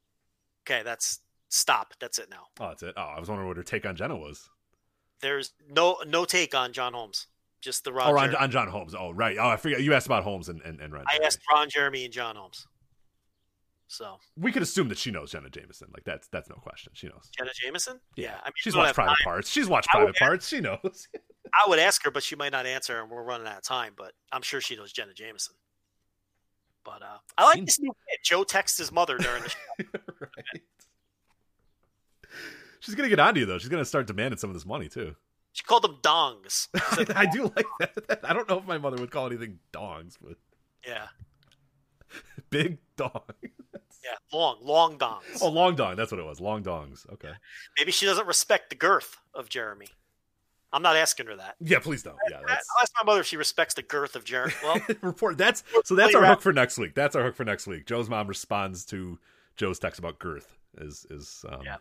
Okay, that's stop. That's it now. Oh, that's it. Oh, I was wondering what her take on Jenna was. There's no no take on John Holmes. Just the Ron. oh, on, on John Holmes. Oh, right. Oh, I forget. You asked about Holmes and and, and Ron. I Jeremy. asked Ron Jeremy and John Holmes. So We could assume that she knows Jenna Jameson. Like that's that's no question. She knows. Jenna Jameson. Yeah, I mean, she's watched Private time. Parts. She's watched I Private Parts. She knows. I would ask her, but she might not answer, and we're running out of time. But I'm sure she knows Jenna Jameson. But uh, I like this new bit. Joe texts his mother during the show. right. She's gonna get onto you though. She's gonna start demanding some of this money too. She called them dongs. Said, I do like that. I don't know if my mother would call anything dongs, but Yeah, big dong. yeah, long, long dongs. Oh, long dong. That's what it was. Long dongs. Okay. Maybe she doesn't respect the girth of Jeremy. I'm not asking her that. Yeah, please don't. Yeah, that's I'll ask my mother if she respects the girth of Jeremy. Well, report. That's so. That's our hook for next week. That's our hook for next week. Joe's mom responds to Joe's text about girth. Is is um, Yeah.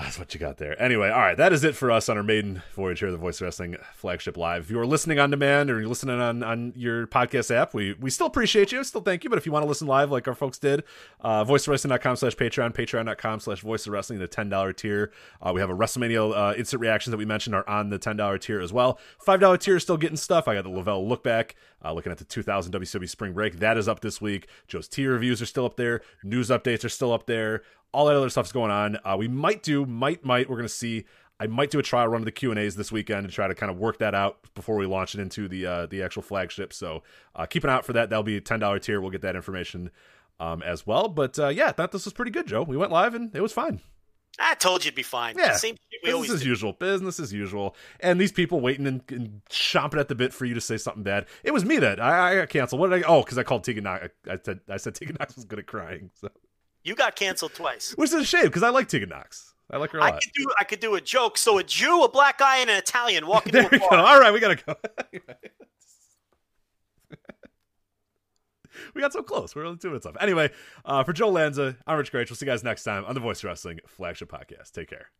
That's what you got there. Anyway, all right, that is it for us on our maiden voyage here, the Voice Wrestling flagship live. If you are listening on demand or you're listening on, on your podcast app, we we still appreciate you, still thank you. But if you want to listen live like our folks did, uh, voiceofwrestling.com slash Patreon, patreon.com slash voice of wrestling, the $10 tier. Uh, we have a WrestleMania uh, instant reactions that we mentioned are on the $10 tier as well. $5 tier is still getting stuff. I got the Lavelle look back, uh, looking at the 2000 WCW spring break. That is up this week. Joe's tier reviews are still up there. News updates are still up there all that other stuff's going on. Uh, we might do, might, might. We're gonna see. I might do a trial run of the Q and A's this weekend and try to kind of work that out before we launch it into the uh, the actual flagship. So uh, keep an eye out for that. That'll be a ten dollar tier. We'll get that information um, as well. But uh, yeah, I thought this was pretty good, Joe. We went live and it was fine. I told you it'd be fine. Yeah, Same business always as do. usual. Business as usual. And these people waiting and, and chomping at the bit for you to say something bad. It was me that I, I got canceled. What did I? Oh, because I called Tegan Nox. I, I said I said Tegan Nox was good at crying. So. You got canceled twice. Which is a shame because I like Tegan Nox. I like her a lot. could do I could do a joke. So a Jew, a black guy, and an Italian walk into There a we go. All right, we gotta go. we got so close. We're only two minutes off. Anyway, uh, for Joe Lanza, I'm Rich Kraetsch. We'll see you guys next time on the Voice Wrestling flagship podcast. Take care.